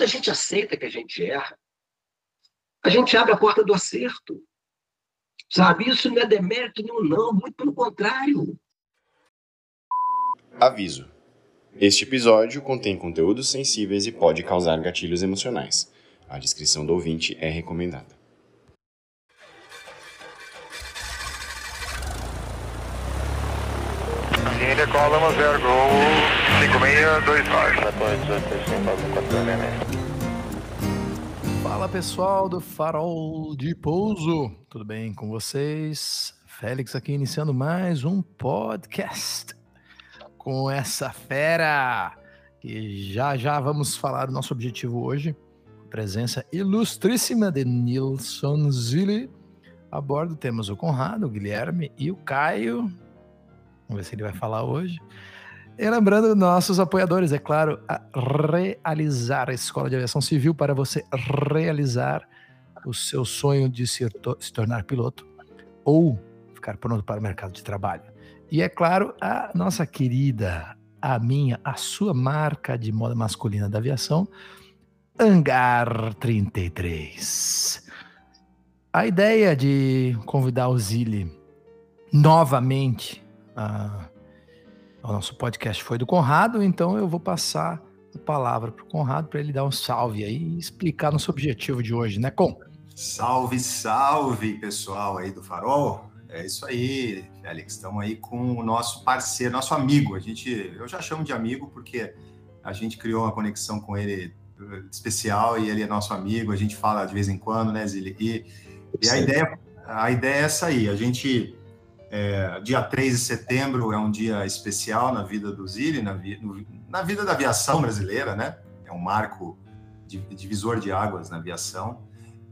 quando a gente aceita que a gente erra, a gente abre a porta do acerto. Sabe? Isso não é demérito nenhum, não. Muito pelo contrário. Aviso. Este episódio contém conteúdos sensíveis e pode causar gatilhos emocionais. A descrição do ouvinte é recomendada. Cine Column 0 Gol 5629. Fala pessoal do Farol de Pouso, tudo bem com vocês? Félix aqui iniciando mais um podcast com essa fera que já já vamos falar do nosso objetivo hoje. Presença ilustríssima de Nilson Zilli. A bordo temos o Conrado, o Guilherme e o Caio. Vamos ver se ele vai falar hoje. E lembrando nossos apoiadores, é claro, a realizar a Escola de Aviação Civil para você realizar o seu sonho de se, se tornar piloto ou ficar pronto para o mercado de trabalho. E é claro, a nossa querida, a minha, a sua marca de moda masculina da aviação, Hangar 33. A ideia de convidar o Zili novamente a, ao nosso podcast foi do Conrado, então eu vou passar a palavra para o Conrado para ele dar um salve aí e explicar nosso objetivo de hoje, né, Com? Salve, salve, pessoal aí do Farol. É isso aí, Félix. Estamos aí com o nosso parceiro, nosso amigo. A gente, eu já chamo de amigo porque a gente criou uma conexão com ele especial e ele é nosso amigo, a gente fala de vez em quando, né, Zili? E, e a, ideia, a ideia é essa aí, a gente, é, dia 3 de setembro é um dia especial na vida do Zili, na, no, na vida da aviação brasileira, né? É um marco divisor de águas na aviação.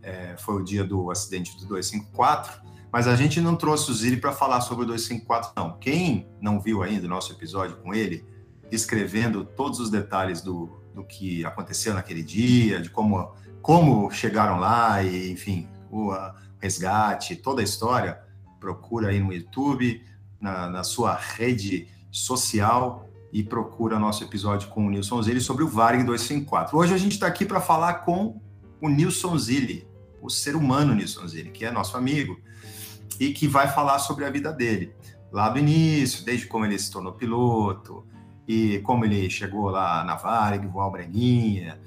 É, foi o dia do acidente do 254, mas a gente não trouxe o Zili para falar sobre o 254, não. Quem não viu ainda o nosso episódio com ele, descrevendo todos os detalhes do, do que aconteceu naquele dia, de como, como chegaram lá, e enfim, o resgate, toda a história, procura aí no YouTube, na, na sua rede social e procura nosso episódio com o Nilson Zilli sobre o Varig 254. Hoje a gente está aqui para falar com o Nilson Zilli, o ser humano Nilson Zilli, que é nosso amigo e que vai falar sobre a vida dele, lá do início, desde como ele se tornou piloto, e como ele chegou lá na Varig, voou a Breguinha,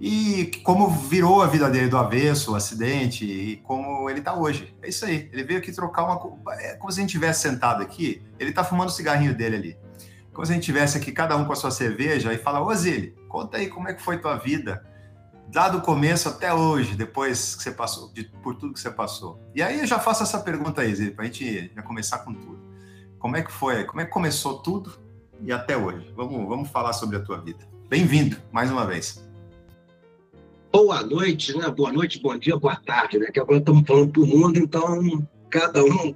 e como virou a vida dele do avesso, o acidente, e como ele está hoje. É isso aí. Ele veio aqui trocar uma. É como se a gente tivesse sentado aqui, ele está fumando o cigarrinho dele ali. Como se a gente tivesse aqui, cada um com a sua cerveja, e fala: Ô Zili, conta aí como é que foi tua vida, dado o começo até hoje, depois que você passou, de, por tudo que você passou. E aí eu já faço essa pergunta aí, Zili, para a gente já começar com tudo. Como é que foi? Como é que começou tudo? e até hoje. Vamos, vamos falar sobre a tua vida. Bem-vindo, mais uma vez. Boa noite, né? Boa noite, bom dia, boa tarde, né? Que agora estamos falando para o mundo, então cada um.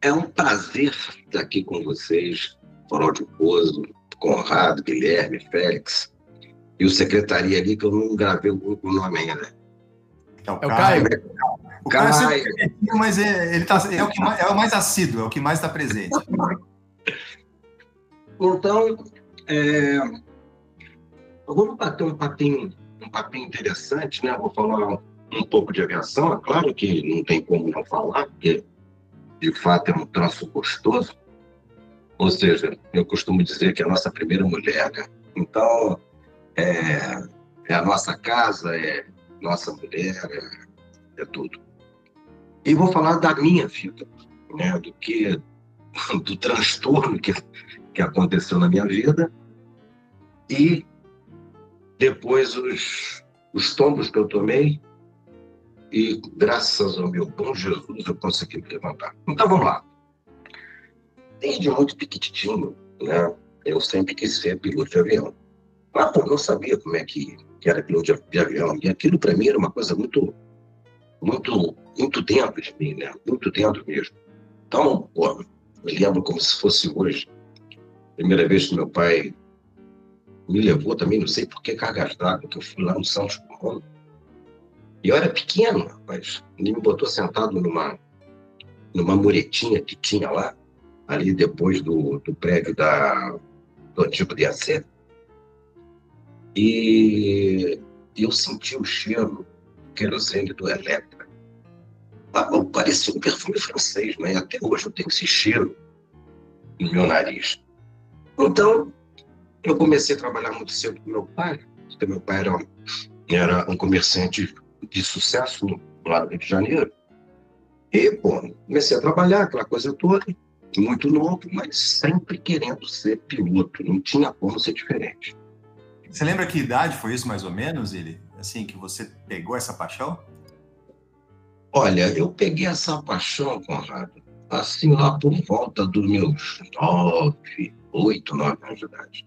É um prazer estar aqui com vocês, de Pozo, Conrado, Guilherme, Félix e o secretaria ali, que eu não gravei o, nome ainda. É o, é o Caio. Caio. O Caio, Caio. Sempre, mas é, ele tá, é, o que mais, é o mais assíduo, é o que mais está presente. Então, é, vamos bater um papinho, um papinho interessante, né? Vou falar um pouco de aviação. É claro que não tem como não falar, porque de fato é um troço gostoso. Ou seja, eu costumo dizer que é a nossa primeira mulher, né? Então, é, é a nossa casa, é nossa mulher, é, é tudo. E vou falar da minha vida, né? Do que do transtorno que, que aconteceu na minha vida e depois os, os tombos que eu tomei e graças ao meu bom Jesus eu consegui me levantar. Então vamos lá. Desde muito pequitinho, né, eu sempre quis ser piloto de avião. Mas eu não sabia como é que, que era piloto de avião. E aquilo para mim era uma coisa muito, muito, muito dentro de mim, né? Muito dentro mesmo. Então, pô, me lembro como se fosse hoje. Primeira vez que meu pai me levou também, não sei por que cargas d'água, que eu fui lá no Santos Dumont. E eu era pequeno, rapaz. Ele me botou sentado numa, numa muretinha que tinha lá, ali depois do, do prédio da, do antigo DAC. e eu senti o cheiro querosene do Electra. Ah, parecia um perfume francês, mas até hoje eu tenho esse cheiro no meu nariz. Então, eu comecei a trabalhar muito cedo com meu pai, porque meu pai era, era um comerciante de sucesso lá no Rio de Janeiro. E, pô, comecei a trabalhar, aquela coisa toda, muito novo, mas sempre querendo ser piloto, não tinha como ser diferente. Você lembra que idade foi isso, mais ou menos, ele? Assim, que você pegou essa paixão? Olha, eu peguei essa paixão, Conrado, assim, lá por volta dos meus nove, oito, nove anos de idade.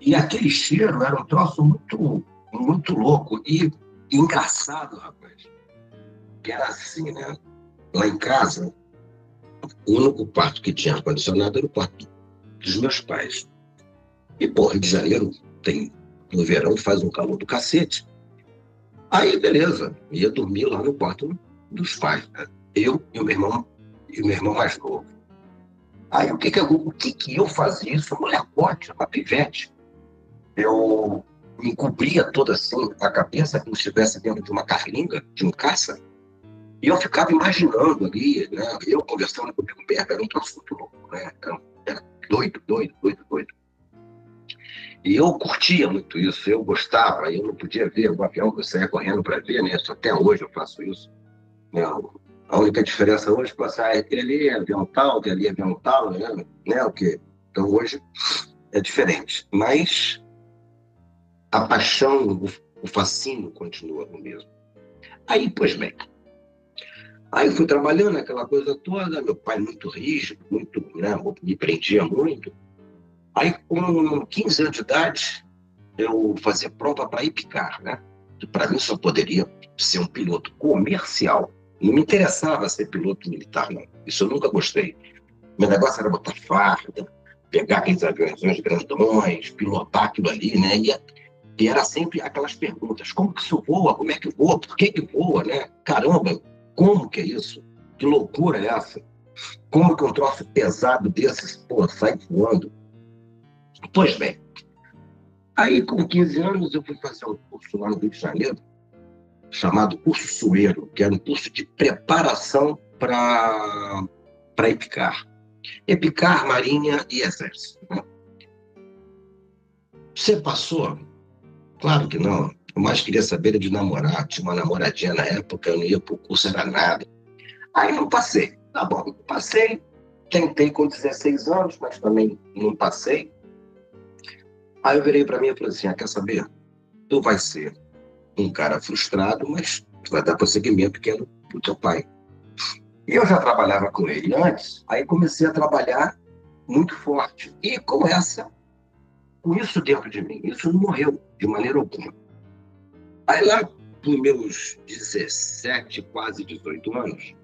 E aquele cheiro era um troço muito, muito louco e engraçado, rapaz. Que era assim, né? Lá em casa, o único quarto que tinha ar-condicionado era o quarto dos meus pais. E, pô, Rio de Janeiro tem, no verão, faz um calor do cacete. Aí, beleza, ia dormir lá no quarto dos pais. Né? Eu e o meu irmão, e o meu irmão mais novo. Aí, o que que eu, o que que eu fazia? Isso, molecote, uma pivete. Eu me cobria toda assim, a cabeça, como se estivesse dentro de uma carlinga, de um caça, e eu ficava imaginando ali, né? Eu conversando comigo mesmo, era um muito louco, né? Era, doido, doido, doido, doido. E eu curtia muito isso, eu gostava, eu não podia ver o avião que eu saía correndo para ver, né? Isso, até hoje eu faço isso. Né? A única diferença hoje é que ah, aquele ali é avião tal, aquele ali é avião tal, né? né? O que? Então hoje é diferente. Mas a paixão, o, fascínio continua o mesmo. Aí, pois bem, Aí fui trabalhando aquela coisa toda, meu pai muito rígido, muito, né, me prendia muito. Aí com 15 anos de idade, eu fazia prova para IPCAR, né? Que para mim só poderia ser um piloto comercial. Não me interessava ser piloto militar, não. Isso eu nunca gostei. Meu negócio era botar farda, pegar aqueles aviões grandões, pilotar aquilo ali, né? E, e era sempre aquelas perguntas: como que isso voa? Como é que voa? Por que que voa, né? Caramba, como que é isso? Que loucura é essa? Como que um troço pesado desses, pô, sai voando? Pois bem, aí com 15 anos eu fui fazer um curso lá no Rio de Janeiro, chamado curso Sueiro, que era um curso de preparação para EPICAR. EPICAR, Marinha e Exército. Né? Você passou? Claro que não. Eu mais queria saber de namorar. Tinha uma namoradinha na época, eu não ia pro curso, era nada. Aí não passei. Tá bom, passei. Tentei com 16 anos, mas também não passei. Aí eu virei para mim e falei assim: ah, quer saber? Tu vai ser um cara frustrado, mas tu vai dar prosseguimento que é do teu pai. E eu já trabalhava com ele antes, aí comecei a trabalhar muito forte. E com essa, com isso dentro de mim, isso não morreu de maneira alguma. Aí lá, por meus 17, quase 18 anos,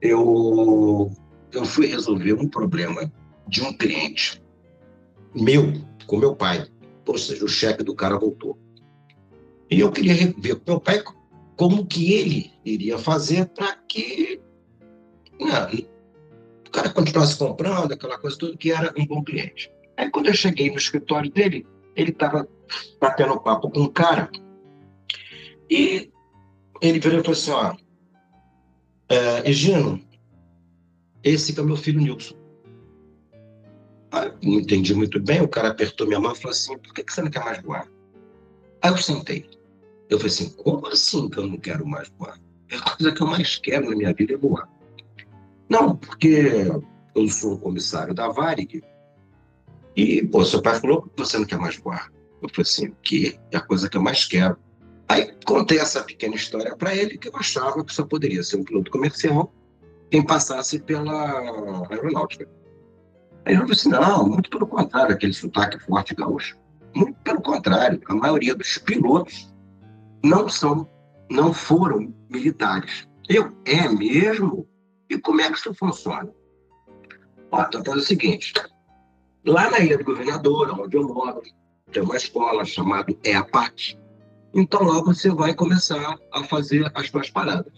eu, eu fui resolver um problema de um cliente meu, com meu pai. Ou seja, o cheque do cara voltou. E eu queria ver com meu pai como que ele iria fazer para que né, o cara continuasse comprando, aquela coisa toda, que era um bom cliente. Aí quando eu cheguei no escritório dele, ele estava batendo papo com um cara e ele virou e falou assim: ó, é, Egino, esse que é o meu filho Nilson. Aí, não entendi muito bem, o cara apertou minha mão e falou assim: por que, que você não quer mais voar? Aí eu sentei. Eu falei assim: como assim que eu não quero mais voar? É a coisa que eu mais quero na minha vida é voar. Não, porque eu sou comissário da Varig e, pô, seu pai falou que você não quer mais voar. Eu falei assim: o quê? É a coisa que eu mais quero. Aí contei essa pequena história para ele, que eu achava que só poderia ser um piloto comercial quem passasse pela aeronáutica. Aí ele falou assim: não, muito pelo contrário, aquele sotaque forte gaúcho. Muito pelo contrário, a maioria dos pilotos não são, não foram militares. Eu, é mesmo? E como é que isso funciona? Ó, então faz o seguinte: lá na Ilha do Governador, onde eu moro, tem uma escola chamada EAPAT, então lá você vai começar a fazer as suas paradas.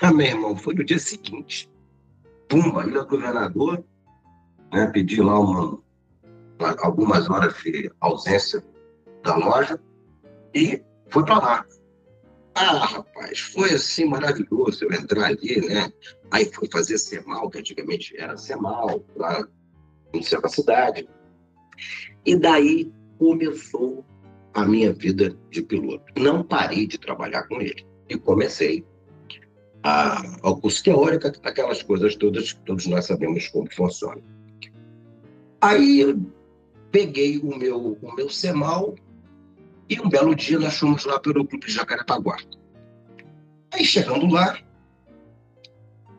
Ah, meu irmão, foi no dia seguinte. Pumba, ilha do governador, né, pedi lá uma, algumas horas de ausência da loja e fui para lá. Ah, rapaz, foi assim maravilhoso eu entrar ali, né? Aí fui fazer semal, que antigamente era semal, lá no centro da cidade. E daí começou a minha vida de piloto. Não parei de trabalhar com ele. E comecei a, ao curso teórico, aquelas coisas todas que todos nós sabemos como funciona. Aí eu peguei o meu, o meu semal e um belo dia nós fomos lá pelo Clube Jacarepaguá. Aí chegando lá,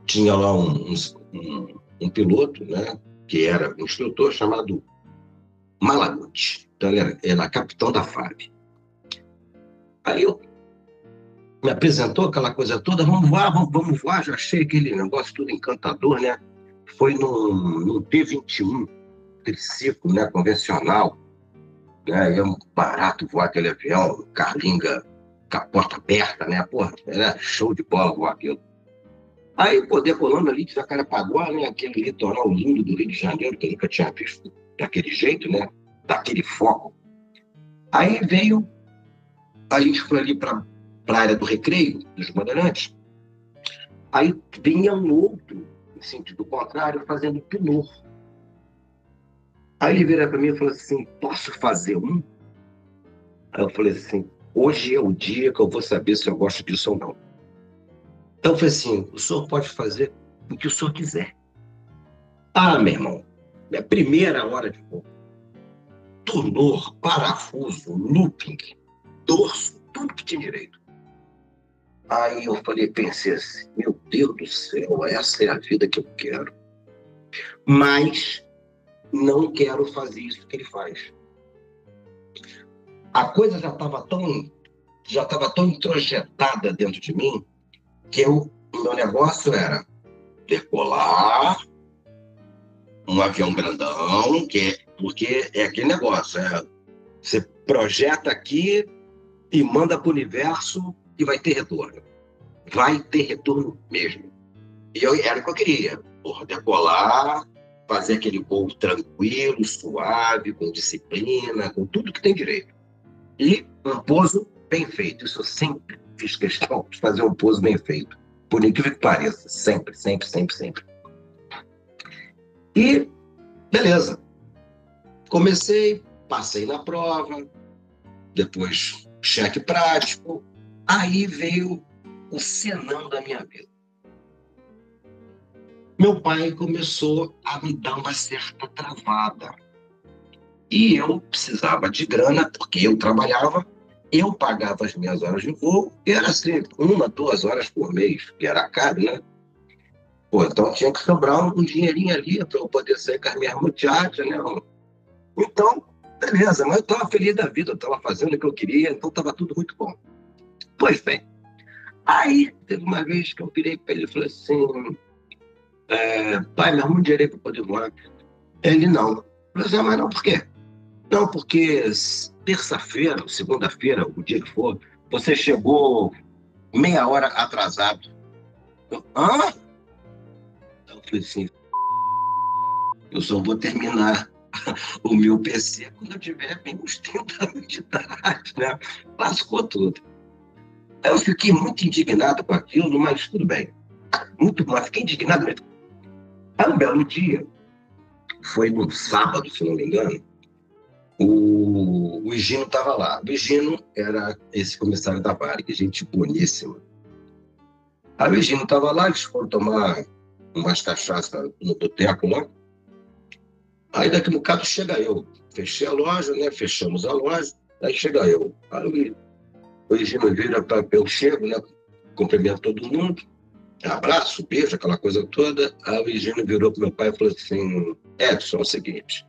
tinha lá um, um, um piloto, né, que era um instrutor chamado Malaguti. Então ele era, era capitão da FAB. Aí eu me apresentou aquela coisa toda, vamos voar, vamos, vamos voar, já achei aquele negócio tudo encantador, né? Foi num, num T-21, triciclo, né, convencional, né? É barato voar aquele avião, carlinga com a porta aberta, né? Porra, era show de bola voar aquilo. Aí, pô, decolando ali de Jacarepaguá, né? Aquele litoral lindo do Rio de Janeiro, que eu nunca tinha visto daquele jeito, né? Daquele foco. Aí veio, a gente foi ali para a área do recreio, dos bandeirantes. Aí vinha um outro, em sentido contrário, fazendo pinor. Aí ele vira para mim e falou assim: Posso fazer um? Aí eu falei assim: Hoje é o dia que eu vou saber se eu gosto disso ou não. Então falei assim: O senhor pode fazer o que o senhor quiser. Ah, meu irmão, é a primeira hora de voo. Tonor, parafuso, looping, dorso, tudo que tinha direito. Aí eu falei, pensei assim, meu Deus do céu, essa é a vida que eu quero. Mas não quero fazer isso que ele faz. A coisa já estava tão já estava tão introjetada dentro de mim que o meu negócio era decolar um avião grandão, que é, porque é aquele negócio, é, você projeta aqui e manda para o universo e vai ter retorno. Vai ter retorno mesmo. E eu, era o que eu queria. Porra, decolar, fazer aquele voo tranquilo, suave, com disciplina, com tudo que tem direito. E um pouso bem feito. Isso eu sempre fiz questão de fazer um pouso bem feito. Por incrível que pareça. Sempre, sempre, sempre, sempre. E, beleza. Comecei, passei na prova, depois cheque prático. Aí veio o senão da minha vida meu pai começou a me dar uma certa travada. E eu precisava de grana, porque eu trabalhava, eu pagava as minhas horas de voo, e era assim, uma, duas horas por mês, que era caro, né? Pô, então tinha que sobrar um dinheirinho ali para eu poder sair com as minhas muchachas, né? Então, beleza, mas eu estava feliz da vida, eu estava fazendo o que eu queria, então estava tudo muito bom. Pois bem, aí teve uma vez que eu virei para ele e falei assim, é, pai, me arruma um dinheiro para poder voar. Ele não. Eu falei assim, ah, mas não, por quê? Não, porque terça-feira, segunda-feira, o dia que for, você chegou meia hora atrasado. Eu, Hã? Falei assim, eu só vou terminar o meu PC quando eu tiver bem uns 30 anos de idade, né? Lascou tudo. Eu fiquei muito indignado com aquilo, mas tudo bem. Muito mal, fiquei indignado mesmo. Aí um belo dia, foi num sábado, se não me engano, o, o Higino estava lá. O Higino era esse comissário da Varig, gente boníssima. Aí o Higino estava lá, eles foram tomar umas cachaças no boteco lá. Aí daqui a um bocado chega eu. Fechei a loja, né? Fechamos a loja, aí chega eu. Aí o Higino vira para eu chego, né? Cumprimento todo mundo abraço, beijo, aquela coisa toda. A Virgínia virou para meu pai e falou assim: Edson, é o seguinte,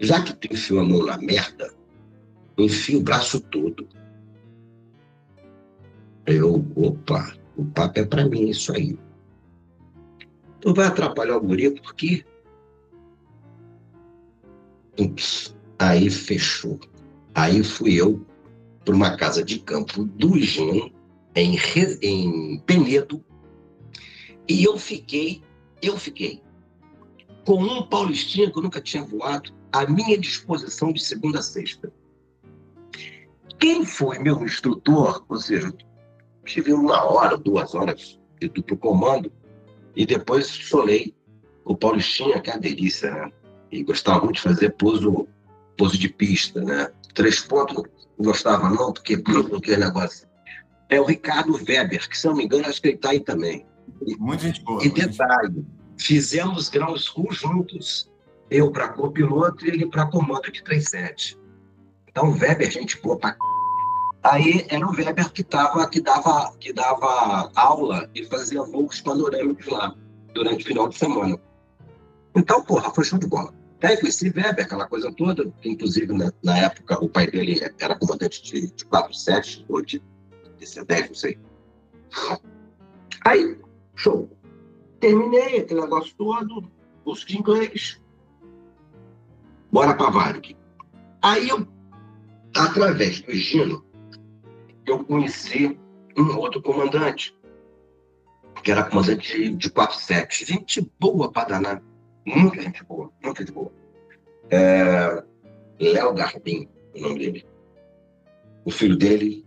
já que tu enfiou a mão na merda, enfia o braço todo. Eu, opa, o papo é para mim, isso aí. Tu vai atrapalhar o guri porque. Ups, aí fechou. Aí fui eu para uma casa de campo do Gino, em, em Penedo, e eu fiquei, eu fiquei com um paulistinha que eu nunca tinha voado, à minha disposição de segunda a sexta. Quem foi meu instrutor, ou seja, tive uma hora, duas horas de duplo comando, e depois solei o Paulistinha, que é uma delícia, né? E gostava muito de fazer pouso, pouso de pista, né? Três pontos não gostava não, porque porque negócio. É o Ricardo Weber, que se não me engano, acho que ele está aí também. Muito gente boa. E detalhe, fizemos ground school juntos. Eu para copiloto e ele para comando de 37. Então, o Weber, gente boa pra c... Aí era o Weber que, tava, que, dava, que dava aula e fazia voos panorâmicos lá, durante o final de semana. Então, porra, foi show de bola. Aí conheci Weber, aquela coisa toda, inclusive na, na época o pai dele era comandante de, de 47 ou de, de 10, não sei. Aí, show. Terminei aquele negócio todo, curso de inglês. Bora para Varig. Aí eu, através do Gino, eu conheci um outro comandante, que era comandante de, de 47. Gente boa para danar. Muita gente boa, muita gente boa. É, Léo Garbim, o nome dele. O filho dele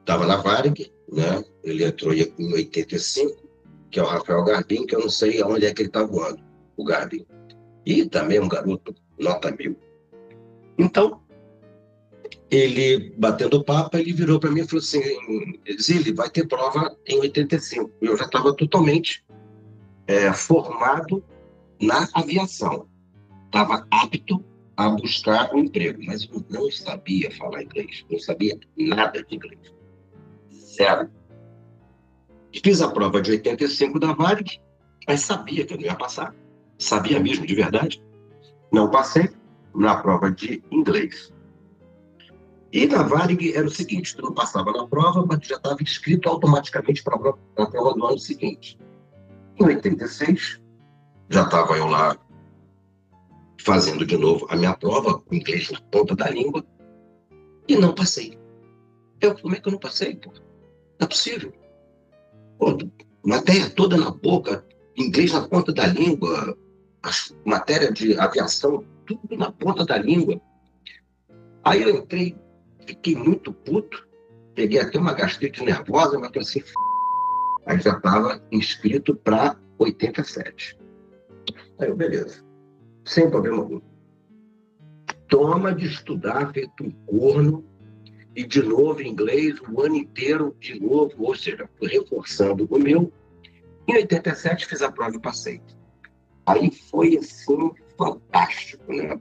estava na Varig, né? Ele entrou em 85 que é o Rafael Garbim, que eu não sei aonde é que ele está voando, o Garbim. E também um garoto nota mil. Então, ele, batendo papo, ele virou para mim e falou assim, Zili, vai ter prova em 85. Eu já estava totalmente é, formado na aviação. Estava apto a buscar um emprego, mas eu não sabia falar inglês, não sabia nada de inglês. Zero. Fiz a prova de 85 da Varig, mas sabia que eu não ia passar. Sabia mesmo, de verdade. Não passei na prova de inglês. E na Varig era o seguinte: tu não passava na prova, mas já estava inscrito automaticamente para a prova do ano seguinte. Em 86, já estava eu lá fazendo de novo a minha prova, com inglês na ponta da língua, e não passei. Eu, como é que eu não passei? Pô? Não é possível. Pô, matéria toda na boca, inglês na ponta da língua, matéria de aviação, tudo na ponta da língua. Aí eu entrei, fiquei muito puto, peguei até uma gastrite nervosa, mas assim, aí já estava inscrito para 87. Aí eu, beleza, sem problema algum. Toma de estudar feito um corno, e de novo inglês o ano inteiro, de novo, ou seja, reforçando o meu. Em 87 fiz a prova e passei. Aí foi assim, fantástico, né?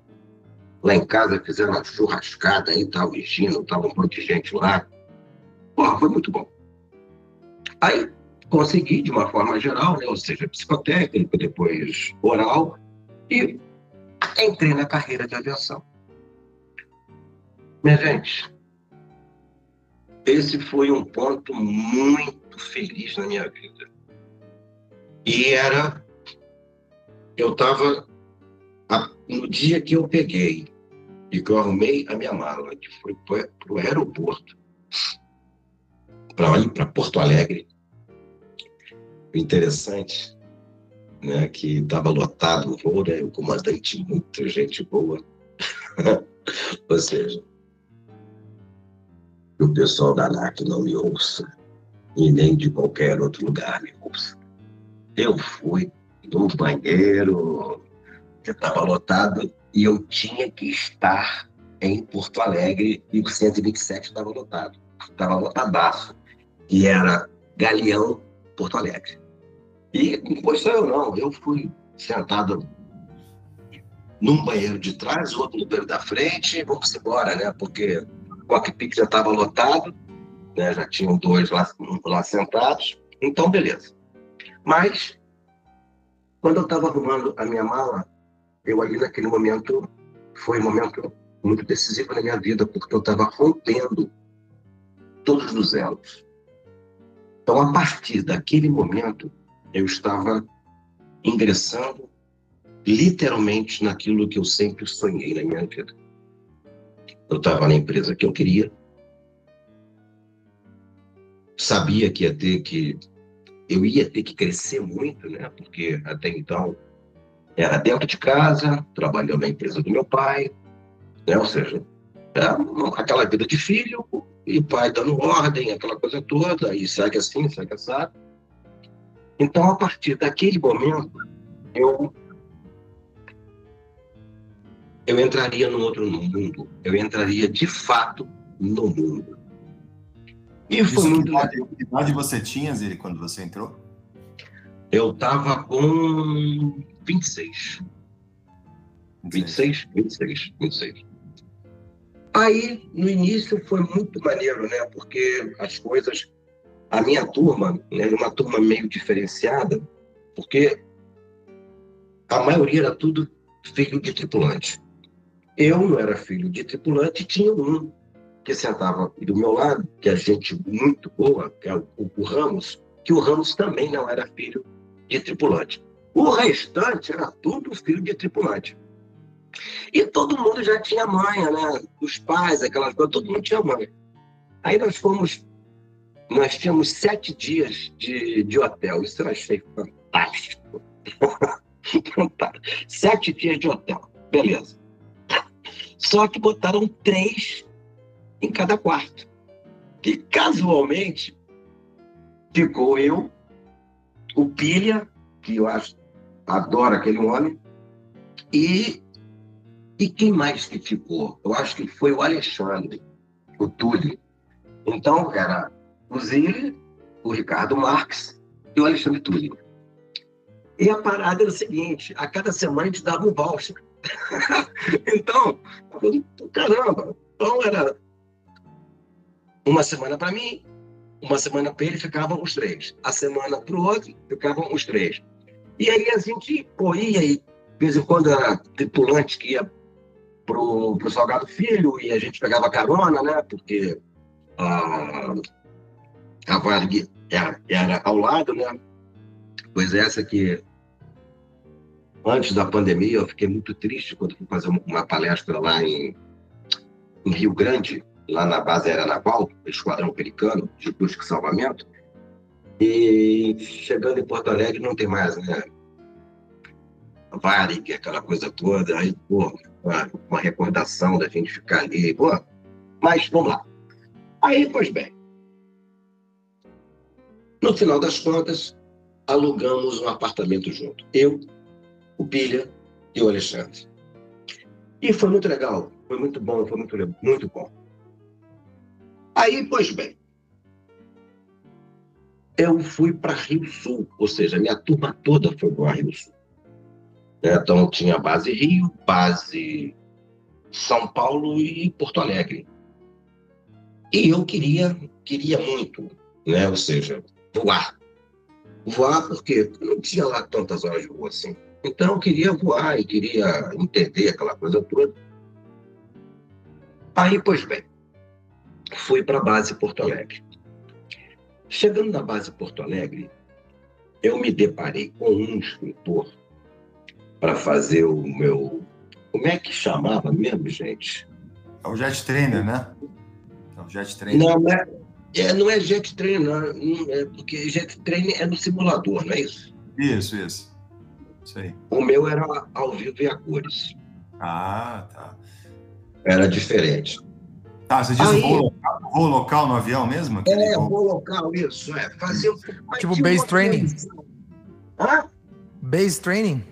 Lá em casa fizeram uma churrascada, aí tava o Gino, tava um monte de gente lá. Pô, foi muito bom. Aí consegui, de uma forma geral, né? ou seja, psicotécnico, depois oral, e entrei na carreira de aviação. Minha gente, esse foi um ponto muito feliz na minha vida. E era. Eu estava. No dia que eu peguei e que eu arrumei a minha mala, que foi para o aeroporto, para Porto Alegre. O interessante né, que estava lotado o voo, né, o comandante, muita gente boa. Ou seja, o pessoal da ANAC não me ouça, e nem de qualquer outro lugar me ouça. Eu fui no banheiro, que estava lotado, e eu tinha que estar em Porto Alegre, e o 127 estava lotado, estava lotadaço, e era Galeão, Porto Alegre. E não foi só eu não, eu fui sentado num banheiro de trás, outro no banheiro da frente, vamos embora, né? Porque cockpit já estava lotado, né? já tinham dois lá, lá sentados, então beleza. Mas, quando eu estava arrumando a minha mala, eu ali naquele momento, foi um momento muito decisivo na minha vida, porque eu estava rompendo todos os elos. Então, a partir daquele momento, eu estava ingressando literalmente naquilo que eu sempre sonhei na minha vida eu estava na empresa que eu queria. Sabia que ia ter que. Eu ia ter que crescer muito, né? Porque até então Era dentro de casa, trabalhando na empresa do meu pai, né? ou seja, aquela vida de filho e pai dando ordem, aquela coisa toda, e segue assim, segue assim. Então, a partir daquele momento, eu eu entraria no outro mundo, eu entraria de fato no mundo. E foi Isso, muito que, idade, que idade você tinha, Ziri, quando você entrou? Eu estava com 26. 26, 26, 26. Aí, no início, foi muito maneiro, né? Porque as coisas. A minha turma né, era uma turma meio diferenciada, porque a maioria era tudo filho de tripulante. Eu não era filho de tripulante, tinha um que sentava do meu lado, que é gente muito boa, que é o, o Ramos, que o Ramos também não era filho de tripulante. O restante era tudo filho de tripulante. E todo mundo já tinha manha, né? Os pais, aquelas coisas, todo mundo tinha manha. Aí nós fomos, nós tínhamos sete dias de, de hotel. Isso eu achei fantástico. sete dias de hotel, beleza. Só que botaram três em cada quarto. E casualmente ficou eu, o Pilha, que eu acho, adoro aquele homem, e, e quem mais que ficou? Eu acho que foi o Alexandre, o Túlio. Então, era o Zile, o Ricardo Marques e o Alexandre Túlio. E a parada era o seguinte, a cada semana a gente dava um voucher. então, caramba, então era uma semana para mim, uma semana para ele, ficavam os três. A semana para o outro, ficavam os três. E aí a gente corria e, de vez em quando, era tripulante que ia pro, pro Salgado Filho e a gente pegava carona, né? Porque a, a Varg era, era ao lado, né? Pois essa que, antes da pandemia, eu fiquei muito triste quando fui fazer uma palestra lá em, em Rio Grande, lá na base aeronaval, Esquadrão Pelicano, de busca e salvamento. E chegando em Porto Alegre não tem mais, né? Varig, aquela coisa toda. Aí, pô, uma, uma recordação da gente ficar ali. Pô, mas vamos lá. Aí, pois bem. No final das contas, alugamos um apartamento junto. Eu, o Pilha e o Alexandre. E foi muito legal, foi muito bom, foi muito, muito bom. Aí, pois bem, eu fui para Rio Sul, ou seja, minha turma toda foi para Rio Sul. Então, tinha base Rio, base São Paulo e Porto Alegre. E eu queria, queria muito, né? ou seja, voar. Voar porque não tinha lá tantas horas de voo assim. Então, eu queria voar e queria entender aquela coisa toda. Aí, pois bem, fui para a base Porto Alegre. Chegando na base Porto Alegre, eu me deparei com um instrutor para fazer o meu. Como é que chamava mesmo, gente? É o Jet Trainer, né? É o Jet Trainer. Não, não é, é, não é Jet Trainer, não, é porque Jet Trainer é no simulador, não é isso? Isso, isso. Isso aí. O meu era ao vivo e a cores. Ah, tá. Era diferente. Ah, você diz Aí- voo local, voo local no avião mesmo? É, voo- voo local, isso, é. Um mas Tipo base training? Hã? Base training?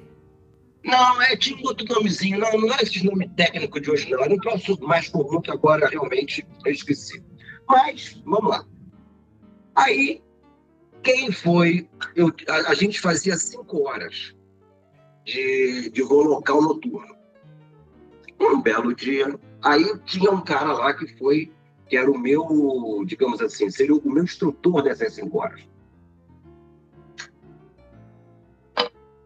Não, é, tinha um outro nomezinho. Não, não era esse nome técnico de hoje, não. Era um troço mais comum que agora realmente eu esqueci. Mas, vamos lá. Aí, quem foi? Eu, a, a gente fazia cinco horas de, de voo local noturno. Um belo dia, aí tinha um cara lá que foi, que era o meu, digamos assim, seria o meu instrutor dessas cinco horas.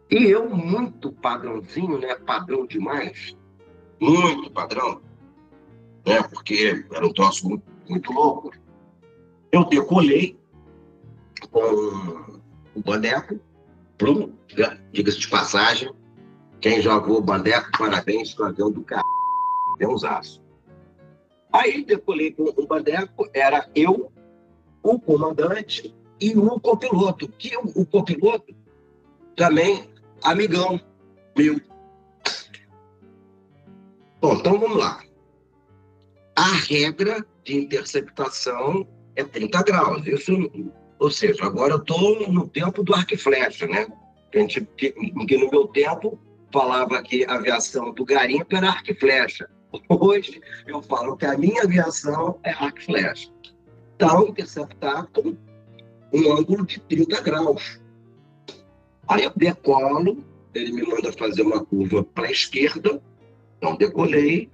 E eu, muito padrãozinho, né? Padrão demais. Muito padrão. Né? Porque era um troço muito, muito louco. Eu decolei com o Bandeco, diga-se de passagem, quem jogou o Bandeco, parabéns, o avião do carro. Aviãozaço. Aí decolei com o Bandeco, era eu, o comandante e o copiloto. Que o, o copiloto também amigão, Mil. Bom, então vamos lá. A regra de interceptação é 30 graus. Isso, ou seja, agora eu estou no tempo do arco e flecha, né? Que, gente, que, que no meu tempo falava que a aviação do garimpo era arco e flecha. Hoje eu falo que a minha aviação é arco e flecha. Então, interceptar com um ângulo de 30 graus. Aí eu decolo, ele me manda fazer uma curva para a esquerda, então decolei,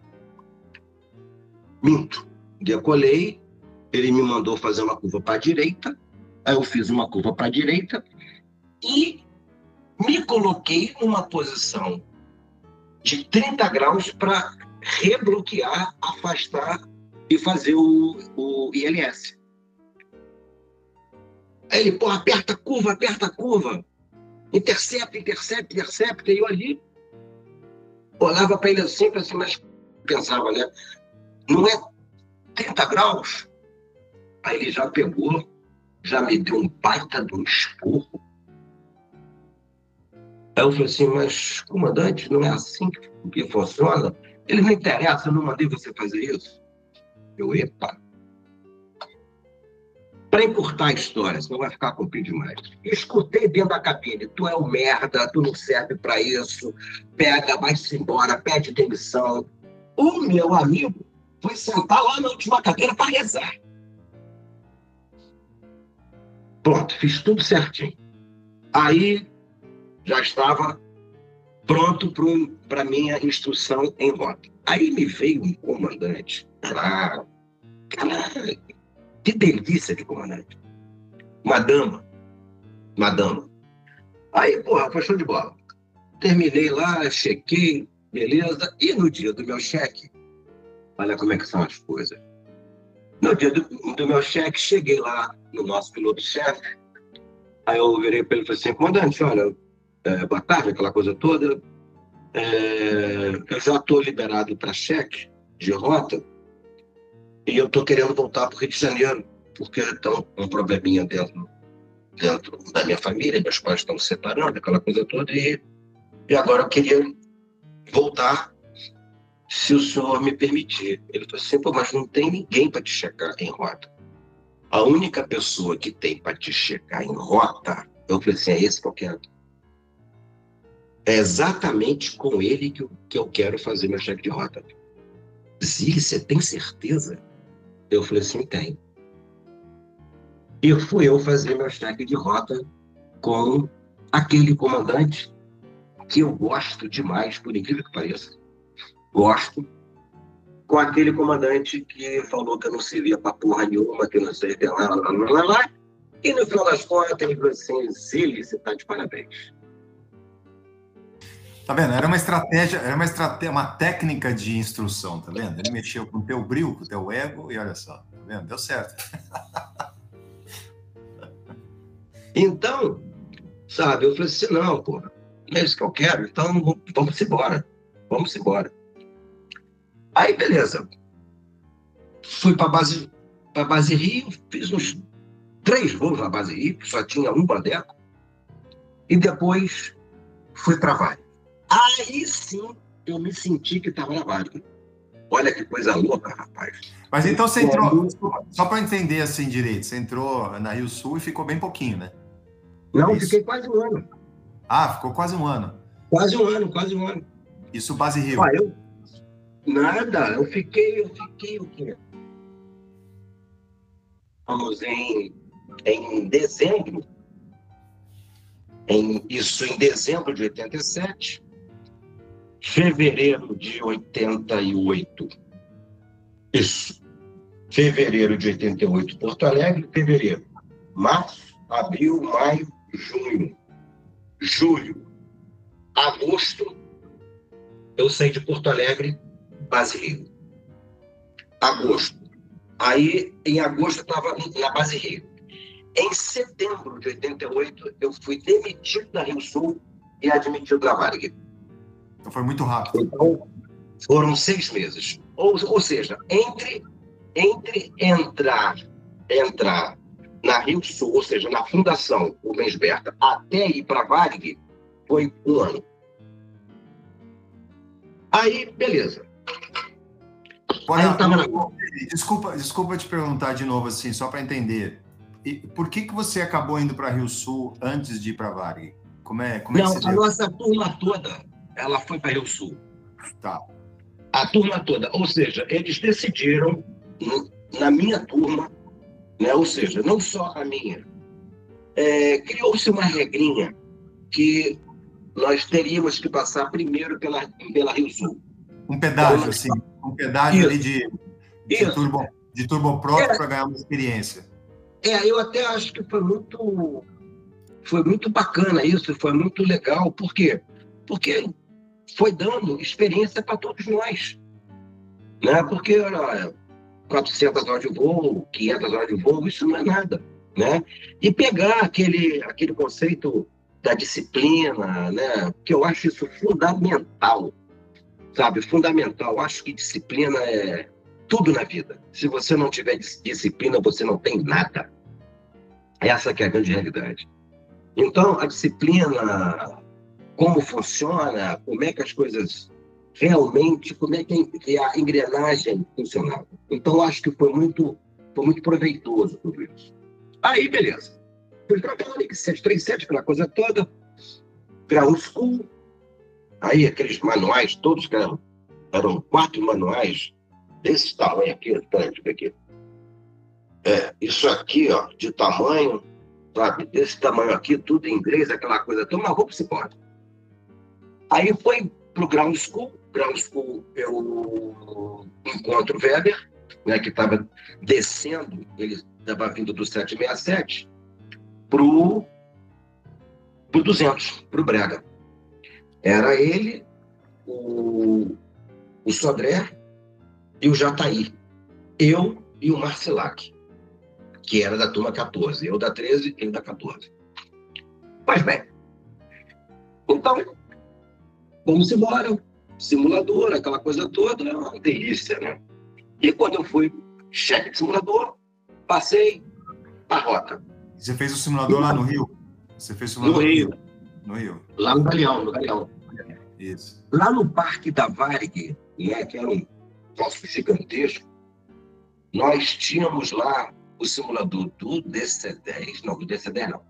minto, decolei, ele me mandou fazer uma curva para a direita, aí eu fiz uma curva para a direita e me coloquei numa posição de 30 graus para rebloquear, afastar e fazer o, o ILS. Aí ele, pô, aperta a curva, aperta a curva. Intercepta, intercepta, intercepta. E eu ali olhava para ele assim, assim, mas pensava, né? Não é 30 graus? Aí ele já pegou, já me deu um baita de um esporro. Aí eu falei assim, mas comandante, não é assim que, que funciona? Ele não interessa, eu não mandei você fazer isso. Eu, epa. Para encurtar a história, senão vai ficar comprido demais. Escutei dentro da cabine, tu é um merda, tu não serve para isso, pega, vai-se embora, pede demissão. O meu amigo foi sentar lá na última cadeira para rezar. Pronto, fiz tudo certinho. Aí já estava pronto para minha instrução em rota. Aí me veio um comandante lá, caralho, que delícia de comandante. Uma dama, uma dama. Aí, porra, foi show de bola. Terminei lá, chequei, beleza. E no dia do meu cheque, olha como é que são as coisas. No dia do, do meu cheque, cheguei lá no nosso piloto-chefe. Aí eu virei para ele e falei assim, comandante, olha, é, boa tarde, aquela coisa toda. É, eu já estou liberado para cheque de rota e eu estou querendo voltar para o Rio de Janeiro, porque estão um probleminha dentro, dentro da minha família, meus pais estão se separando, aquela coisa toda, e, e agora eu queria voltar se o senhor me permitir. Ele falou assim, Pô, mas não tem ninguém para te checar em rota. A única pessoa que tem para te checar em rota, eu falei assim, é esse que eu quero. É exatamente com ele que eu, que eu quero fazer meu cheque de rota. Zili, você tem certeza? Eu falei assim, tem. E fui eu fazer meu cheque de rota com aquele comandante que eu gosto demais, por incrível que pareça. Gosto. Com aquele comandante que falou que eu não servia para porra nenhuma, que não servia lá, lá, lá, lá, lá. E no final das contas, ele falou assim, Zili, você está de parabéns. Tá vendo? Era uma estratégia, era uma estratégia, uma técnica de instrução, tá vendo? Ele mexeu com o teu brilho, com o teu ego, e olha só, tá vendo? Deu certo. então, sabe, eu falei assim, não, pô, é isso que eu quero, então vamos embora. Vamos embora. Aí, beleza. Fui para base, para base Rio, fiz uns três voos na base Rio, só tinha um badeco, e depois fui para Vale. Aí sim eu me senti que estava na Vargas. Olha que coisa louca, rapaz. Mas então você entrou, só para entender assim direito, você entrou na Rio Sul e ficou bem pouquinho, né? Não, Isso. fiquei quase um ano. Ah, ficou quase um ano. Quase um ano, quase um ano. Isso base Rio? Ah, eu... Nada, eu fiquei, eu fiquei o quê? Vamos em, em dezembro, em, isso em dezembro de 87, fevereiro de 88. Isso. Fevereiro de 88, Porto Alegre, fevereiro. Março, abril, maio, junho, julho, agosto, eu saí de Porto Alegre, base Rio. Agosto. Aí, em agosto, eu estava na base Rio. Em setembro de 88, eu fui demitido da Rio Sul e admitido da Varig. Então foi muito rápido. Então, foram seis meses. Ou, ou seja, entre, entre entrar, entrar na Rio Sul, ou seja, na Fundação Rubens Berta, até ir para a Varig, foi um ano. Aí, beleza. Olha, Aí eu tava na- desculpa, desculpa te perguntar de novo assim, só para entender. E por que que você acabou indo para Rio Sul antes de ir para Varg? Como é, como é Não, que você a deu? nossa turma toda, ela foi para Rio Sul. Tá. A turma toda. Ou seja, eles decidiram, na minha turma, né? ou seja, não só a minha, é, criou-se uma regrinha que nós teríamos que passar primeiro pela, pela Rio Sul. Um pedágio, assim, um pedágio Isso. ali de, de, Isso. turbo, de para ganhar uma experiência. É, eu até acho que foi muito, foi muito bacana isso, foi muito legal. Por quê? Porque foi dando experiência para todos nós. Né? Porque, olha, 400 horas de voo, 500 horas de voo, isso não é nada. Né? E pegar aquele, aquele conceito da disciplina, né? que eu acho isso fundamental, sabe? Fundamental. Eu acho que disciplina é tudo na vida. Se você não tiver dis- disciplina, você não tem nada. Essa que é a grande realidade. Então, a disciplina, como funciona, como é que as coisas realmente, como é que a- que a engrenagem funcionava. Então, acho que foi muito, foi muito proveitoso tudo isso. Aí, beleza. Fui para aquela Link 737, aquela coisa toda, ground school. Aí, aqueles manuais todos, que eram, eram quatro manuais desse tamanho aqui, ver aqui. É, isso aqui, ó, de tamanho, sabe? Desse tamanho aqui, tudo em inglês, aquela coisa toda, mas vamos embora. Aí foi pro Ground School. Ground School eu encontro o Weber, né, que estava descendo, ele estava vindo do 767 pro, pro 200, pro Brega. Era ele, o, o Sodré e o Jataí. Eu e o Marcelac que era da turma 14. Eu da 13, ele da 14. Mas bem. Então, vamos embora. Simulador, aquela coisa toda, é uma delícia, né? E quando eu fui chefe de simulador, passei a rota. Você fez o simulador lá no Rio? Você fez o No simulador Rio, No Rio, lá no Galeão, no Galeão. isso. Lá no Parque da Varig, né, que era um troço gigantesco, nós tínhamos lá o simulador do DC-10, não, do DC-10 não,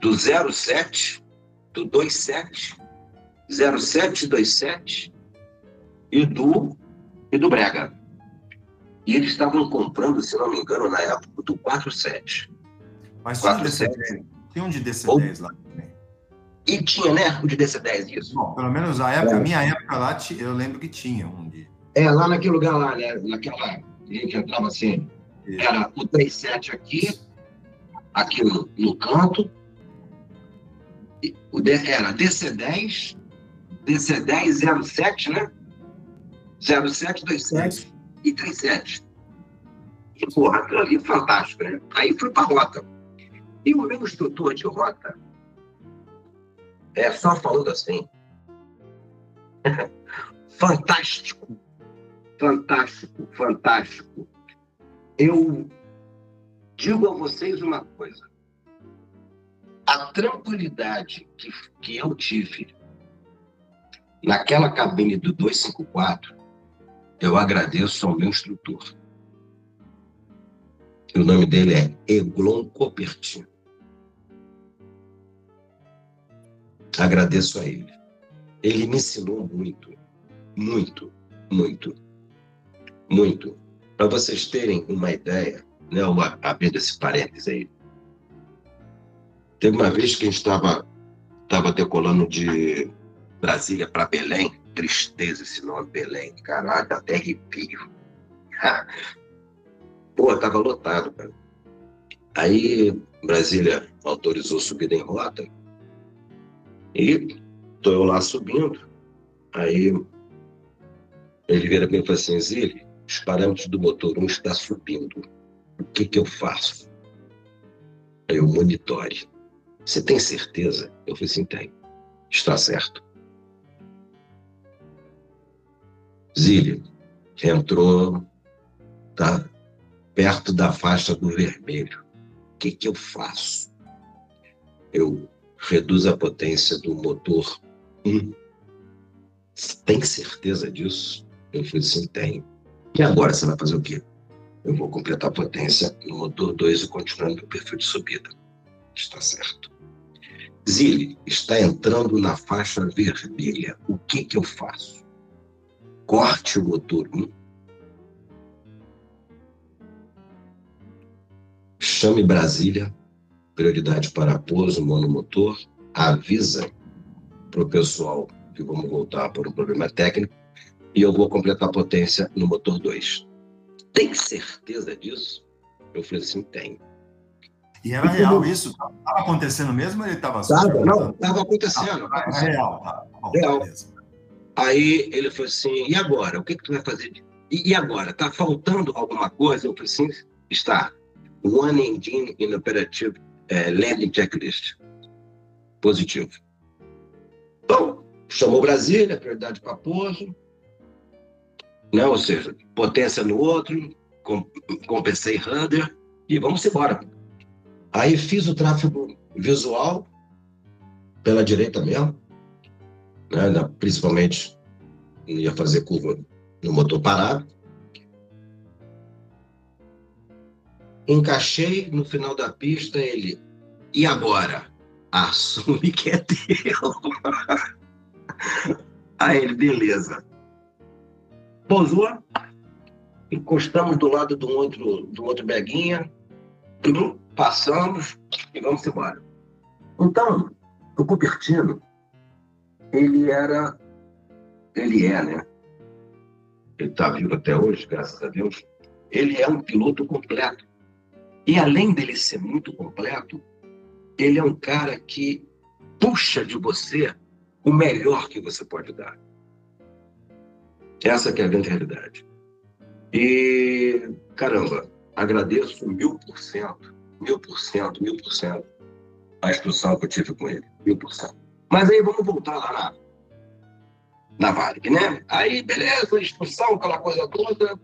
do 07, do 27, 0727 e do, e do Brega. E eles estavam comprando, se não me engano, na época, do 47. Mas tinha um Quatro, DC-10. Tinha um de DC-10 lá também. E tinha, né, o de DC-10, isso. Bom, pelo menos a época, É. minha época lá, eu lembro que tinha um de. É, lá naquele lugar lá, né, naquela, a gente entrava assim, era o 37 aqui, aqui no, no canto. E O era DC10, DC10 07, né? 0727 e 37. E, porra, aquilo ali é fantástico, né? Aí fui para rota. E o meu instrutor de rota é só falando assim. fantástico, fantástico, fantástico eu digo a vocês uma coisa. A tranquilidade que, que eu tive naquela cabine do 254, eu agradeço ao meu instrutor. O nome dele é Eglon Copertino. Agradeço a ele. Ele me ensinou muito, muito, muito, muito. Para vocês terem uma ideia, né, eu abrindo esse parênteses aí. Teve uma vez que a gente estava tava decolando de Brasília para Belém, tristeza esse nome, Belém, caraca, até arrepio. Pô, tava lotado, cara. Aí Brasília autorizou subida em rota e tô eu lá subindo. Aí ele vira para mim e fala assim, Zílio, os parâmetros do motor 1 está subindo. O que, que eu faço? Aí eu monitore. Você tem certeza? Eu falei assim, tem. Está certo. Zílio, entrou, tá perto da faixa do vermelho. O que, que eu faço? Eu reduzo a potência do motor 1 Tem certeza disso? Eu falei assim, tenho. E agora você vai fazer o quê? Eu vou completar a potência no motor 2 e continuando o perfil de subida. Está certo. Zile, está entrando na faixa vermelha. O que, que eu faço? Corte o motor 1. Chame Brasília, prioridade para pouso monomotor. Avisa para o pessoal que vamos voltar por um problema técnico e eu vou completar a potência no motor 2. Tem certeza disso? Eu falei assim, tenho. E era real isso? Estava acontecendo mesmo ou ele estava? Não, estava acontecendo. Ah, é real. Tá. Bom, real. Aí ele falou assim, e agora? O que, que tu vai fazer? E, e agora? Está faltando alguma coisa? Eu falei assim, está. One engine in operative uh, landing checklist. Positivo. Bom, chamou Brasília, prioridade para pouso, né? ou seja, potência no outro, compensei rudder e vamos embora. Aí fiz o tráfego visual pela direita mesmo, né? principalmente ia fazer curva no motor parado. Encaixei no final da pista ele. E agora? Assume que é teu. Aí ele, beleza. Pousou, encostamos do lado do outro, do outro beguinha, passamos e vamos embora. Então, o Cupertino, ele era, ele é, né? Ele está vivo até hoje, graças a Deus. Ele é um piloto completo. E além dele ser muito completo, ele é um cara que puxa de você o melhor que você pode dar. Essa é a grande realidade. E, caramba, agradeço mil por cento, mil por cento, mil por cento a instrução que eu tive com ele, mil por cento. Mas aí vamos voltar lá na, na Varig, né? Aí, beleza, instrução, aquela coisa toda.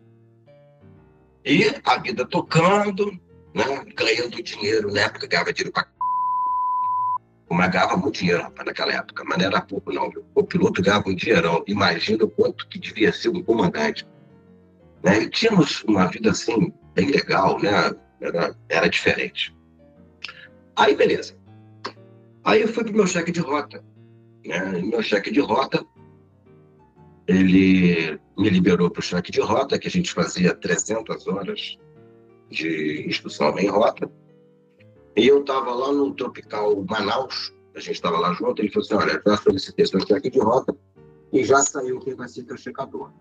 E a vida tocando, né? ganhando dinheiro. Na época ganhava dinheiro pra mas ganhava muito dinheiro, rapaz, naquela época. Mas não era pouco, não. O piloto ganhava um dinheirão. Imagina o quanto que devia ser um comandante. Né? E tínhamos uma vida, assim, bem legal, né? Era, era diferente. Aí, beleza. Aí eu fui pro meu cheque de rota. Né? Meu cheque de rota, ele me liberou para o cheque de rota, que a gente fazia 300 horas de instrução em rota. E eu estava lá no Tropical Manaus, a gente estava lá junto, ele falou assim, olha, já solicitei seu cheque de rota e já saiu quem vai ser teu checador.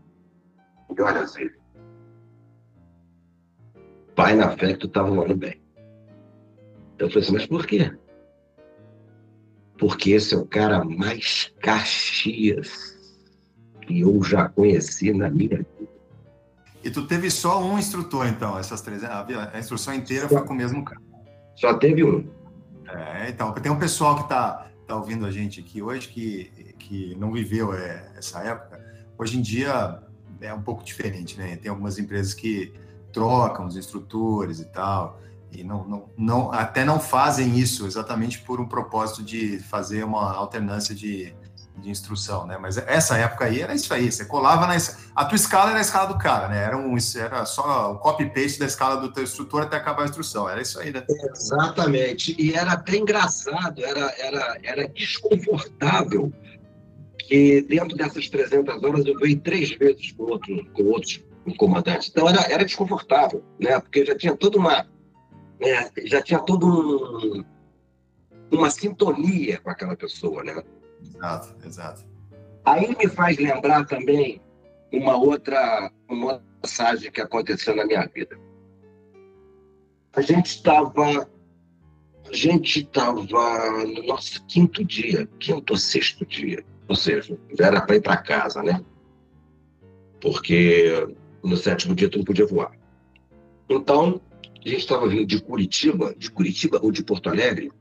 E olha assim, pai na fé que tu estava voando bem. Eu falei assim, mas por quê? Porque esse é o cara mais Caxias que eu já conheci na minha vida. E tu teve só um instrutor, então, essas três. A instrução inteira foi com o mesmo cara. Só teve um. É, então, tem um pessoal que está tá ouvindo a gente aqui hoje que, que não viveu é, essa época. Hoje em dia é um pouco diferente, né? Tem algumas empresas que trocam os instrutores e tal, e não, não, não, até não fazem isso exatamente por um propósito de fazer uma alternância de, de instrução, né? Mas essa época aí era isso aí, você colava na a tua escala era a escala do cara, né? Era um era só o copy paste da escala do teu instrutor até acabar a instrução, era isso aí, né? Exatamente. E era até engraçado, era era era desconfortável que dentro dessas 300 horas eu veio três vezes com outro com outros comandantes. Então era era desconfortável, né? Porque já tinha toda uma né? já tinha todo um, uma sintonia com aquela pessoa, né? Exato, exato. Aí me faz lembrar também uma outra, uma outra passagem que aconteceu na minha vida. A gente estava a gente estava no nosso quinto dia, quinto ou sexto dia, ou seja, já era para ir para casa, né? Porque no sétimo dia tu não podia voar. Então, a gente estava vindo de Curitiba, de Curitiba ou de Porto Alegre,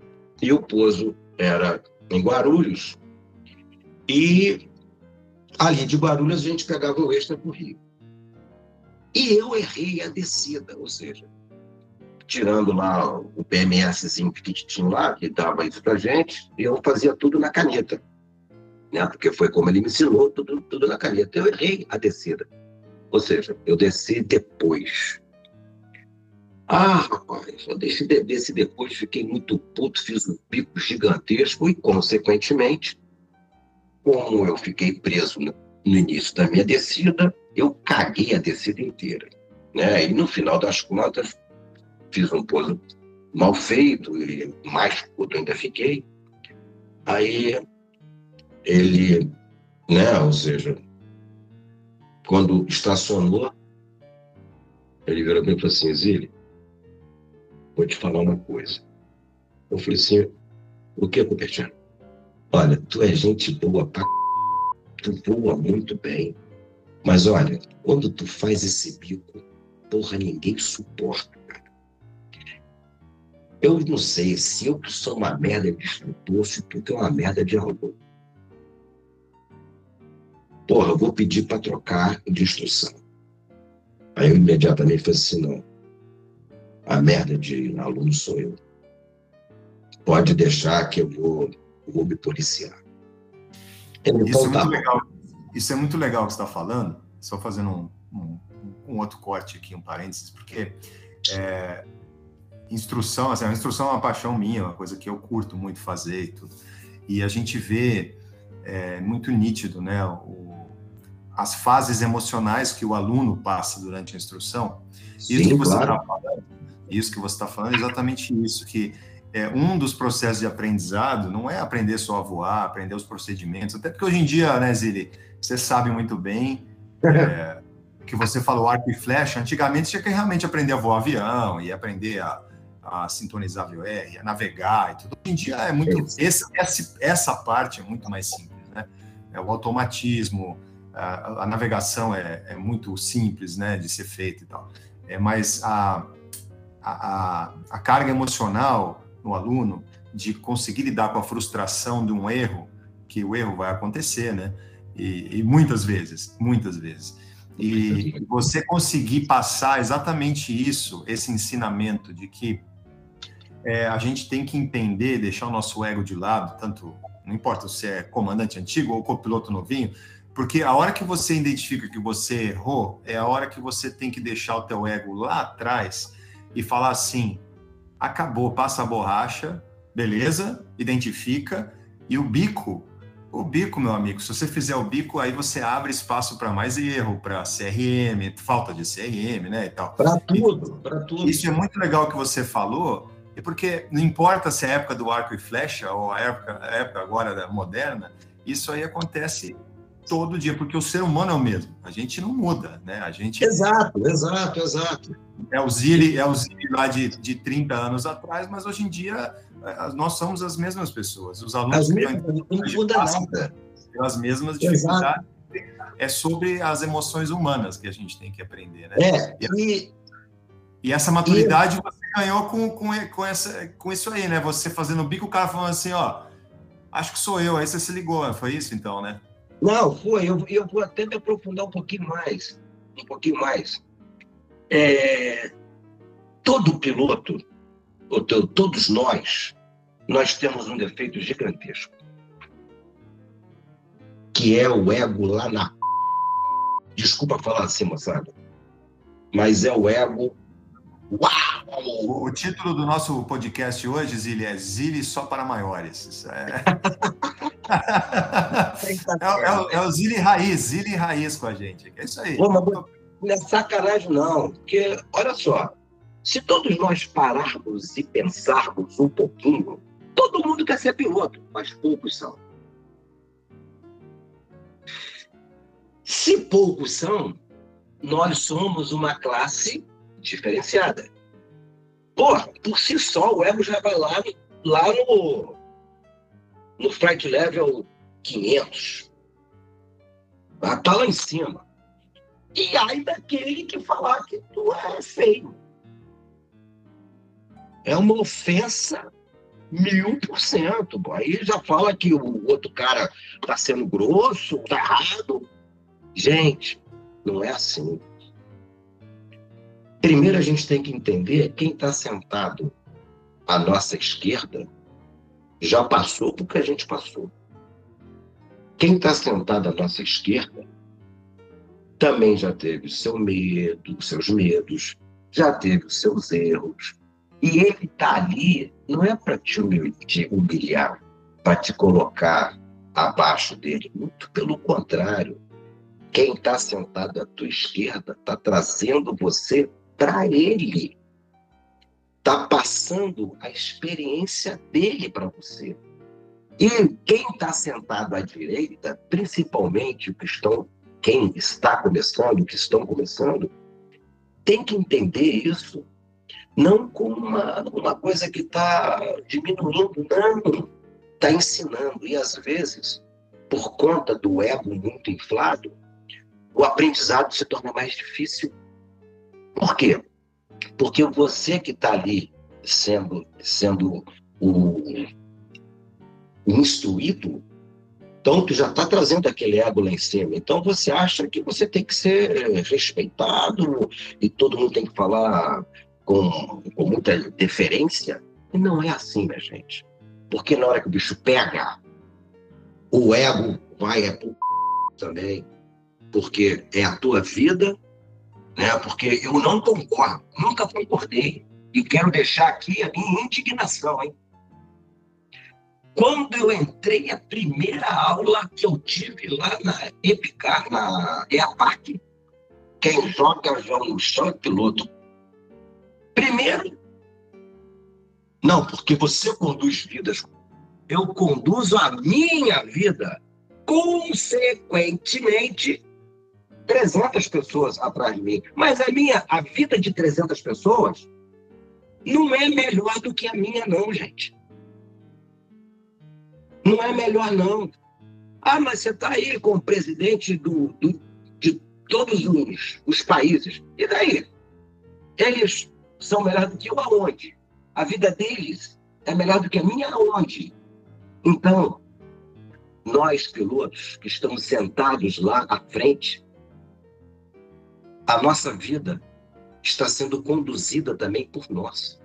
e o pouso era em Guarulhos, e ali de Guarulhos a gente pegava o extra para o Rio. E eu errei a descida, ou seja, tirando lá o PMSzinho que tinha lá, que dava isso para gente, eu fazia tudo na caneta. né? Porque foi como ele me ensinou, tudo, tudo na caneta. Eu errei a descida. Ou seja, eu desci depois. Ah, rapaz, eu desci, desci depois, fiquei muito puto, fiz um pico gigantesco e, consequentemente, como eu fiquei preso no, no início da minha descida, eu caguei a descida inteira. Né? E no final das contas, fiz um pouso mal feito e mais puto ainda fiquei. Aí ele, né, ou seja, quando estacionou, ele virou para mim e assim, vou te falar uma coisa. Eu falei assim, o que, Cupertino? Olha, tu é gente boa pra tu voa muito bem, mas olha, quando tu faz esse bico, porra, ninguém suporta, cara. Eu não sei se eu que sou uma merda de instrutor, se tu que é uma merda de aluno. Porra, eu vou pedir para trocar de instrução. Aí eu imediatamente falei assim, não. A merda de aluno sou eu. Pode deixar que eu vou, vou me policiar. Ele Isso é muito legal. Isso é muito legal que você está falando. Só fazendo um, um, um, outro corte aqui, um parênteses, porque é, instrução, assim, a instrução é uma paixão minha, uma coisa que eu curto muito fazer e tudo. E a gente vê é, muito nítido, né, o, as fases emocionais que o aluno passa durante a instrução. Sim, isso que você está claro. Isso que você está falando, é exatamente isso, que é, um dos processos de aprendizado não é aprender só a voar, aprender os procedimentos, até porque hoje em dia, né, Zili, você sabe muito bem é, que você falou arco e flecha, antigamente tinha que realmente aprender a voar avião e aprender a, a sintonizar a VR, a navegar e tudo. Hoje em dia é muito. Esse, essa, essa parte é muito mais simples, né? É o automatismo, a, a navegação é, é, muito simples, né, de ser feita e tal. É, mas a, a, a carga emocional no aluno de conseguir lidar com a frustração de um erro, que o erro vai acontecer, né? E, e muitas vezes, muitas vezes. E você conseguir passar exatamente isso, esse ensinamento de que é, a gente tem que entender, deixar o nosso ego de lado, tanto não importa se é comandante antigo ou copiloto novinho, porque a hora que você identifica que você errou, é a hora que você tem que deixar o teu ego lá atrás e falar assim: acabou, passa a borracha, beleza, identifica, e o bico, o bico, meu amigo, se você fizer o bico, aí você abre espaço para mais erro, para CRM, falta de CRM, né, e tal. Para tudo, para tudo. Isso é muito legal que você falou, e porque não importa se é a época do arco e flecha ou a época, a época agora moderna, isso aí acontece todo dia, porque o ser humano é o mesmo. A gente não muda, né? A gente. Exato, exato, exato. É o Zili, é o Zili lá de, de 30 anos atrás, mas hoje em dia é, nós somos as mesmas pessoas. Os alunos as mesmas, não muda nada. As mesmas dificuldades. Exato. É sobre as emoções humanas que a gente tem que aprender, né? É, e, e essa maturidade e... você ganhou com, com, com, essa, com isso aí, né? Você fazendo o bico, o cara falando assim, ó, acho que sou eu. Aí você se ligou, foi isso então, né? Não, foi. Eu, eu vou até me aprofundar um pouquinho mais. Um pouquinho mais. É, todo piloto, ou todos nós, nós temos um defeito gigantesco. Que é o ego lá na. Desculpa falar assim, moçada. Mas é o ego. Uau! O título do nosso podcast hoje, Zili, é Zili só para maiores. É. é, é, é, o Zili Raiz, Zili Raiz com a gente. É isso aí. Mas não é sacanagem, não. Porque, olha só, se todos nós pararmos e pensarmos um pouquinho, todo mundo quer ser piloto, mas poucos são. Se poucos são, nós somos uma classe diferenciada. Porra, por si só, o ego já vai lá, lá no, no flight level 500. Tá lá em cima. E aí daquele que falar que tu é feio. É uma ofensa mil por cento. Aí já fala que o outro cara tá sendo grosso, tá errado. Gente, não é assim. Primeiro a gente tem que entender quem está sentado à nossa esquerda já passou por que a gente passou. Quem está sentado à nossa esquerda também já teve o seu medo, os seus medos, já teve os seus erros. E ele está ali não é para te humilhar, para te colocar abaixo dele. Muito pelo contrário. Quem está sentado à tua esquerda está trazendo você para ele. Está passando a experiência dele para você. E quem está sentado à direita, principalmente que estão, quem está começando, que estão começando, tem que entender isso não como uma, uma coisa que está diminuindo, não. Está ensinando. E às vezes, por conta do ego muito inflado, o aprendizado se torna mais difícil. Por quê? Porque você que está ali sendo, sendo o, instruído, então tu já está trazendo aquele ego lá em cima. Então você acha que você tem que ser respeitado e todo mundo tem que falar com, com muita deferência. E não é assim, minha gente. Porque na hora que o bicho pega, o ego vai é pro também. Porque é a tua vida, né? Porque eu não concordo, nunca concordei. E quero deixar aqui a minha indignação, hein? Quando eu entrei, a primeira aula que eu tive lá na EPICAR, na EAPAC, quem joga já no chão é piloto. Primeiro, não, porque você conduz vidas. Eu conduzo a minha vida. Consequentemente, 300 pessoas atrás de mim. Mas a minha, a vida de 300 pessoas não é melhor do que a minha, não, gente. Não é melhor, não. Ah, mas você está aí com o presidente do, do, de todos os, os países. E daí? Eles são melhores do que eu aonde? A vida deles é melhor do que a minha aonde? Então, nós pilotos que estamos sentados lá à frente, a nossa vida está sendo conduzida também por nós.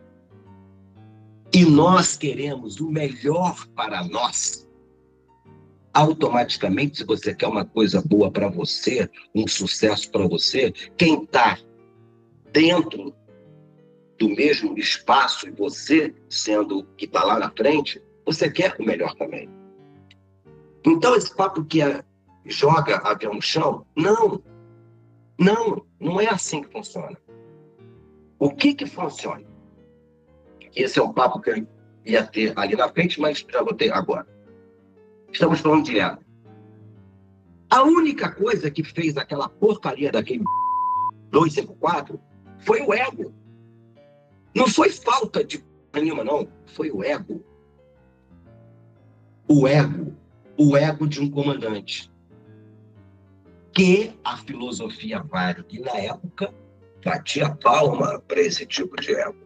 E nós queremos o melhor para nós. Automaticamente, se você quer uma coisa boa para você, um sucesso para você, quem está dentro do mesmo espaço e você sendo que está lá na frente, você quer o melhor também. Então, esse papo que é, joga avião no chão, não. Não, não é assim que funciona. O que que funciona? Esse é o papo que eu ia ter ali na frente, mas já vou ter agora. Estamos falando de ego. A única coisa que fez aquela porcaria daquele 254 foi o ego. Não foi falta de nenhuma, não. Foi o ego. O ego. O ego de um comandante. Que a filosofia vale. E na época batia palma para esse tipo de ego.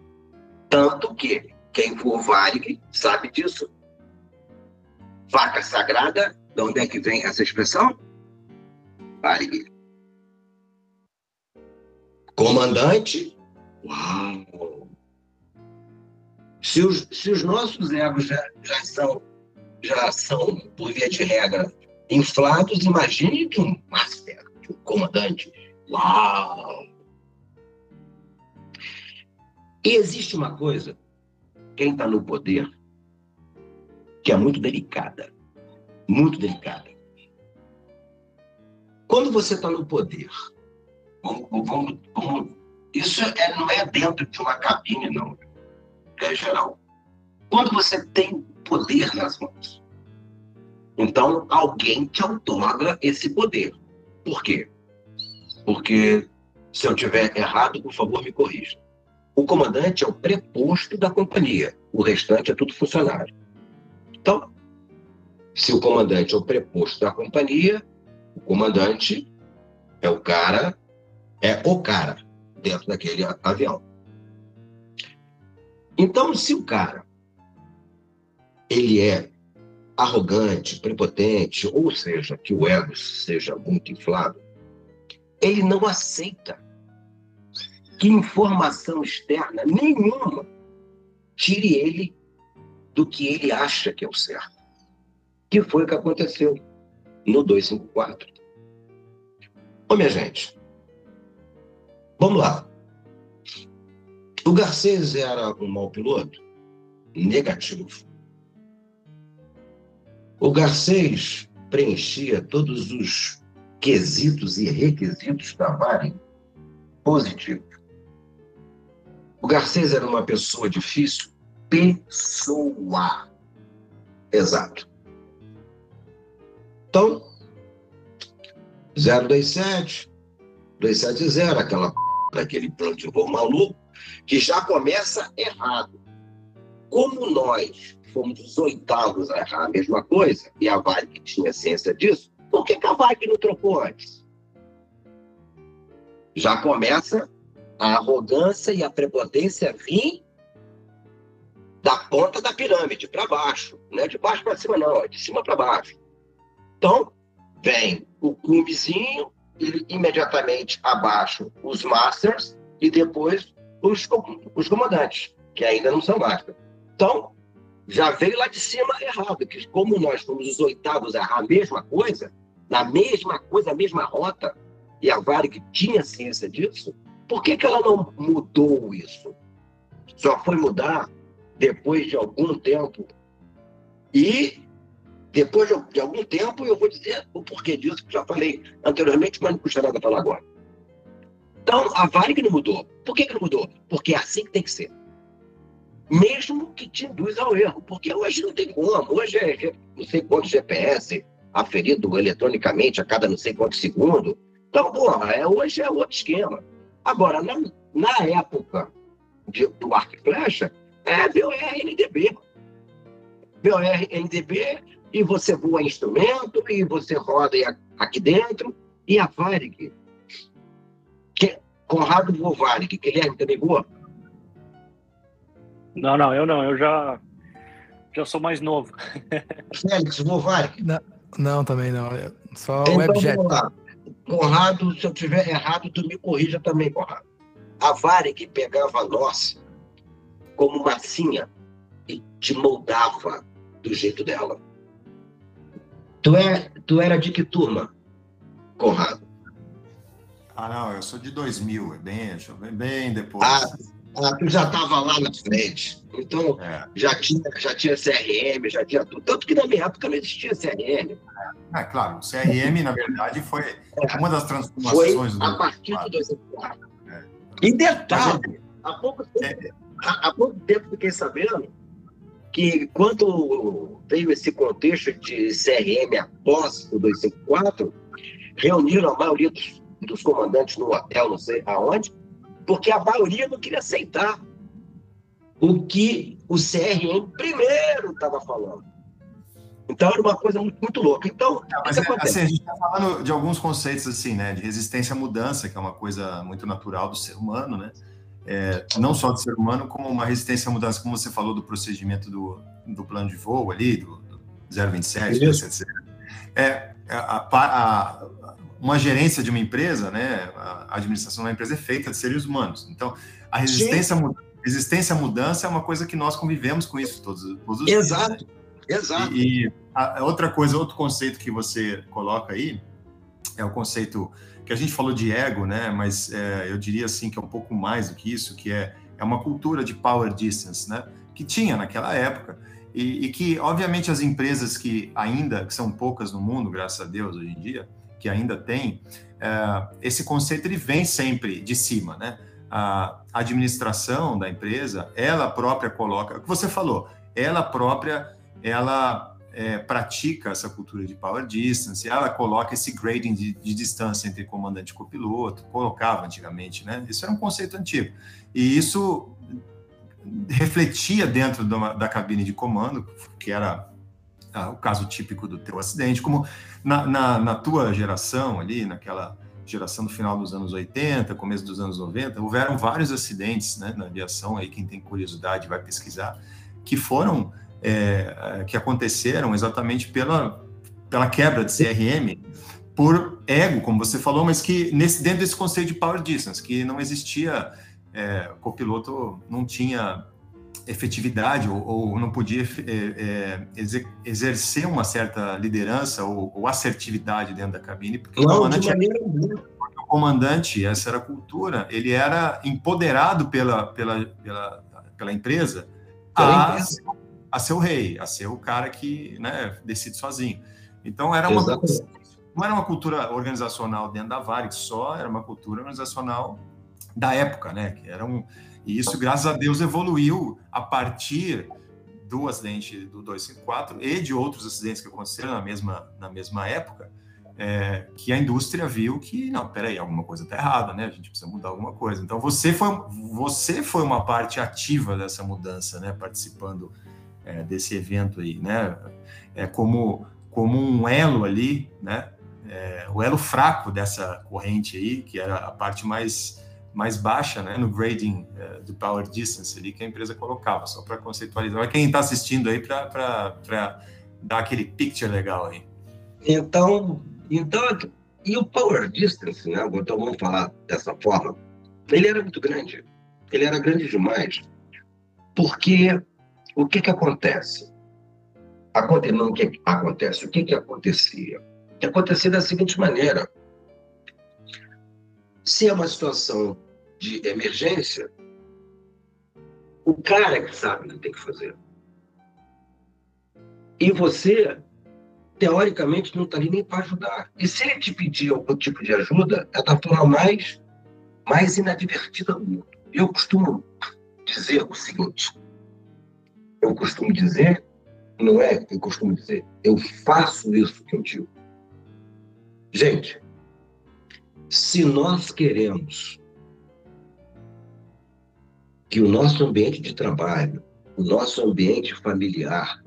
Tanto que quem for Varig sabe disso. Vaca sagrada, de onde é que vem essa expressão? Varig. Comandante, uau! Se os, se os nossos egos já, já, são, já são, por via de regra, inflados, imagine de um master, um comandante. Uau! E existe uma coisa, quem está no poder, que é muito delicada. Muito delicada. Quando você está no poder, isso é, não é dentro de uma cabine, não é geral. Quando você tem poder nas mãos, então alguém te outorga esse poder. Por quê? Porque se eu tiver errado, por favor, me corrija. O comandante é o preposto da companhia, o restante é tudo funcionário. Então, se o comandante é o preposto da companhia, o comandante é o cara, é o cara dentro daquele avião. Então, se o cara ele é arrogante, prepotente, ou seja, que o ego seja muito inflado, ele não aceita que informação externa nenhuma tire ele do que ele acha que é o certo. Que foi o que aconteceu. no 254. Ô, minha gente, vamos lá. O Garcês era um mau piloto? Negativo. O Garcês preenchia todos os quesitos e requisitos da Varig positivo. O Garcês era uma pessoa difícil? Pessoa. Exato. Então, 027, 270, aquela daquele plano de voo maluco, que já começa errado. Como nós fomos os oitavos a errar a mesma coisa, e a Varig tinha ciência disso, por que, que a Varig não trocou antes? Já começa a arrogância e a prepotência vir da ponta da pirâmide para baixo, não é de baixo para cima, não, é de cima para baixo. Então, vem o cumezinho, e imediatamente abaixo os masters e depois os, os comandantes, que ainda não são masters. Então, já veio lá de cima errado, que como nós fomos os oitavos a errar a mesma coisa, na mesma coisa, a mesma rota, e a Varig tinha ciência disso, por que, que ela não mudou isso? Só foi mudar depois de algum tempo. E depois de, algum tempo eu vou dizer o porquê disso, que já falei anteriormente, mas não custa nada falar agora. Então, a Varig não mudou. Por que, que não mudou? Porque é assim que tem que ser mesmo que te induz ao erro, porque hoje não tem como, hoje é não sei quantos GPS aferido eletronicamente a cada não sei quantos segundos. Então, porra, é, hoje é outro esquema. Agora, na, na época de, do arco e flecha, é VOR-NDB. VOR-NDB, e você voa instrumento, e você roda aqui dentro, e a Varig, que, Conrado voou Varig, Guilherme também voa? Não, não, eu não, eu já, já sou mais novo. Félix, Novari? Não, não, também não. Só então, Webjet. Vamos lá. Conrado, se eu tiver errado, tu me corrija também, Conrado. A Varig pegava nós como massinha e te moldava do jeito dela. Tu, é, tu era de que turma, Conrado? Ah, não, eu sou de 2000, é bem, bem, bem depois. Ah, ah, tu já estava lá na frente. Então, é. já, tinha, já tinha CRM, já tinha tudo. Tanto que na minha época não existia CRM. É, claro, o CRM, na verdade, foi é. uma das transformações foi a partir do 2004. É. E detalhe, há pouco, tempo, é. há, há pouco tempo fiquei sabendo que quando veio esse contexto de CRM após o 254, reuniram a maioria dos, dos comandantes no hotel, não sei aonde, porque a maioria não queria aceitar o que o CRM primeiro estava falando. Então era uma coisa muito, muito louca. Então, é, mas assim, a gente está falando de alguns conceitos assim, né, de resistência à mudança, que é uma coisa muito natural do ser humano, né? É, não só do ser humano, como uma resistência à mudança, como você falou do procedimento do, do plano de voo ali, do, do 027, etc. É, é, a, a, uma gerência de uma empresa, né, a administração da empresa é feita de seres humanos. Então, a resistência, resistência à mudança é uma coisa que nós convivemos com isso todos, todos os Exato. dias. Né? Exato. E, e a, outra coisa, outro conceito que você coloca aí é o conceito que a gente falou de ego, né? Mas é, eu diria assim que é um pouco mais do que isso, que é, é uma cultura de power distance, né? Que tinha naquela época e, e que, obviamente, as empresas que ainda que são poucas no mundo, graças a Deus, hoje em dia, que ainda tem, é, esse conceito ele vem sempre de cima, né? A administração da empresa, ela própria coloca, o que você falou, ela própria, ela é, pratica essa cultura de power distance, ela coloca esse grading de, de, distância entre comandante e copiloto, colocava antigamente, né? Isso era um conceito antigo. E isso refletia dentro da, da cabine de comando, que era ah, o caso típico do teu acidente, como na, na, na, tua geração ali, naquela geração do final dos anos 80, começo dos anos 90, houveram vários acidentes né, na aviação, aí quem tem curiosidade vai pesquisar, que foram, é, que aconteceram exatamente pela, pela quebra de CRM, por ego, como você falou, mas que nesse, dentro desse conceito de power distance, que não existia, é, copiloto não tinha efetividade ou, ou não podia é, é, exercer uma certa liderança ou, ou, assertividade dentro da cabine, porque não, o comandante, o comandante, essa era a cultura, ele era empoderado pela, pela, pela, pela empresa a, a ser o rei, a ser o cara que né, decide sozinho. Então era uma não era uma cultura organizacional dentro da Varig só, era uma cultura organizacional da época, né? Que era um, e isso, graças a Deus, evoluiu a partir do acidente do 254 e de outros acidentes que aconteceram na mesma, na mesma época, é, que a indústria viu que, não, peraí, alguma coisa está errada, né? A gente precisa mudar alguma coisa. Então, você foi, você foi uma parte ativa dessa mudança, né? Participando é, desse evento aí, né? É como, como um elo ali, né? É, o elo fraco dessa corrente aí, que era a parte mais mais baixa né, no grading uh, do power distance ali que a empresa colocava, só para conceitualizar. Quem está assistindo aí para dar aquele picture legal aí. Então, então, e o power distance, né? Então vamos falar dessa forma. Ele era muito grande. Ele era grande demais. Porque o que que acontece? Aconte, não o que acontece, o que que acontecia? Que acontecia da seguinte maneira: se é uma situação de emergência, o cara é que sabe o que tem que fazer. E você, teoricamente, não está ali nem para ajudar. E se ele te pedir algum tipo de ajuda, é da forma mais, mais inadvertida do mundo. Eu costumo dizer o seguinte: eu costumo dizer, não é eu costumo dizer, eu faço isso que eu digo. Gente, se nós queremos que o nosso ambiente de trabalho, o nosso ambiente familiar,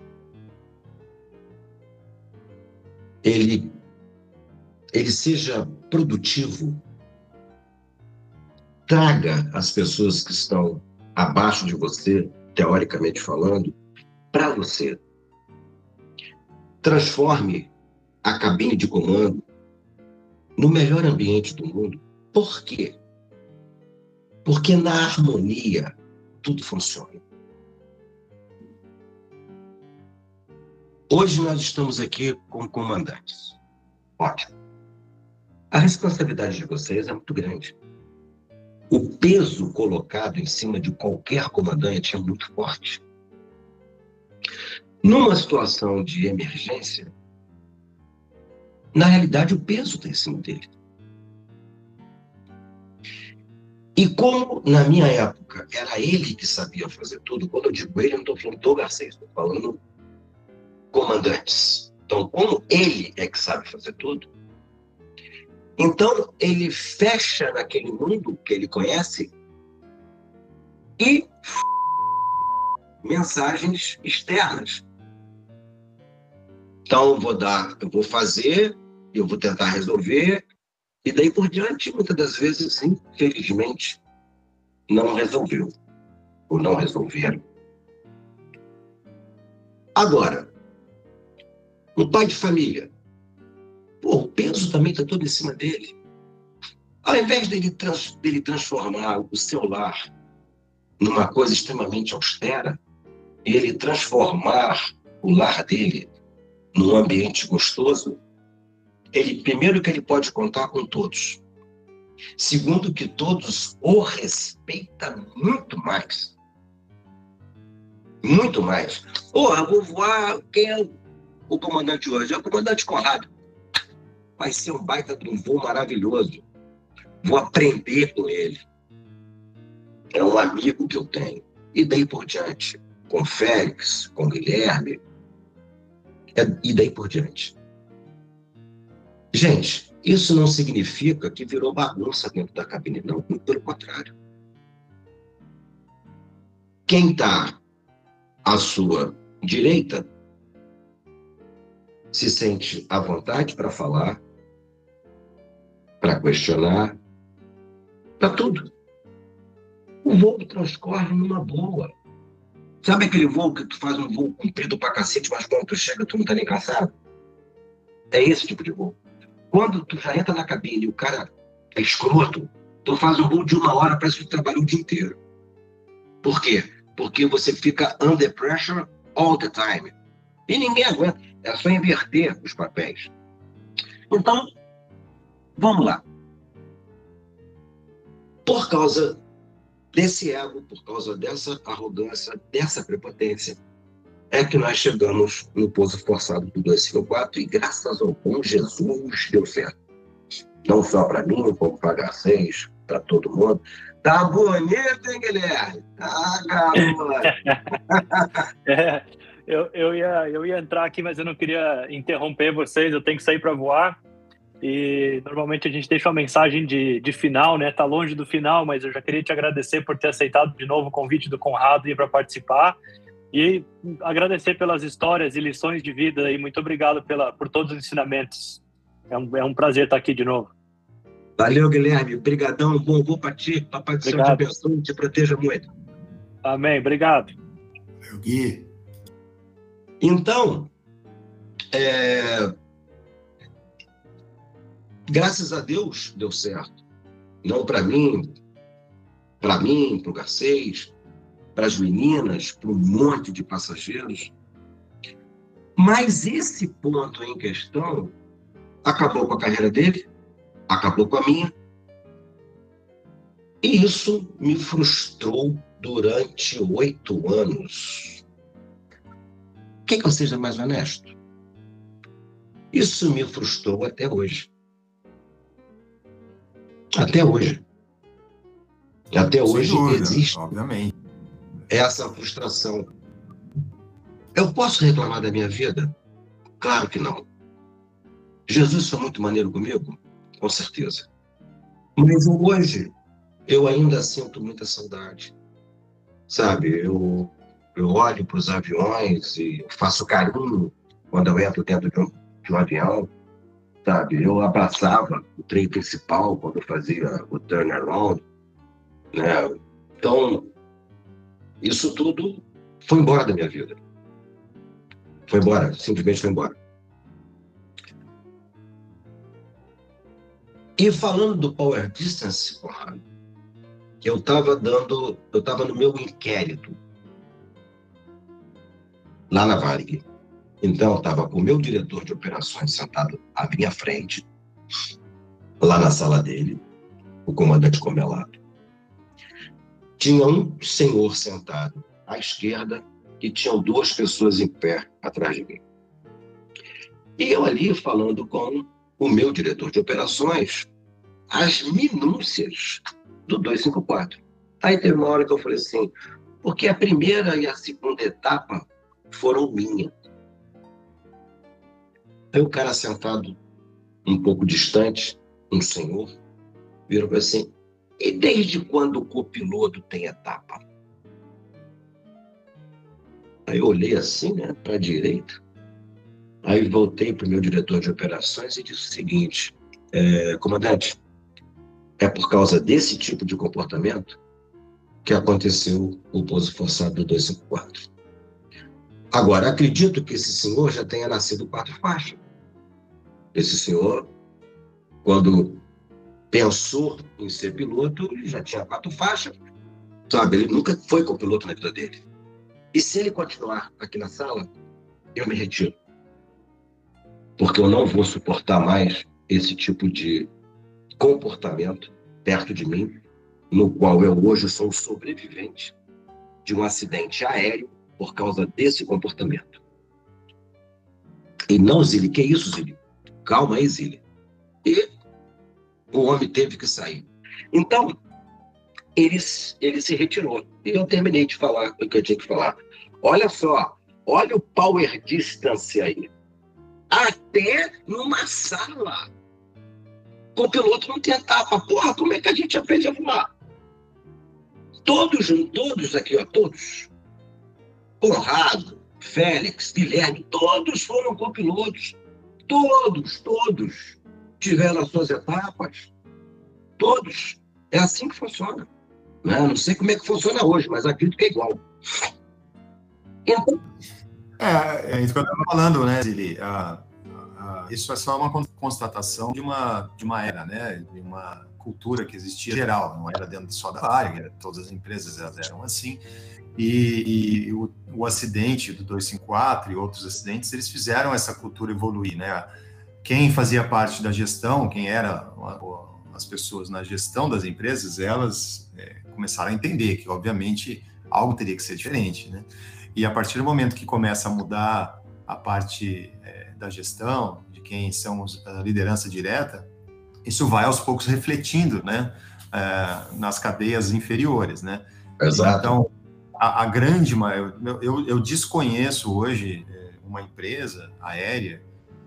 ele, ele seja produtivo, traga as pessoas que estão abaixo de você, teoricamente falando, para você. Transforme a cabine de comando no melhor ambiente do mundo. Por quê? Porque na harmonia tudo funciona. Hoje nós estamos aqui com comandantes. Ótimo. A responsabilidade de vocês é muito grande. O peso colocado em cima de qualquer comandante é muito forte. Numa situação de emergência, na realidade, o peso está em cima dele. E como na minha época era ele que sabia fazer tudo, quando eu digo ele, eu não estou falando do Garcês, estou falando comandantes. Então, como ele é que sabe fazer tudo, então ele fecha naquele mundo que ele conhece e mensagens externas. Então, vou dar, eu vou fazer eu vou tentar resolver, e daí por diante, muitas das vezes, infelizmente, não resolveu, ou não resolveram. Agora, um pai de família, pô, o peso também está todo em cima dele. Ao invés dele, trans, dele transformar o seu lar numa coisa extremamente austera, ele transformar o lar dele num ambiente gostoso, ele primeiro que ele pode contar com todos. Segundo que todos o respeitam muito mais. Muito mais. Porra, vou voar. Quem é o comandante hoje? É o comandante Conrado. Vai ser um baita de um voo maravilhoso. Vou aprender com ele. É um amigo que eu tenho. E daí por diante. Com Félix, com Guilherme. É, e daí por diante. Gente, isso não significa que virou bagunça dentro da cabine, não, pelo contrário. Quem está à sua direita se sente à vontade para falar, para questionar, para tudo. O voo transcorre numa boa. Sabe aquele voo que tu faz um voo comprido para cacete, mas quando tu chega, tu não está nem cansado? É esse tipo de voo. Quando tu já entra na cabine e o cara é escroto, tu faz um voo de uma hora, parece que tu trabalhou o dia inteiro. Por quê? porque você fica under pressure all the time. E ninguém aguenta. É só inverter os papéis. Então, vamos lá. Por causa desse ego, por causa dessa arrogância, dessa prepotência, é que nós chegamos no pouso forçado do 254 e graças ao bom Jesus deu certo. Não só para mim, como para H6, para todo mundo. Tá bonito, hein, Guilherme? Tá, garoto. é, eu, eu, ia, eu ia entrar aqui, mas eu não queria interromper vocês, eu tenho que sair para voar. E normalmente a gente deixa uma mensagem de, de final, né? Tá longe do final, mas eu já queria te agradecer por ter aceitado de novo o convite do Conrado e para participar. E agradecer pelas histórias e lições de vida e muito obrigado pela, por todos os ensinamentos. É um, é um prazer estar aqui de novo. Valeu, Guilherme. Obrigadão. Bom voo para ti. Papai do Céu te abençoe e te proteja muito. Amém. Obrigado. Meu Gui. Então, é... graças a Deus deu certo. Não para mim, para mim, para o Garcês, para as meninas, para um monte de passageiros. Mas esse ponto em questão acabou com a carreira dele, acabou com a minha. E isso me frustrou durante oito anos. Quer que eu seja mais honesto? Isso me frustrou até hoje. Até hoje. Até hoje dúvida, existe obviamente. Essa frustração. Eu posso reclamar da minha vida? Claro que não. Jesus foi muito maneiro comigo? Com certeza. Mas hoje eu ainda sinto muita saudade. Sabe, eu, eu olho para os aviões e faço carinho quando eu entro dentro de um, de um avião. Sabe, eu abraçava o trem principal quando eu fazia o turnaround. Né? Então, isso tudo foi embora da minha vida. Foi embora, simplesmente foi embora. E falando do Power Distance, eu estava dando, eu estava no meu inquérito lá na Varig. Então, eu estava com o meu diretor de operações sentado à minha frente, lá na sala dele, o comandante Comelato. Tinha um senhor sentado à esquerda e tinham duas pessoas em pé atrás de mim. E eu ali falando com o meu diretor de operações as minúcias do 254. Aí teve uma hora que eu falei assim, porque a primeira e a segunda etapa foram minhas. Aí o cara sentado um pouco distante, um senhor, virou assim, e desde quando o copiloto tem etapa? Aí eu olhei assim, né, para a direita, Aí voltei para o meu diretor de operações e disse o seguinte: é, comandante, é por causa desse tipo de comportamento que aconteceu o pouso forçado do 254. Agora, acredito que esse senhor já tenha nascido quatro faixas. Esse senhor, quando pensou em ser piloto, ele já tinha quatro faixas. Sabe, ele nunca foi copiloto na vida dele. E se ele continuar aqui na sala, eu me retiro porque eu não vou suportar mais esse tipo de comportamento perto de mim, no qual eu hoje sou sobrevivente de um acidente aéreo por causa desse comportamento. E não, Zili, que isso, Zili? Calma aí, Zili. E o homem teve que sair. Então, ele, ele se retirou. E eu terminei de falar o que eu tinha que falar. Olha só, olha o power distance aí até numa sala. O piloto não tem etapa. Porra, como é que a gente aprende a voar? Todos, todos aqui, ó, todos. Conrado, Félix, Guilherme, todos foram copilotos. Todos, todos tiveram as suas etapas. Todos. É assim que funciona. Né? Não sei como é que funciona hoje, mas acredito que é igual. Então, é, é isso que eu estava falando, né, Zili? Ah, ah, isso é só uma constatação de uma, de uma era, né? De uma cultura que existia geral, não era dentro só da área, todas as empresas eram assim. e, e o, o, acidente do 254 e outros acidentes, eles fizeram essa cultura evoluir, né? Quem fazia parte da gestão, quem era as pessoas na gestão das empresas, elas é, começaram a entender que, obviamente, algo teria que ser diferente, né? E a partir do momento que começa a mudar a parte é, da gestão, de quem são a liderança direta, isso vai aos poucos refletindo, né, é, nas cadeias inferiores, né? Exato. Então, a, a grande, eu, eu, eu desconheço hoje é, uma empresa aérea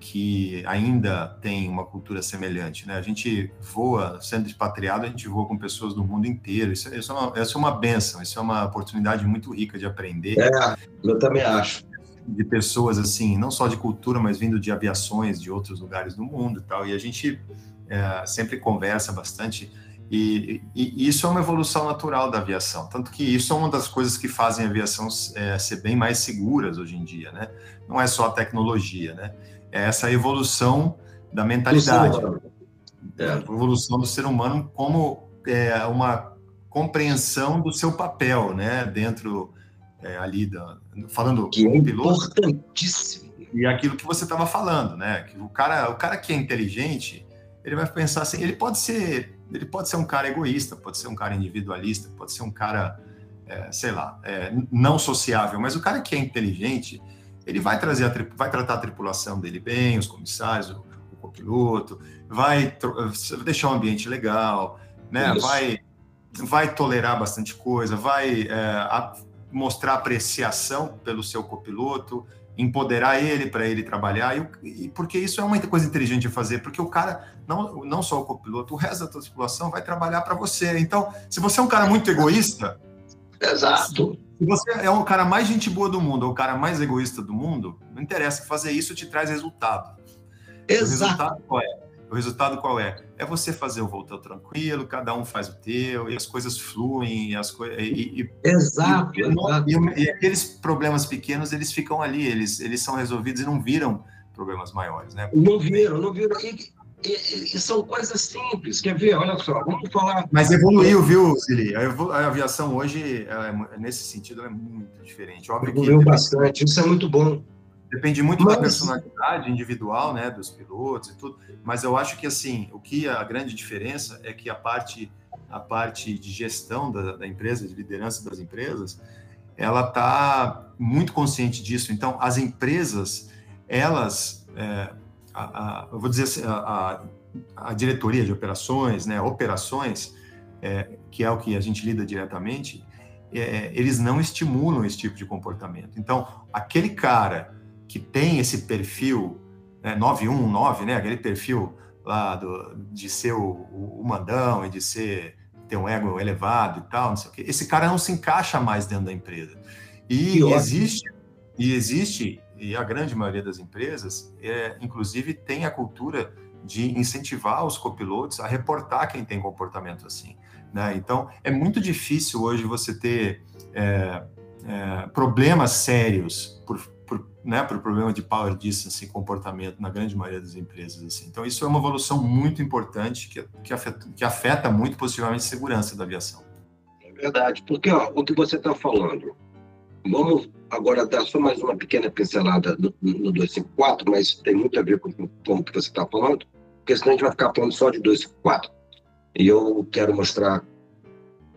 que ainda tem uma cultura semelhante, né? A gente voa, sendo expatriado, a gente voa com pessoas do mundo inteiro. Isso, isso, é, uma, isso é uma benção, isso é uma oportunidade muito rica de aprender. É, eu também acho. De pessoas, assim, não só de cultura, mas vindo de aviações de outros lugares do mundo e tal. E a gente é, sempre conversa bastante e, e, isso é uma evolução natural da aviação, tanto que isso é uma das coisas que fazem a aviação é, ser bem mais seguras hoje em dia, né? Não é só a tecnologia, né? É essa evolução da mentalidade, é. a evolução do ser humano como é, uma compreensão do seu papel, né? Dentro é, ali da, falando que é importantíssimo e aquilo que você estava falando, né? Que o cara, o cara que é inteligente, ele vai pensar assim, ele pode ser ele pode ser um cara egoísta, pode ser um cara individualista, pode ser um cara, é, sei lá, é, não sociável, mas o cara que é inteligente, ele vai trazer, a, vai tratar a tripulação dele bem, os comissários, o, o copiloto, vai deixar o ambiente legal, né? Vai, vai tolerar bastante coisa, vai é, a, mostrar apreciação pelo seu copiloto, empoderar ele para ele trabalhar, e, e, porque isso é uma coisa inteligente de fazer, porque o cara, não, não só o copiloto, o resto da tua tripulação vai trabalhar para você. Então, se você é um cara muito egoísta. Exato. Se você é o cara mais gente boa do mundo, ou o cara mais egoísta do mundo, não interessa, fazer isso te traz resultado. Exato. O resultado qual é? O resultado qual é? É você fazer o voltão tranquilo, cada um faz o teu, e as coisas fluem, e as coisas. Exato. E, exato. E, e, aqueles problemas pequenos, eles ficam ali, eles, eles são resolvidos e não viram problemas maiores, né? Não viram, não viram. E, e, são coisas simples. Quer ver? Olha só, vamos falar. Mas evoluiu, viu, Zili? A, a, aviação hoje, é, nesse sentido, é muito diferente. Óbvio evoluiu que bastante, isso é muito bom. Depende muito mas... da personalidade individual, né, dos pilotos e tudo. Mas eu acho que assim, o que a grande diferença é que a parte a parte de gestão da, da empresa, de liderança das empresas, ela está muito consciente disso. Então, as empresas, elas, é, a, a, eu vou dizer assim, a, a, diretoria de operações, né, operações, é, que é o que a gente lida diretamente, é, eles não estimulam esse tipo de comportamento. Então, aquele cara que tem esse perfil né, 919, né, aquele perfil lá do, de ser o, o, mandão e de ser ter um ego elevado e tal, não sei o quê. Esse cara não se encaixa mais dentro da empresa. E existe, e existe, e a grande maioria das empresas, é, inclusive, tem a cultura de incentivar os copilotos a reportar quem tem comportamento assim. Né? Então, é muito difícil hoje você ter é, é, problemas sérios por né, para o problema de power distance e comportamento na grande maioria das empresas. Assim. Então, isso é uma evolução muito importante que, que, afeta, que afeta muito positivamente a segurança da aviação. É verdade, porque ó, o que você está falando, vamos agora dar só mais uma pequena pincelada no, no 254, mas tem muito a ver com, o que você está falando, porque senão a gente vai ficar falando só de 254. E eu quero mostrar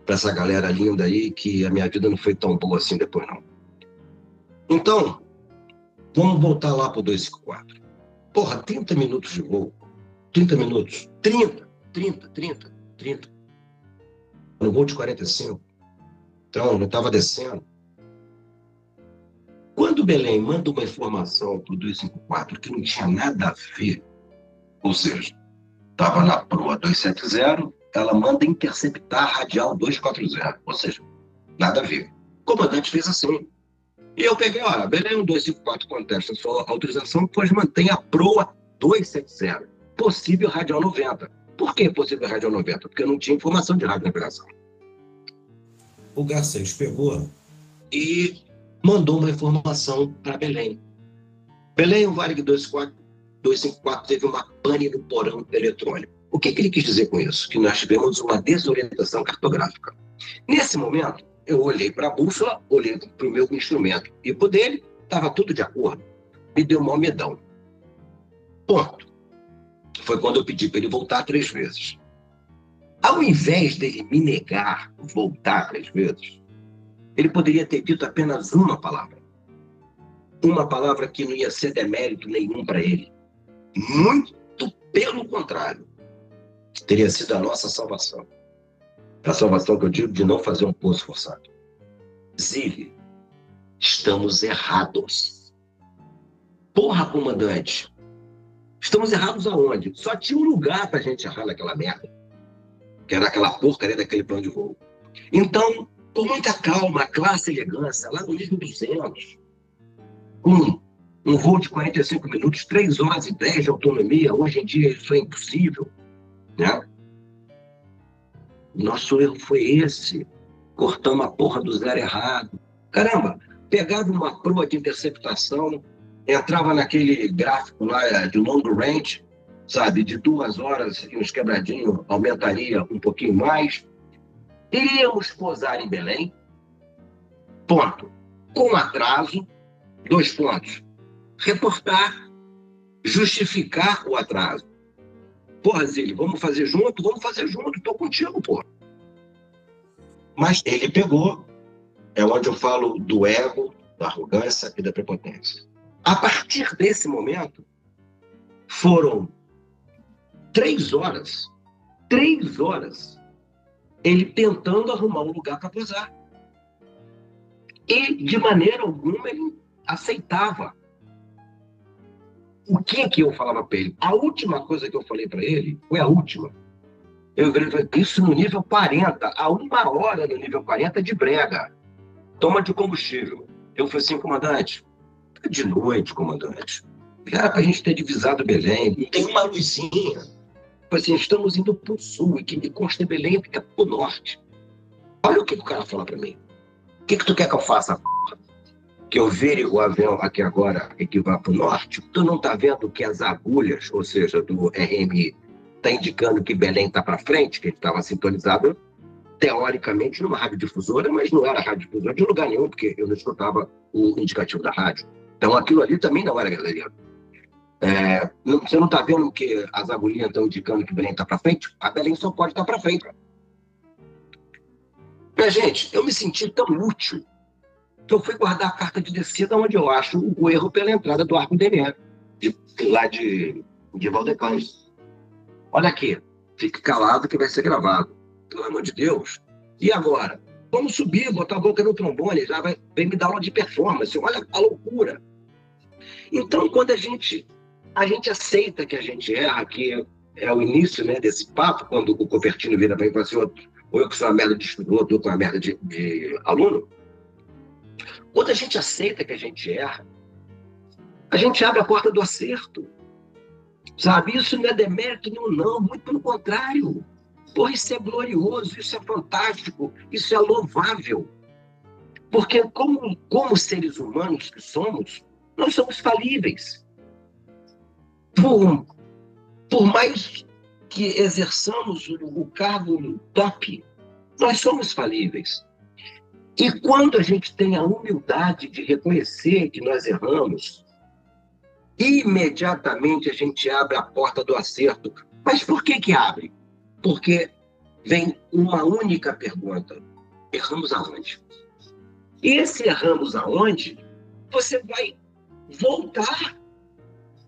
para essa galera linda aí que a minha vida não foi tão boa assim depois, não. Então, Vamos voltar lá para o 254. Porra, 30 minutos de voo. 30 minutos. 30, 30, 30, 30. No voo de 45. Então, não estava descendo. Quando o Belém manda uma informação para o 254 que não tinha nada a ver, ou seja, estava na proa 270, ela manda interceptar radial 240, ou seja, nada a ver. O comandante fez assim. E eu peguei, olha, Belém 1254 contesta sua autorização, pois mantém a proa 270, possível radial 90. Por que possível radial 90? Porque não tinha informação de rádio navegação. O Garcês pegou e mandou uma informação para Belém. Belém, o Vale 254 teve uma pane no porão eletrônico. O que, que ele quis dizer com isso? Que nós tivemos uma desorientação cartográfica. Nesse momento, eu olhei para a bússola, olhei para o meu instrumento e por dele, estava tudo de acordo. Me deu um medão. Ponto. Foi quando eu pedi para ele voltar três vezes. Ao invés dele me negar voltar três vezes, ele poderia ter dito apenas uma palavra. Uma palavra que não ia ser demérito nenhum para ele. Muito pelo contrário. Teria sido a nossa salvação. A salvação que eu digo de não fazer um poço forçado. Zile, estamos errados. Porra, comandante. Estamos errados aonde? Só tinha um lugar para a gente errar naquela merda. Que era aquela porcaria daquele plano de voo. Então, com muita calma, classe e elegância, lá no nível 200, com um voo de 45 minutos, 3 horas e 10 de autonomia, hoje em dia isso é impossível. Né? Nosso erro foi esse. Cortamos a porra do zero errado. Caramba, pegava uma proa de interceptação, entrava naquele gráfico lá é, de long range, sabe, de duas horas e uns quebradinhos, aumentaria um pouquinho mais. Iríamos posar em Belém, ponto. Com atraso, dois pontos. Reportar, justificar o atraso. Porra, Zílio, vamos fazer junto? Vamos fazer junto, tô contigo, porra. Mas ele pegou, é onde eu falo do ego, da arrogância e da prepotência. A partir desse momento, foram três horas, três horas, ele tentando arrumar um lugar para posar. E, de maneira alguma, ele aceitava. O que que eu falava para ele? A última coisa que eu falei para ele foi a última. Eu falei, isso no nível 40, a uma hora no nível 40 de brega. Toma de combustível. Eu falei assim, comandante, tá de noite, comandante. Era para a gente ter divisado Belém. Tem uma luzinha. Falei assim, estamos indo para o sul e que me consta Belém fica para o norte. Olha o que, que o cara falou para mim. O que, que tu quer que eu faça? que eu vire o avião aqui agora e que vá para o norte, tu não está vendo que as agulhas, ou seja, do RMI, está indicando que Belém está para frente, que ele estava sintonizado teoricamente numa radiodifusora, mas não era radiodifusora de lugar nenhum, porque eu não escutava o indicativo da rádio. Então aquilo ali também não era verdadeiro. É, você não está vendo que as agulhinhas estão indicando que Belém está para frente? A Belém só pode estar tá para frente. Minha gente, eu me senti tão útil que eu fui guardar a carta de descida onde eu acho o erro pela entrada do arco DNE, de, lá de, de Valdecães. Olha aqui, fique calado que vai ser gravado. Pelo amor de Deus. E agora? Vamos subir, botar a boca no trombone, já vai, vem me dar aula de performance. Olha a loucura. Então, quando a gente, a gente aceita que a gente erra, que é o início né, desse papo, quando o Copertino vira para mim e fala assim, ou eu que sou uma merda de estudante, ou sou uma merda de, de aluno, quando a gente aceita que a gente erra, a gente abre a porta do acerto. Sabe? Isso não é demérito nenhum, não. Muito pelo contrário. Porra, isso é glorioso, isso é fantástico, isso é louvável. Porque, como, como seres humanos que somos, nós somos falíveis. Por, por mais que exerçamos o, o cargo top, nós somos falíveis. E quando a gente tem a humildade de reconhecer que nós erramos, imediatamente a gente abre a porta do acerto. Mas por que que abre? Porque vem uma única pergunta: erramos aonde? E esse erramos aonde, você vai voltar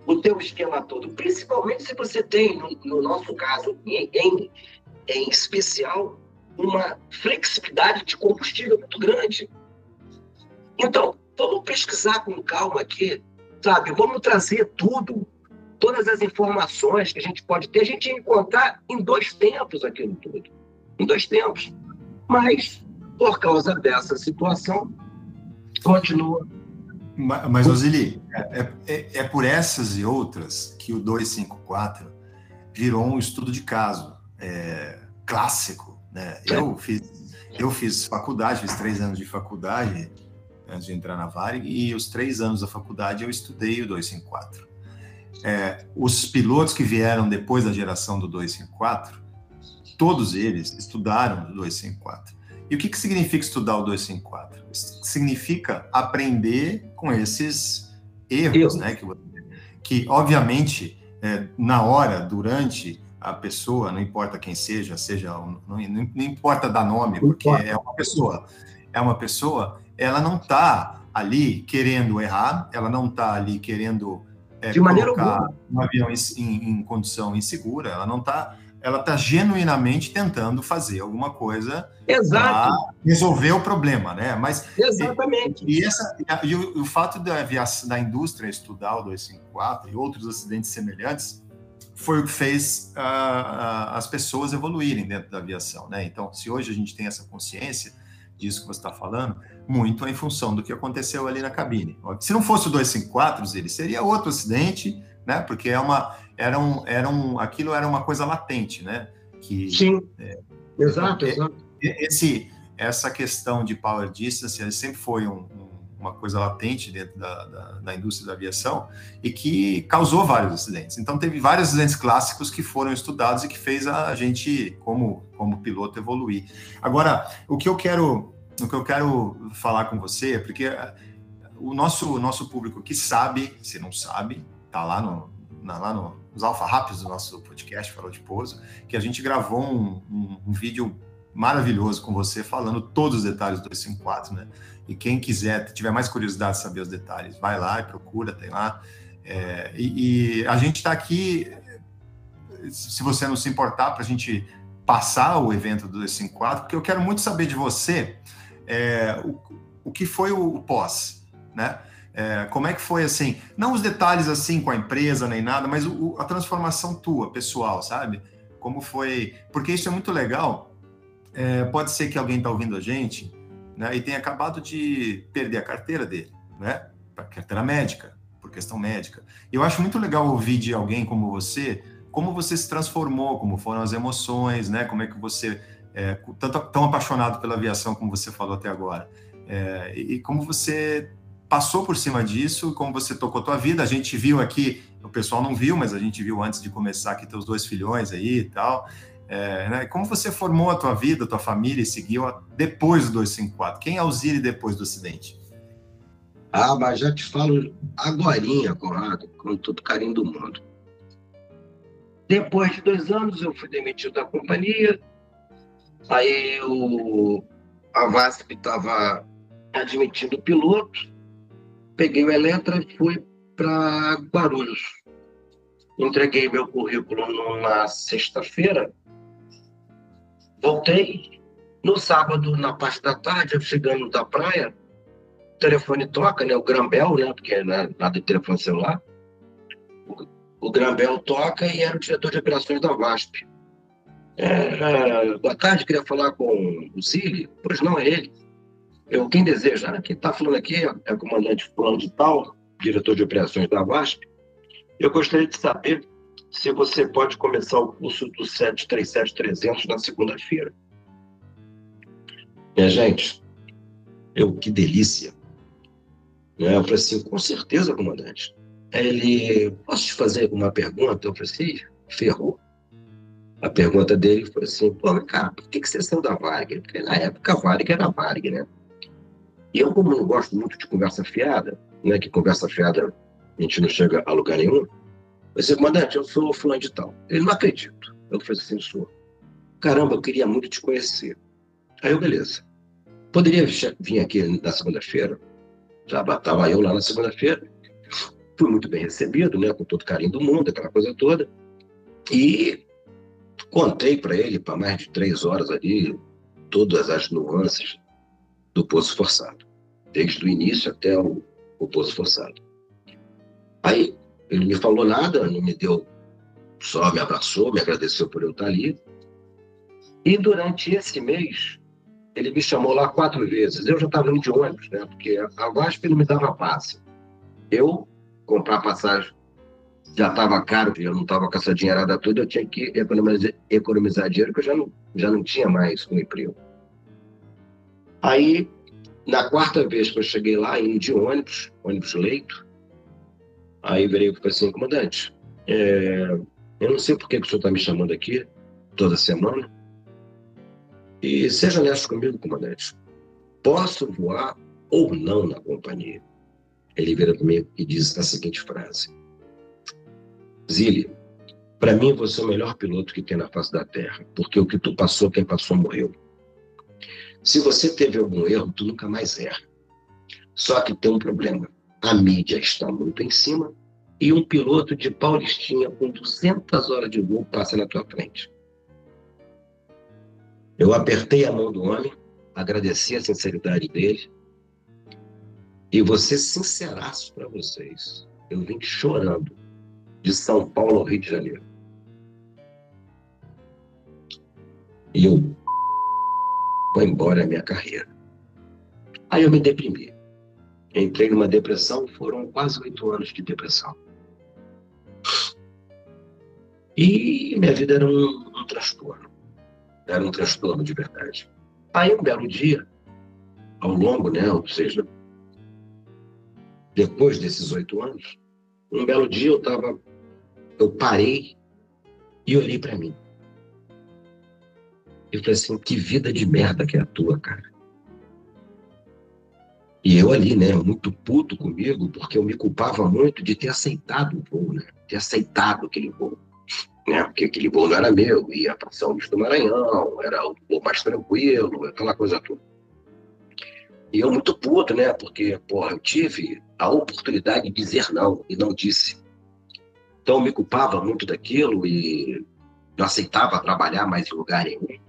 o teu esquema todo, principalmente se você tem, no, no nosso caso, em, em, em especial, uma flexibilidade de combustível muito grande. Então, vamos pesquisar com calma aqui, sabe? Vamos trazer tudo, todas as informações que a gente pode ter, a gente encontrar em dois tempos aquilo tudo. Em dois tempos. Mas, por causa dessa situação, continua. Mas, Osili, é, é, é por essas e outras que o 254 virou um estudo de caso é, clássico né? Eu, fiz, eu fiz faculdade, fiz três anos de faculdade antes de entrar na Varig, e os três anos da faculdade eu estudei o 254. É, os pilotos que vieram depois da geração do 254, todos eles estudaram o 254. E o que, que significa estudar o 254? Significa aprender com esses erros, né? Que, que obviamente, é, na hora, durante a pessoa, não importa quem seja, seja não, não, não importa dar nome, porque é uma pessoa, é uma pessoa, ela não está ali querendo errar, ela não está ali querendo é, de maneira colocar um avião em, em, em condição insegura, ela não está ela está genuinamente tentando fazer alguma coisa para resolver o problema, né? Mas exatamente. E, e essa e o, o, fato da aviação, da indústria estudar o 254 e outros acidentes semelhantes foi o que fez uh, as pessoas evoluírem dentro da aviação, né? Então, se hoje a gente tem essa consciência disso que você está falando, muito em função do que aconteceu ali na cabine. Se não fosse o 254, ele seria outro acidente, né? Porque é uma era um, era um, aquilo era uma coisa latente, né? Que, Sim, é, exato, é, exato. Esse, essa questão de power distance sempre foi um, um, uma coisa latente dentro da, da, da, indústria da aviação e que causou vários acidentes. Então, teve vários acidentes clássicos que foram estudados e que fez a gente, como, como piloto, evoluir. Agora, o que eu quero, o que eu quero falar com você é porque eh, o nosso, o nosso público que sabe, se não sabe, tá lá no, na, lá no, nos alfarrápios do nosso podcast, Farol de Pouso, que a gente gravou um, um, um, vídeo maravilhoso com você, falando todos os detalhes do 254, né? E quem quiser, tiver mais curiosidade de saber os detalhes, vai lá e procura, tem lá. É, e, e, a gente está aqui, se você não se importar, para a gente passar o evento do 254, porque eu quero muito saber de você é, o, o que foi o, o pós, né? É, como é que foi assim? Não os detalhes assim com a empresa nem nada, mas o, a transformação tua, pessoal, sabe? Como foi? Porque isso é muito legal. É, pode ser que alguém está ouvindo a gente né, e tenha acabado de perder a carteira dele, né? A carteira médica, por questão médica. Eu acho muito legal ouvir de alguém como você como você se transformou, como foram as emoções, né? Como é que você é, tanto, tão apaixonado pela aviação como você falou até agora, é, e como você passou por cima disso, como você tocou tua vida. A gente viu aqui, o pessoal não viu, mas a gente viu antes de começar aqui teus dois filhões aí e tal. É, né? Como você formou a tua vida, a tua família e seguiu depois do 254? Quem é o Ziri depois do acidente? Ah, mas já te falo agorinha, Conrado, com todo carinho do mundo. Depois de dois anos, eu fui demitido da companhia. Aí o, a VASP estava admitindo piloto peguei o Eletra e fui para Guarulhos. Entreguei meu currículo na sexta-feira, voltei. No sábado, na parte da tarde, eu chegando da praia, o telefone toca, né? O Grambel, né? Porque é nada de telefone celular. O, o Grambel toca e era o diretor de operações da VASP. É, boa tarde, queria falar com o Zili. Pois não, é ele. Eu, quem deseja, né? quem está falando aqui é o comandante fulano de tal, diretor de operações da VASP. Eu gostaria de saber se você pode começar o curso do 737-300 na segunda-feira. Minha gente, eu, que delícia. Né? Eu falei assim, com certeza, comandante. Ele, posso te fazer uma pergunta? Eu falei assim, ferrou. A pergunta dele foi assim, pô, cara, por que, que você saiu da Varg? Porque na época a Varg era Varg, né? E eu, como não gosto muito de conversa fiada, né, que conversa fiada a gente não chega a lugar nenhum, eu disse, comandante, eu sou fulano de tal. Ele não acredito. Eu falei assim, sou. Caramba, eu queria muito te conhecer. Aí eu, beleza. Poderia vir aqui na segunda-feira? Já estava eu lá na segunda-feira. Fui muito bem recebido, né, com todo carinho do mundo, aquela coisa toda. E contei para ele, para mais de três horas ali, todas as nuances do Poço Forçado, desde o início até o, o Poço Forçado. Aí, ele me falou nada, não me deu, só me abraçou, me agradeceu por eu estar ali. E durante esse mês, ele me chamou lá quatro vezes. Eu já estava indo de ônibus, né? Porque a VASP não me dava passe. Eu, comprar passagem, já estava caro, eu não estava com essa dinheirada toda, eu tinha que economizar, economizar dinheiro, que eu já não, já não tinha mais um emprego. Aí, na quarta vez que eu cheguei lá, indo de ônibus, ônibus leito, aí virei falei assim, comandante, é, eu não sei por que, que o senhor está me chamando aqui toda semana. E seja honesto comigo, comandante. Posso voar ou não na companhia? Ele vira para mim e diz a seguinte frase: Zili, para mim você é o melhor piloto que tem na face da Terra, porque o que tu passou, quem passou morreu. Se você teve algum erro, tu nunca mais erra. Só que tem um problema. A mídia está muito em cima e um piloto de Paulistinha com 200 horas de voo passa na tua frente. Eu apertei a mão do homem, agradeci a sinceridade dele e vou ser sinceraço para vocês. Eu vim chorando de São Paulo ao Rio de Janeiro. E eu vou embora a minha carreira. Aí eu me deprimi. Entrei numa depressão, foram quase oito anos de depressão. E minha vida era um, um transtorno. Era um transtorno de verdade. Aí um belo dia, ao longo, né, ou seja, depois desses oito anos, um belo dia eu estava, eu parei e olhei para mim. Eu falei assim, que vida de merda que é a tua, cara. E eu ali, né, muito puto comigo, porque eu me culpava muito de ter aceitado o voo, né? Ter aceitado aquele voo. Né? Porque aquele voo não era meu, ia para São Luís do Maranhão, era o voo mais tranquilo, aquela coisa toda. E eu muito puto, né? Porque, porra, eu tive a oportunidade de dizer não e não disse. Então eu me culpava muito daquilo e não aceitava trabalhar mais em lugar nenhum.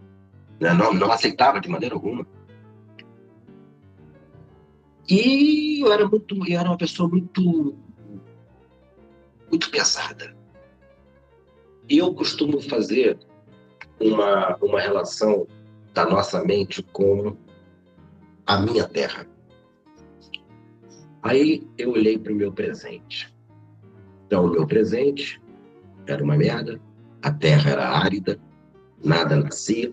Né? Não, não aceitava de maneira alguma. E eu era muito, eu era uma pessoa muito, muito pesada. Eu costumo fazer uma, uma relação da nossa mente com a minha terra. Aí eu olhei para o meu presente. Então, o meu presente era uma merda, a terra era árida, nada nascia.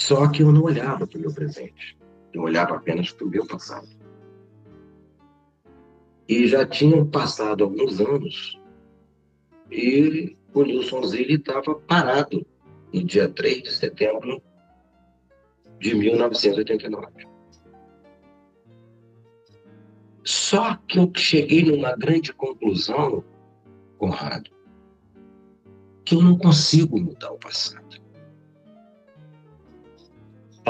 Só que eu não olhava para o meu presente, eu olhava apenas para o meu passado. E já tinham passado alguns anos e o Nilson Zilli estava parado no dia 3 de setembro de 1989. Só que eu cheguei numa grande conclusão, Conrado, que eu não consigo mudar o passado.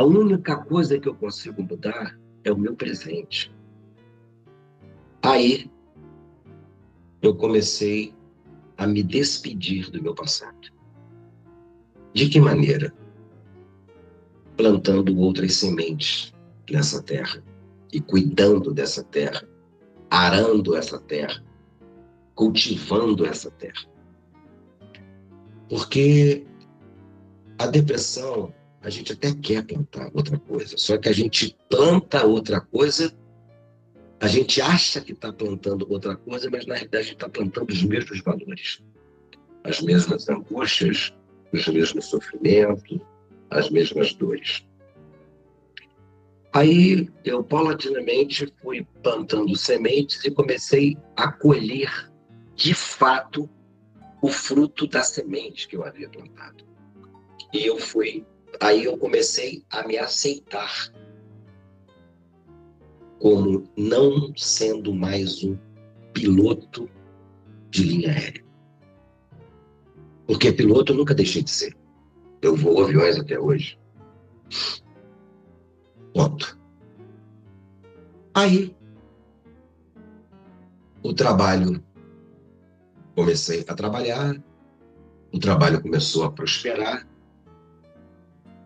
A única coisa que eu consigo mudar é o meu presente. Aí eu comecei a me despedir do meu passado. De que maneira? Plantando outras sementes nessa terra e cuidando dessa terra, arando essa terra, cultivando essa terra. Porque a depressão, a gente até quer plantar outra coisa, só que a gente planta outra coisa a gente acha que está plantando outra coisa, mas na realidade está plantando os mesmos valores, as mesmas angústias, os mesmos sofrimentos, as mesmas dores. Aí eu paulatinamente fui plantando sementes e comecei a colher de fato o fruto da semente que eu havia plantado. E eu fui, aí eu comecei a me aceitar como não sendo mais um piloto de linha aérea. Porque piloto eu nunca deixei de ser. Eu vou aviões até hoje. Ponto. Aí, o trabalho, comecei a trabalhar, o trabalho começou a prosperar,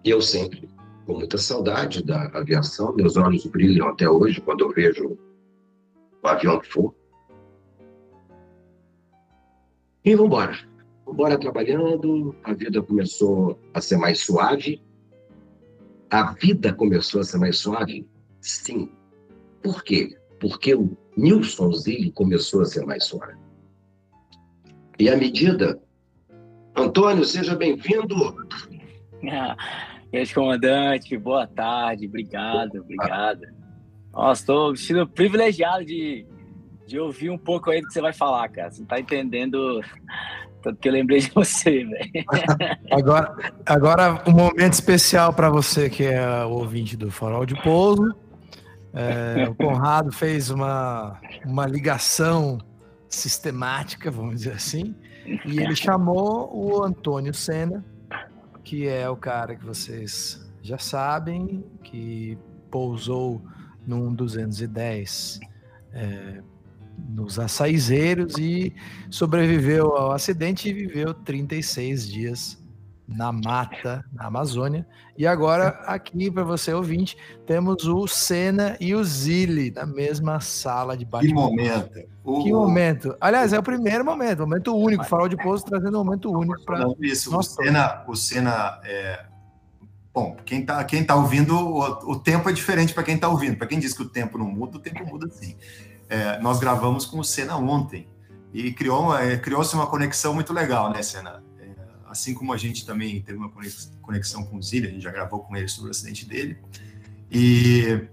e eu sempre com muita saudade da aviação. Meus olhos brilham até hoje quando eu vejo o avião que for. E vamos embora. Vamos trabalhando. A vida começou a ser mais suave. A vida começou a ser mais suave? Sim. Por quê? Porque o Nilson Zilli começou a ser mais suave. E à medida. Antônio, seja bem-vindo. Ex-comandante, boa tarde, obrigado, obrigado. Nossa, estou me sentindo privilegiado de, de ouvir um pouco aí do que você vai falar, cara. Você não tá entendendo Tanto que eu lembrei de você, velho. Agora, agora, um momento especial para você que é o ouvinte do Farol de Pouso. É, o Conrado fez uma, uma ligação sistemática, vamos dizer assim, e ele chamou o Antônio Senna, que é o cara que vocês já sabem, que pousou num 210 é, nos açaizeiros e sobreviveu ao acidente e viveu 36 dias na mata, na Amazônia. E agora, aqui para você ouvinte, temos o Senna e o Zilli na mesma sala de bate Que momento. O, Que momento. Aliás, é o primeiro momento, momento único. Farol de Pouso trazendo um momento único para Não, isso, o. Senna, o Senna é... Bom, quem tá, quem tá ouvindo, o, o tempo é diferente para quem tá ouvindo. Para quem diz que o tempo não muda, o tempo muda sim. É, nós gravamos com o Senna ontem e criou uma- é, criou-se uma conexão muito legal, né, Senna? Assim como a gente também teve uma conex- conexão com o Zilli, a gente já gravou com ele sobre o acidente dele. E,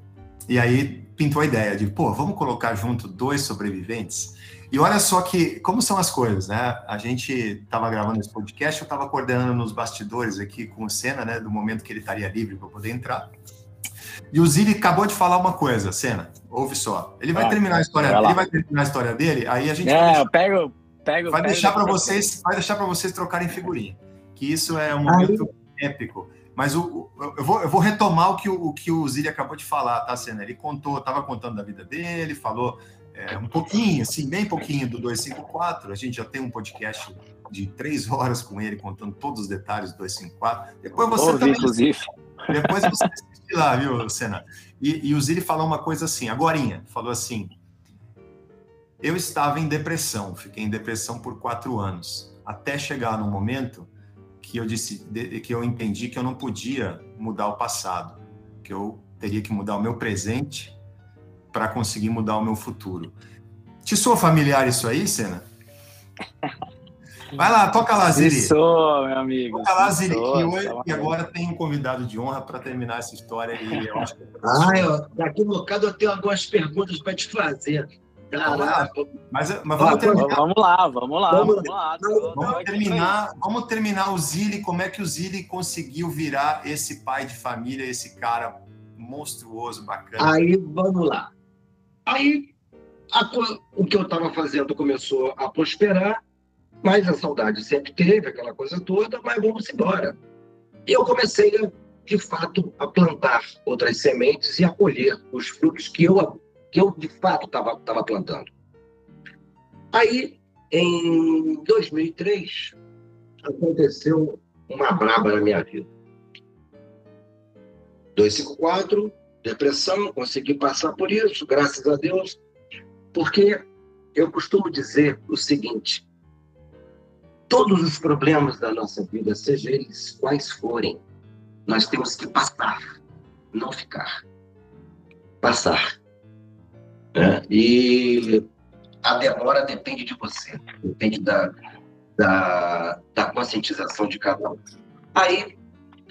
e aí pintou a ideia de, pô, vamos colocar junto dois sobreviventes? E olha só que, como são as coisas, né? A gente estava gravando esse podcast, eu estava coordenando nos bastidores aqui com o Senna, né? Do momento que ele estaria livre para poder entrar. E o Zilli acabou de falar uma coisa, Senna, ouve só. Ele vai Ah, terminar a história, vai ele vai terminar a história dele, aí a gente deixar- eu pego, vai pego deixar para vocês, vai deixar para vocês trocarem figurinha. Que isso é um momento épico. Mas o, o- eu, vou, eu vou retomar o que o, o que o Zilli acabou de falar, tá, Senna? Ele contou, estava contando da vida dele, falou é, um pouquinho, assim, bem pouquinho do 254. A gente já tem um podcast de três horas com ele, contando todos os detalhes do 254. Depois você Ouvi, também inclusive. depois você assiste lá, viu, Senna? E, e o Zilli falou uma coisa assim, agorinha, falou assim, eu estava em depressão, fiquei em depressão por quatro anos, até chegar no momento que eu disse, que eu entendi que eu não podia mudar o passado, que eu teria que mudar o meu presente para conseguir mudar o meu futuro. Te soa familiar isso aí, Senna? Vai lá, toca lá, Zilli. Sou, meu amigo. Toca lá, sim, Zilli. sou, E, hoje- tá e agora tem um convidado de honra para terminar essa história. E eu acho que Ah, eu, daqui a um bocado eu tenho algumas perguntas para te fazer. Caraca, Mas, mas vamos terminar. Vamos lá, vamos lá, Vamos- vamos lá. vamos- Vamos terminar, vamos terminar o Zilli, como é que o Zilli conseguiu virar esse pai de família, esse cara monstruoso, bacana. Aí, vamos lá. Aí, a o que eu estava fazendo começou a prosperar, mas a saudade sempre teve, aquela coisa toda, mas vamos embora. E eu comecei, a, de fato, a plantar outras sementes e a colher os frutos que eu, que eu de fato, estava plantando. Aí, em 2003, aconteceu uma braba na minha vida. 254, depressão, consegui passar por isso, graças a Deus, porque eu costumo dizer o seguinte: todos os problemas da nossa vida, seja eles quais forem, nós temos que passar, não ficar. Passar. Né? E a demora depende de você, depende da, da, da conscientização de cada um. Aí,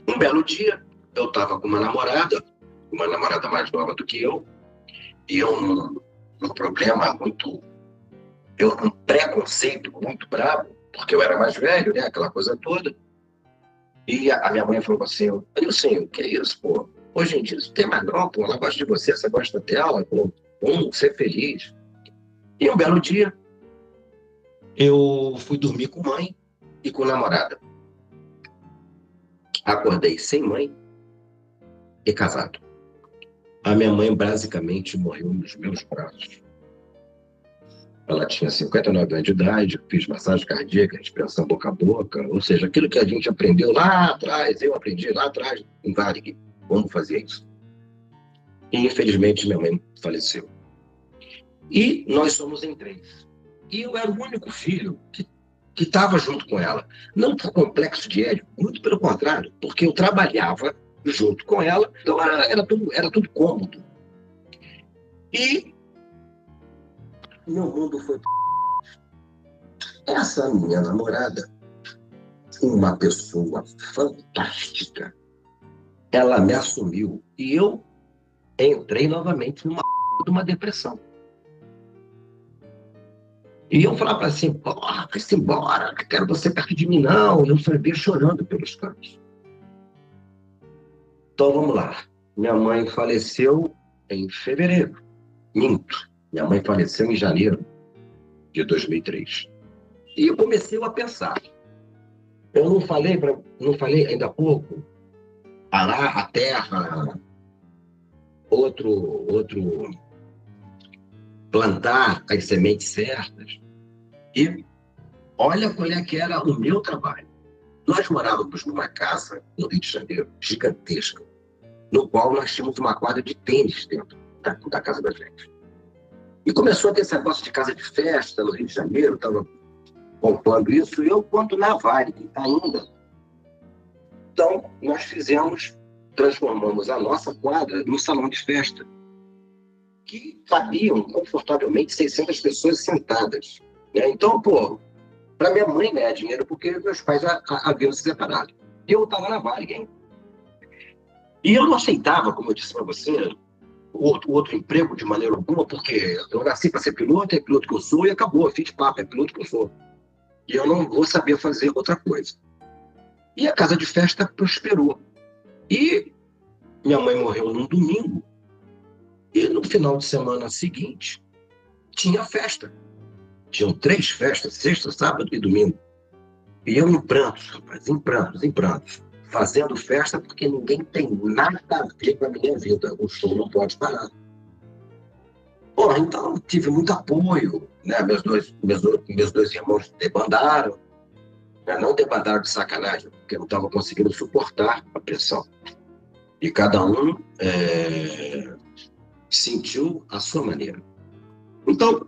um belo dia, eu estava com uma namorada, uma namorada mais nova do que eu, e um, um problema muito. Eu, um preconceito muito bravo, porque eu era mais velho, né? Aquela coisa toda. E a, a minha mãe falou assim: Nilson, o que é isso, pô? Hoje em dia isso tem mais não, pô. Ela gosta de você, você gosta dela, pô. Vamos ser feliz. E um belo dia, eu fui dormir com mãe e com namorada. Acordei sem mãe e casado. A minha mãe basicamente morreu nos meus braços. Ela tinha 59 anos de idade, fiz massagem cardíaca, respiração boca a boca, ou seja, aquilo que a gente aprendeu lá atrás, eu aprendi lá atrás, em Varig, como fazer isso. Infelizmente minha mãe faleceu. E nós somos em três. E eu era o único filho que que estava junto com ela. Não por complexo de Hélio, muito pelo contrário, porque eu trabalhava junto com ela, então era, era, tudo, era tudo cômodo. E meu mundo foi. Essa minha namorada, uma pessoa fantástica, ela me assumiu e eu entrei novamente numa de uma depressão. E eu falava assim, porra, vai-se embora, não quero você perto de mim, não. E eu sabia chorando pelos cantos. Então vamos lá. Minha mãe faleceu em fevereiro. Minto. Minha mãe faleceu em janeiro de 2003. E eu comecei a pensar. Eu não falei, pra, não falei ainda há pouco, arar a terra, outro, outro plantar as sementes certas. E olha qual é que era o meu trabalho. Nós morávamos numa casa no Rio de Janeiro, gigantesca, no qual nós tínhamos uma quadra de tênis dentro da, da casa da gente. E começou a ter esse negócio de casa de festa no Rio de Janeiro, estava comprando isso, e eu quanto na Vale, ainda. Então, nós fizemos, transformamos a nossa quadra num salão de festa, que cabiam confortavelmente 600 pessoas sentadas. Né? Então, pô, para minha mãe ganhar dinheiro, porque meus pais haviam se separado. Eu estava na Vale hein? E eu não aceitava, como eu disse para você, outro, outro emprego de maneira alguma, porque eu nasci para ser piloto, é piloto que eu sou, e acabou, fiz papo, é piloto que eu sou. E eu não vou saber fazer outra coisa. E a casa de festa prosperou. E minha mãe morreu num domingo, e no final de semana seguinte, tinha festa. Tinham três festas, sexta, sábado e domingo. E eu em prantos, rapaz, em prantos, em prantos fazendo festa porque ninguém tem nada a ver com a minha vida. O show não pode parar. Porra, então tive muito apoio. Né? Meus, dois, meus, meus dois irmãos debandaram. Né? Não debandaram de sacanagem, porque não estava conseguindo suportar a pressão. E cada um é, sentiu a sua maneira. Então,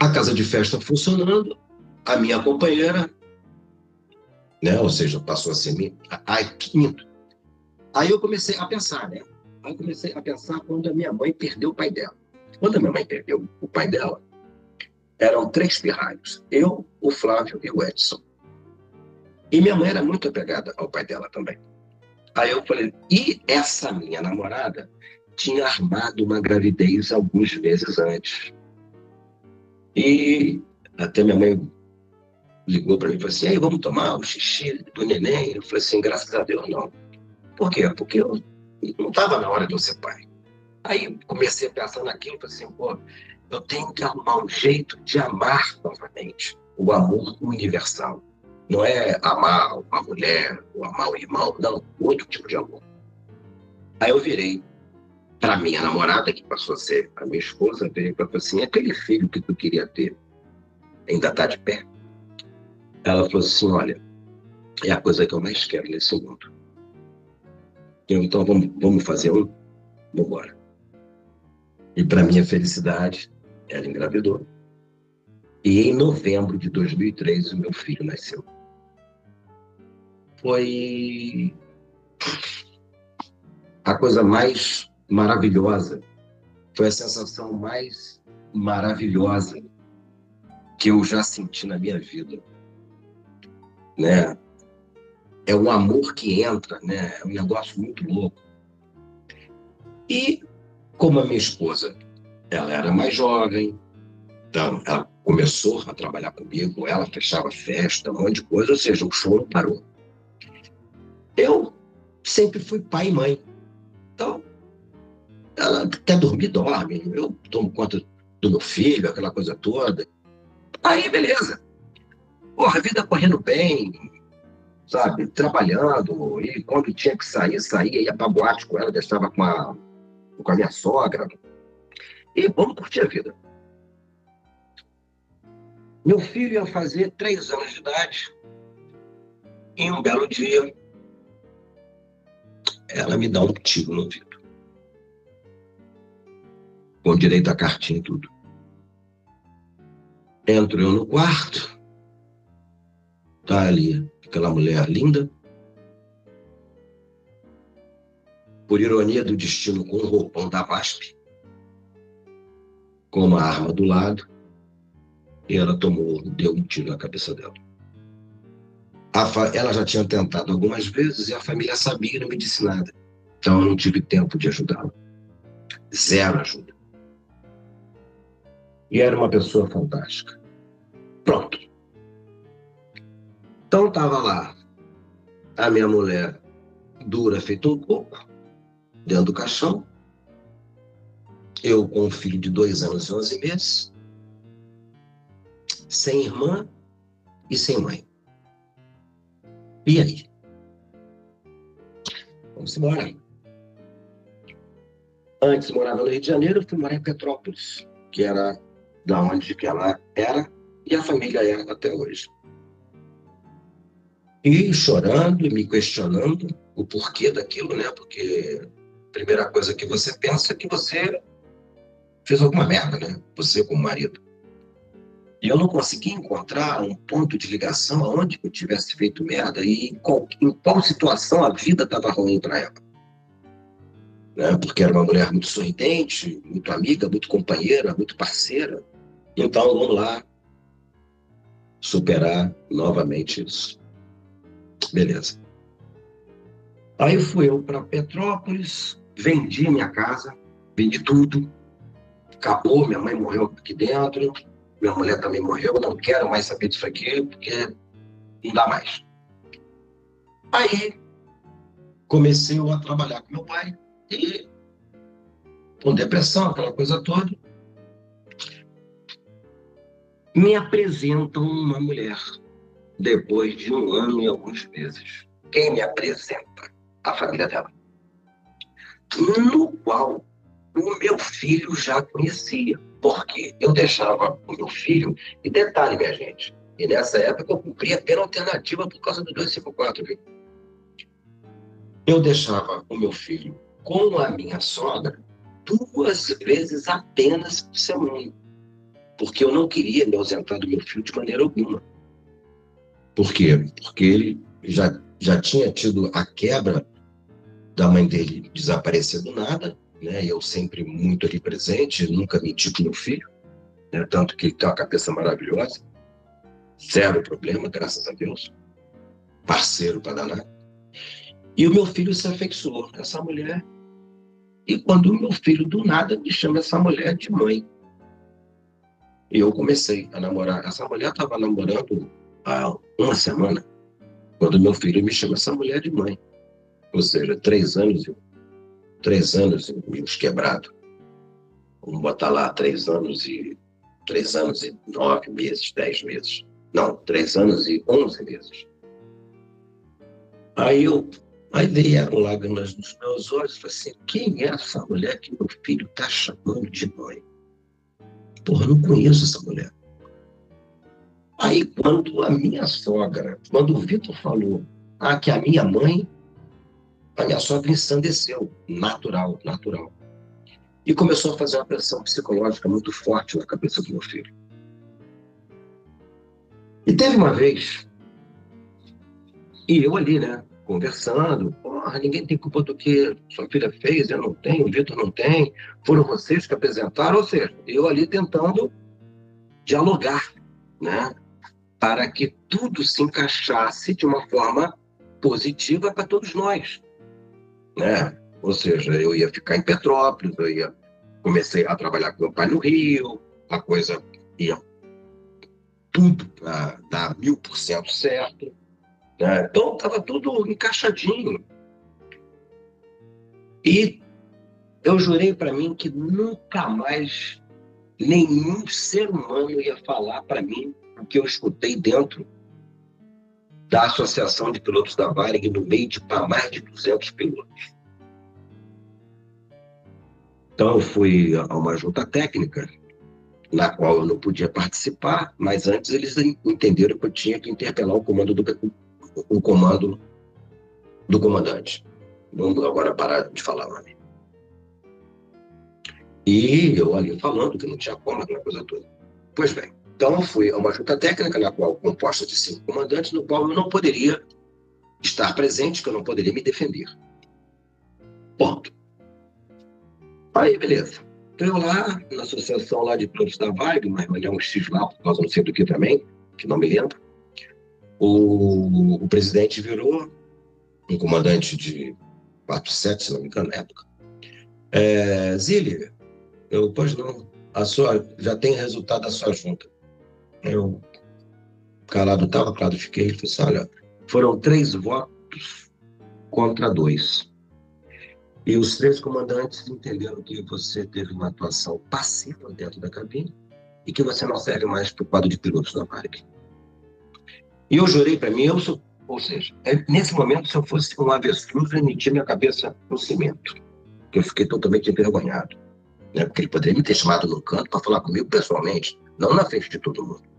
a casa de festa funcionando, a minha companheira né? Ou seja, passou a ser minha. Ai, quinto. Aí eu comecei a pensar, né? Aí eu comecei a pensar quando a minha mãe perdeu o pai dela. Quando a minha mãe perdeu o pai dela, eram três pirralhos. Eu, o Flávio e o Edson. E minha mãe era muito apegada ao pai dela também. Aí eu falei, e essa minha namorada tinha armado uma gravidez alguns meses antes. E até minha mãe ligou para mim e falou assim: aí vamos tomar o xixi do neném? Eu falei assim: graças a Deus não. Por quê? Porque eu não estava na hora de eu ser pai. Aí comecei a pensar naquilo, falei assim: pô, eu tenho que arrumar um jeito de amar novamente o amor universal. Não é amar uma mulher, ou amar o irmão, não, outro tipo de amor. Aí eu virei para minha namorada, que passou a ser a minha esposa, virei para assim: aquele filho que tu queria ter ainda está de pé? Ela falou assim: olha, é a coisa que eu mais quero nesse mundo. Então vamos, vamos fazer um? Vamos embora. E para minha felicidade, ela engravidou. E em novembro de 2003, o meu filho nasceu. Foi a coisa mais maravilhosa, foi a sensação mais maravilhosa que eu já senti na minha vida né? É um amor que entra, né? É um negócio muito louco. E como a minha esposa, ela era mais jovem, então ela começou a trabalhar comigo, ela fechava festa, um monte de coisa, ou seja, o show não parou. Eu sempre fui pai e mãe. Então, ela até dormir, dorme. Eu tomo conta do meu filho, aquela coisa toda. Aí, beleza. Porra, a vida correndo bem, sabe? Trabalhando. E quando tinha que sair, saía, ia pra boate com ela, deixava com a, com a minha sogra. E vamos curtir a vida. Meu filho ia fazer três anos de idade. Em um belo dia, ela me dá um tiro no ouvido. Com direito a cartinha e tudo. Entro eu no quarto, Tá ali aquela mulher linda. Por ironia do destino, com um roupão da VASP, com uma arma do lado, e ela tomou, deu um tiro na cabeça dela. ela já tinha tentado algumas vezes e a família sabia e não me disse nada. Então eu não tive tempo de ajudá-la. Zero ajuda. E era uma pessoa fantástica. Pronto. Então estava lá a minha mulher dura feito um coco, dentro do caixão. Eu com um filho de dois anos e onze meses, sem irmã e sem mãe. E aí? Vamos embora. Antes morava no Rio de Janeiro, fui morar em Petrópolis, que era da onde que ela era e a família é até hoje. E chorando e me questionando o porquê daquilo, né? Porque a primeira coisa que você pensa é que você fez alguma merda, né? Você como marido. E eu não consegui encontrar um ponto de ligação aonde eu tivesse feito merda e em qual, em qual situação a vida estava ruim para ela. Né? Porque era uma mulher muito sorridente, muito amiga, muito companheira, muito parceira. Então vamos lá superar novamente isso. Beleza. Aí fui eu para Petrópolis, vendi minha casa, vendi tudo, acabou, minha mãe morreu aqui dentro, minha mulher também morreu, não quero mais saber disso aqui, porque não dá mais. Aí comecei a trabalhar com meu pai e com depressão, aquela coisa toda. Me apresentam uma mulher depois de um ano e alguns meses. Quem me apresenta? A família dela. No qual o meu filho já conhecia porque eu deixava o meu filho, e detalhe, minha gente, e nessa época eu cumpria pena alternativa por causa do 254, viu? Eu deixava o meu filho com a minha sogra duas vezes apenas por semana, porque eu não queria me ausentar do meu filho de maneira alguma. Por quê? Porque ele já, já tinha tido a quebra da mãe dele desaparecer do nada, né? Eu sempre muito ali presente, nunca menti com meu filho, né? Tanto que ele tem uma cabeça maravilhosa, zero problema, graças a Deus, parceiro para danar. E o meu filho se afeiçoou essa mulher. E quando o meu filho do nada me chama essa mulher de mãe, eu comecei a namorar. Essa mulher estava namorando há uma semana, quando meu filho me chama essa mulher de mãe. Ou seja, três anos e três anos e uns quebrados. Vamos botar lá três anos e três anos e nove meses, dez meses. Não, três anos e onze meses. Aí eu, aí vieram lágrimas nos meus olhos, falei assim, quem é essa mulher que meu filho está chamando de mãe? Porra, não conheço essa mulher. Aí quando a minha sogra, quando o Vitor falou, ah, que a minha mãe a minha sogra ensandeceu, natural, natural. E começou a fazer uma pressão psicológica muito forte na cabeça do meu filho. E teve uma vez, e eu ali, né, conversando, porra, ninguém tem culpa do que sua filha fez, eu não tenho, o Vitor não tem, foram vocês que apresentaram, ou seja, eu ali tentando dialogar, né, para que tudo se encaixasse de uma forma positiva para todos nós né? Ou seja, eu ia ficar em Petrópolis, eu ia comecei a trabalhar com meu pai no Rio, a coisa ia tudo para dar mil por cento certo. Né? Então estava tudo encaixadinho. E eu jurei para mim que nunca mais nenhum ser humano ia falar para mim o que eu escutei dentro da Associação de Pilotos da Varig no meio de mais de 200 pilotos. Então, eu fui a uma junta técnica, na qual eu não podia participar, mas antes eles entenderam que eu tinha que interpelar o comando do, o comando do comandante. Vamos agora parar de falar nome. E eu ali falando que não tinha como, aquela coisa toda. Pois bem, então, fui a uma junta técnica, na qual composta de cinco comandantes, no qual eu não poderia estar presente, que eu não poderia me defender. Ponto. Aí, beleza. Então, eu lá, na associação lá de pilotos da Vibe, mas é um X lá, por causa não sei do que também, que não me lembro, o, o presidente virou um comandante de 47, se não me engano, na época. É, Zília, eu, pois não, a sua, já tem resultado da sua junta. Eu, calado estava, calado fiquei. Ele falou assim, olha, foram três votos contra dois. E os três comandantes entenderam que você teve uma atuação passiva dentro da cabine e que você não serve mais para o quadro de pilotos da Varig. E eu jurei para mim, eu sou, ou seja, é, nesse momento, se eu fosse um avestruz, eu metia minha cabeça no cimento, que eu fiquei totalmente envergonhado. Né? Porque ele poderia me ter chamado no canto para falar comigo pessoalmente, não na frente de todo mundo.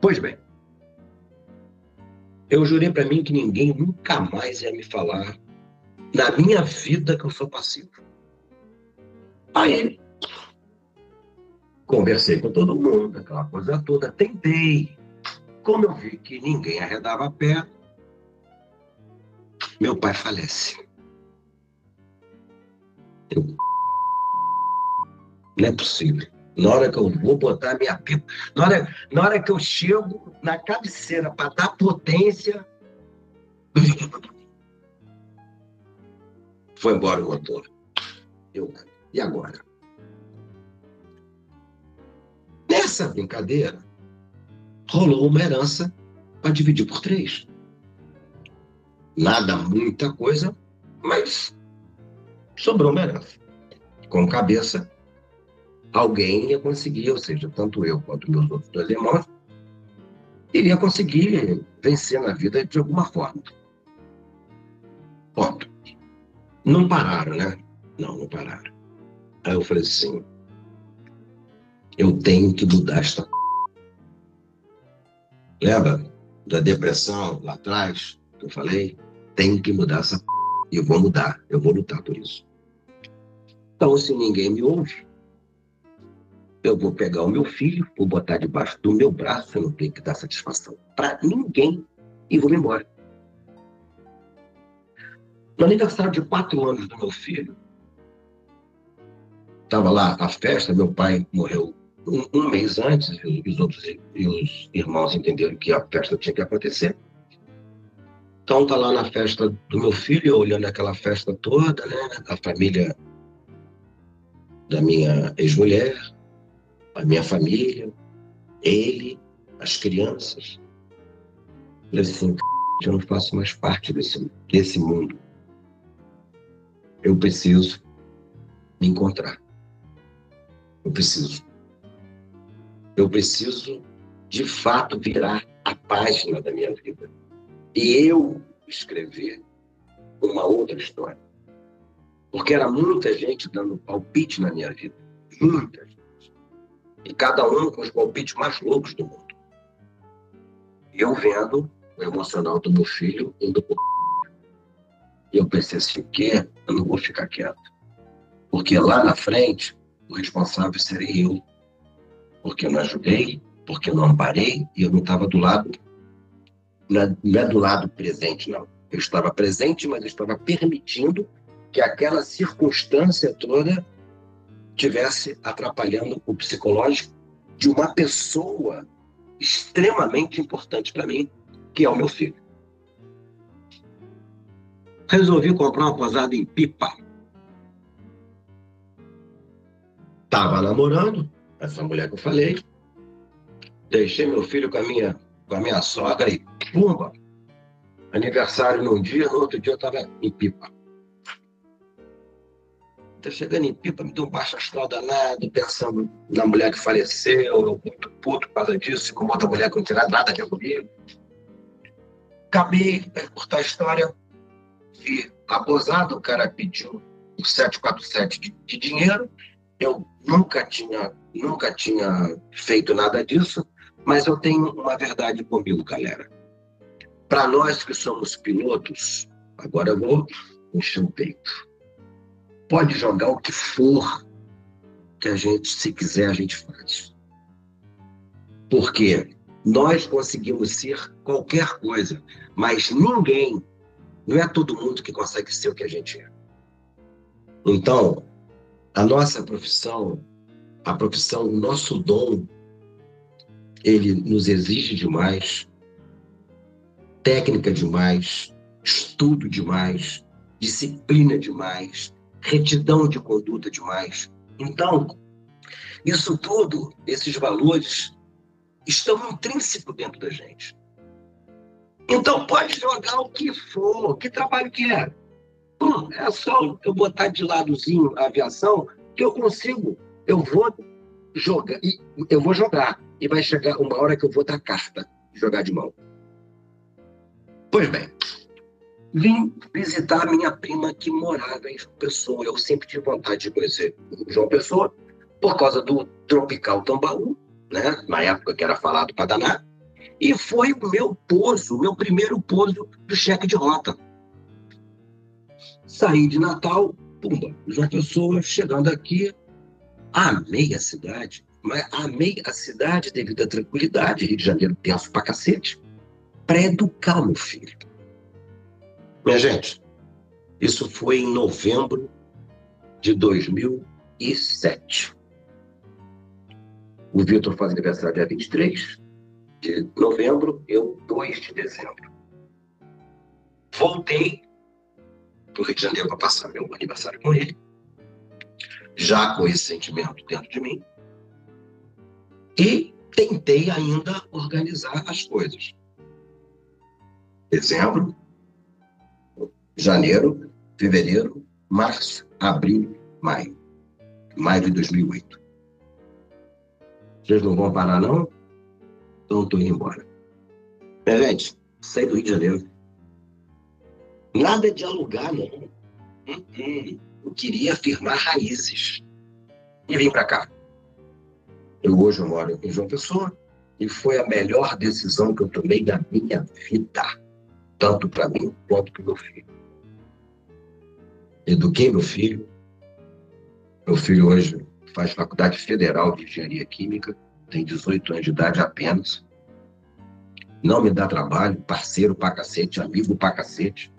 Pois bem, eu jurei para mim que ninguém nunca mais ia me falar na minha vida que eu sou passivo. Aí, conversei com todo mundo, aquela coisa toda, tentei. Como eu vi que ninguém arredava a pé, meu pai falece. Eu... Não é possível. Na hora que eu vou botar minha pipa, na hora, na hora que eu chego na cabeceira para dar potência, foi embora o motor. Eu, e agora? Nessa brincadeira, rolou uma herança para dividir por três. Nada, muita coisa, mas sobrou uma herança. Com cabeça, alguém ia conseguir, ou seja, tanto eu quanto meus outros dois irmãos, iria conseguir vencer na vida de alguma forma. Ponto. Não pararam, né? Não, não pararam. Aí eu falei assim, eu tenho que mudar esta. Lembra da depressão lá atrás que eu falei? Tenho que mudar essa. E eu vou mudar, eu vou lutar por isso. Então, se ninguém me ouve, eu vou pegar o meu filho, vou botar debaixo do meu braço, eu não tenho que dar satisfação para ninguém e vou embora. No aniversário de quatro anos do meu filho, estava lá a festa, meu pai morreu um, um mês antes, e os outros e os irmãos entenderam que a festa tinha que acontecer. Então tá lá na festa do meu filho, olhando aquela festa toda, né? A família da minha ex-mulher, a minha família, ele, as crianças. Eu assim, eu não faço mais parte desse, desse mundo eu preciso me encontrar. Eu preciso. Eu preciso, de fato, virar a página da minha vida. E eu escrever uma outra história. Porque era muita gente dando palpite na minha vida. Muita. E cada um com os palpites mais loucos do mundo. Eu vendo o emocional do meu filho indo por e eu pensei assim, o quê? Eu não vou ficar quieto. Porque lá na frente, o responsável serei eu. Porque eu não ajudei, porque eu não amparei e eu não estava do lado. É, não é do lado presente, não. Eu estava presente, mas eu estava permitindo que aquela circunstância toda tivesse atrapalhando o psicológico de uma pessoa extremamente importante para mim, que é o meu filho resolvi comprar uma posada em Pipa. Tava namorando, essa mulher que eu falei. Deixei meu filho com a minha, com a minha sogra e pumba! Aniversário num dia, no outro dia eu estava em Pipa. Tô chegando em Pipa, me deu um baixo astral danado, pensando na mulher que faleceu, eu muito puto por causa disso, com outra mulher que não tinha nada a ver comigo. Acabei, para cortar a história, vi abusado, o cara pediu um 747 de, de dinheiro, eu nunca tinha, nunca tinha feito nada disso, mas eu tenho uma verdade comigo, galera. Para nós que somos pilotos, agora eu vou encher o peito. Pode jogar o que for que a gente, se quiser, a gente faz. Porque nós conseguimos ser qualquer coisa, mas ninguém não é todo mundo que consegue ser o que a gente é. Então, a nossa profissão, a profissão, o nosso dom, ele nos exige demais, técnica demais, estudo demais, disciplina demais, retidão de conduta demais. Então, isso tudo, esses valores, estão intrínsecos dentro da gente. Então pode jogar o que for, que trabalho que é. Hum, é só eu botar de ladozinho a aviação que eu consigo. Eu vou jogar, eu vou jogar. E vai chegar uma hora que eu vou dar carta, jogar de mão. Pois bem, vim visitar minha prima que morava em João Pessoa. Eu sempre tive vontade de conhecer João Pessoa por causa do Tropical Tambaú, né? na época que era falado para danar. E foi o meu pouso, o meu primeiro pouso do cheque de rota. Saí de Natal, pumba, João Pessoa, chegando aqui, amei a cidade, mas amei a cidade devido à tranquilidade, Rio de Janeiro tenso pra cacete, para educar meu filho. Minha gente, isso foi em novembro de 2007. O Vitor faz aniversário dia 23 de novembro, eu 2 de dezembro. Voltei para o Rio de Janeiro para passar meu aniversário com ele, já com esse sentimento dentro de mim, e tentei ainda organizar as coisas. Dezembro, janeiro, fevereiro, março, abril, maio. Maio de 2008. Vocês não vão parar, não? Então estou indo embora. É, gente, saí do Rio de Janeiro. Nada de alugar, não. Hum, hum. Eu queria firmar raízes. E vim para cá. Eu hoje eu moro em João Pessoa e foi a melhor decisão que eu tomei da minha vida, tanto para mim quanto para o meu filho. Eduquei meu filho. Meu filho hoje faz faculdade federal de engenharia química, tem 18 anos de idade apenas. Não me dá trabalho, parceiro pra cacete, amigo pra cacete.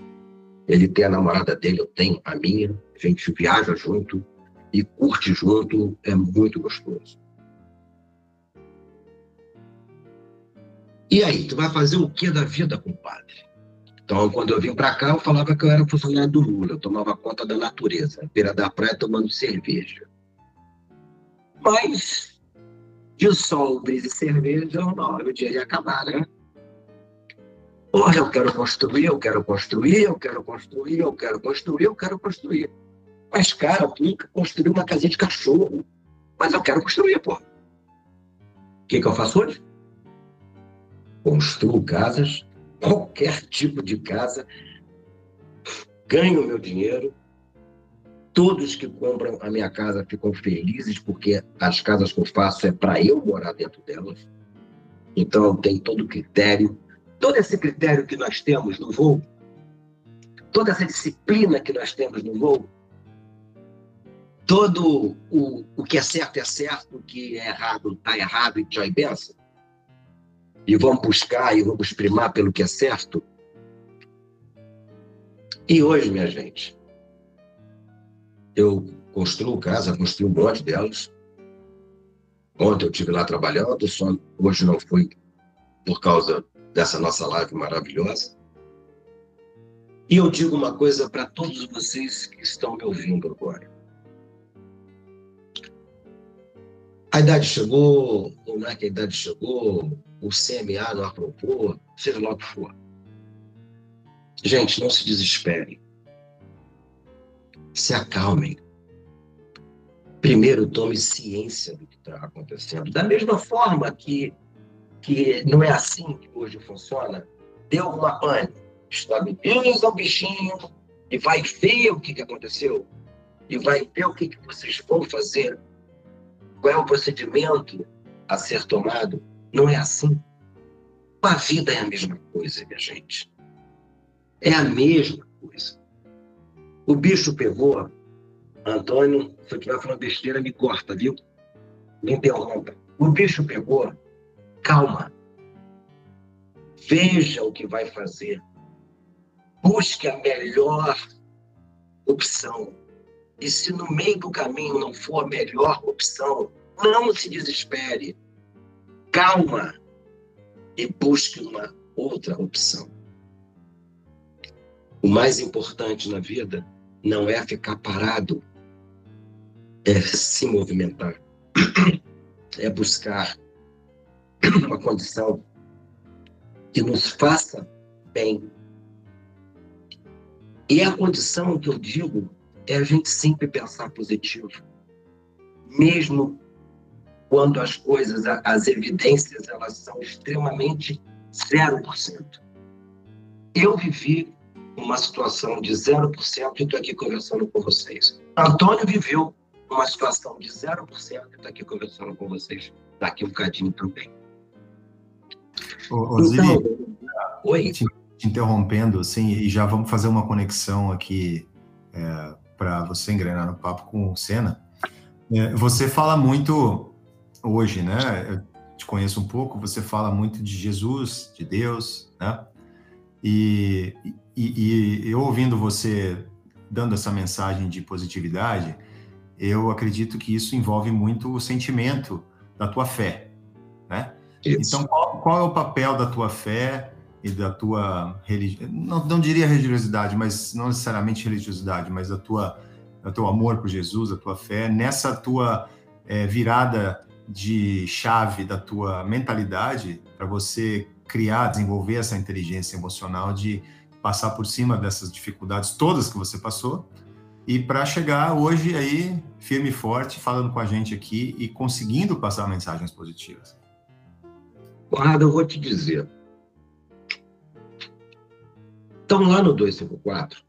Ele tem a namorada dele, eu tenho a minha. A gente viaja junto e curte junto, é muito gostoso. E aí, tu vai fazer o que da vida, compadre? Então, quando eu vim para cá, eu falava que eu era funcionário do Lula, eu tomava conta da natureza, beira da praia tomando cerveja. Mas, de sol, brisa e cerveja, não, o dia ia acabar, né? Porra, eu quero construir, eu quero construir, eu quero construir, eu quero construir, eu quero construir. Mas, cara, eu nunca construí uma casinha de cachorro. Mas eu quero construir, pô. O que, que eu faço hoje? Construo casas, qualquer tipo de casa, ganho meu dinheiro. Todos que compram a minha casa ficam felizes porque as casas que eu faço é para eu morar dentro delas. Então, tem todo o critério todo esse critério que nós temos no voo, toda essa disciplina que nós temos no voo, todo o, o que é certo é certo, o que é errado está errado e tchau e benção, e vamos buscar e vamos primar pelo que é certo. E hoje, minha gente, eu construo casa, construo um monte delas. Ontem eu estive lá trabalhando, só hoje não fui por causa dessa nossa live maravilhosa. E eu digo uma coisa para todos vocês que estão me ouvindo agora. A idade chegou, não é que a idade chegou, o CMA não aprovou, seja lá o que for. Gente, não se desesperem. Se acalmem. Primeiro, tome ciência do que está acontecendo. Da mesma forma que que não é assim que hoje funciona, deu uma pane, estabiliza o bichinho e vai ver o que, que aconteceu e vai ver o que, que vocês vão fazer, qual é o procedimento a ser tomado. Não é assim. A vida é a mesma coisa, minha gente. É a mesma coisa. O bicho pegou, Antônio, se eu estiver falando besteira, me corta, viu? Me interrompa. O bicho pegou calma. Veja o que vai fazer. Busque a melhor opção. E se no meio do caminho não for a melhor opção, não se desespere. Calma e busque uma outra opção. O mais importante na vida não é ficar parado, é se movimentar, é buscar uma condição que nos faça bem. E a condição que eu digo é a gente sempre pensar positivo. Mesmo quando as coisas, as evidências, elas são extremamente 0%. Eu vivi uma situação de 0% e estou aqui conversando com vocês. Antônio viveu uma situação de 0% e está aqui conversando com vocês daqui um bocadinho também. Ô, ô, então, oi. Te, te, interrompendo, assim, e já vamos fazer uma conexão aqui é, para você engrenar no papo com o Senna. É, você fala muito hoje, né? Eu te conheço um pouco, você fala muito de Jesus, de Deus, né? E, e, e eu ouvindo você dando essa mensagem de positividade, eu acredito que isso envolve muito o sentimento da tua fé, né? Isso. Então, qual, qual, é o papel da tua fé e da tua religião? Não, não, diria religiosidade, mas não necessariamente religiosidade, mas a tua, o teu amor por Jesus, a tua fé nessa tua é, virada de chave da tua mentalidade para você criar, desenvolver essa inteligência emocional de passar por cima dessas dificuldades todas que você passou e para chegar hoje aí firme e forte falando com a gente aqui e conseguindo passar mensagens positivas. Conrado, eu vou te dizer. Então, lá no 254,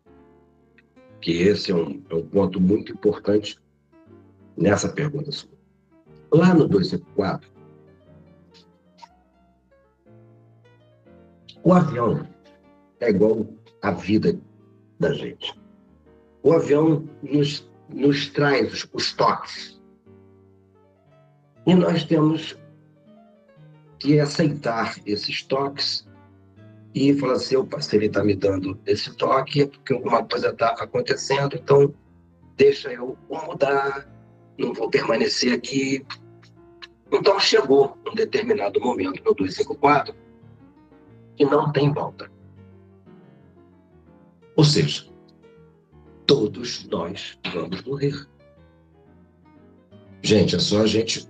que esse é um, é um ponto muito importante nessa pergunta sua. Lá no 254, O avião é igual à vida da gente. O avião nos, nos traz os, os toques. E nós temos que aceitar esses toques e falar assim, opa, se ele está me dando esse toque é porque alguma coisa está acontecendo, então deixa eu mudar, não vou permanecer aqui. Então chegou um determinado momento no 254 que não tem volta. Ou seja, todos nós vamos morrer. Gente, é só a gente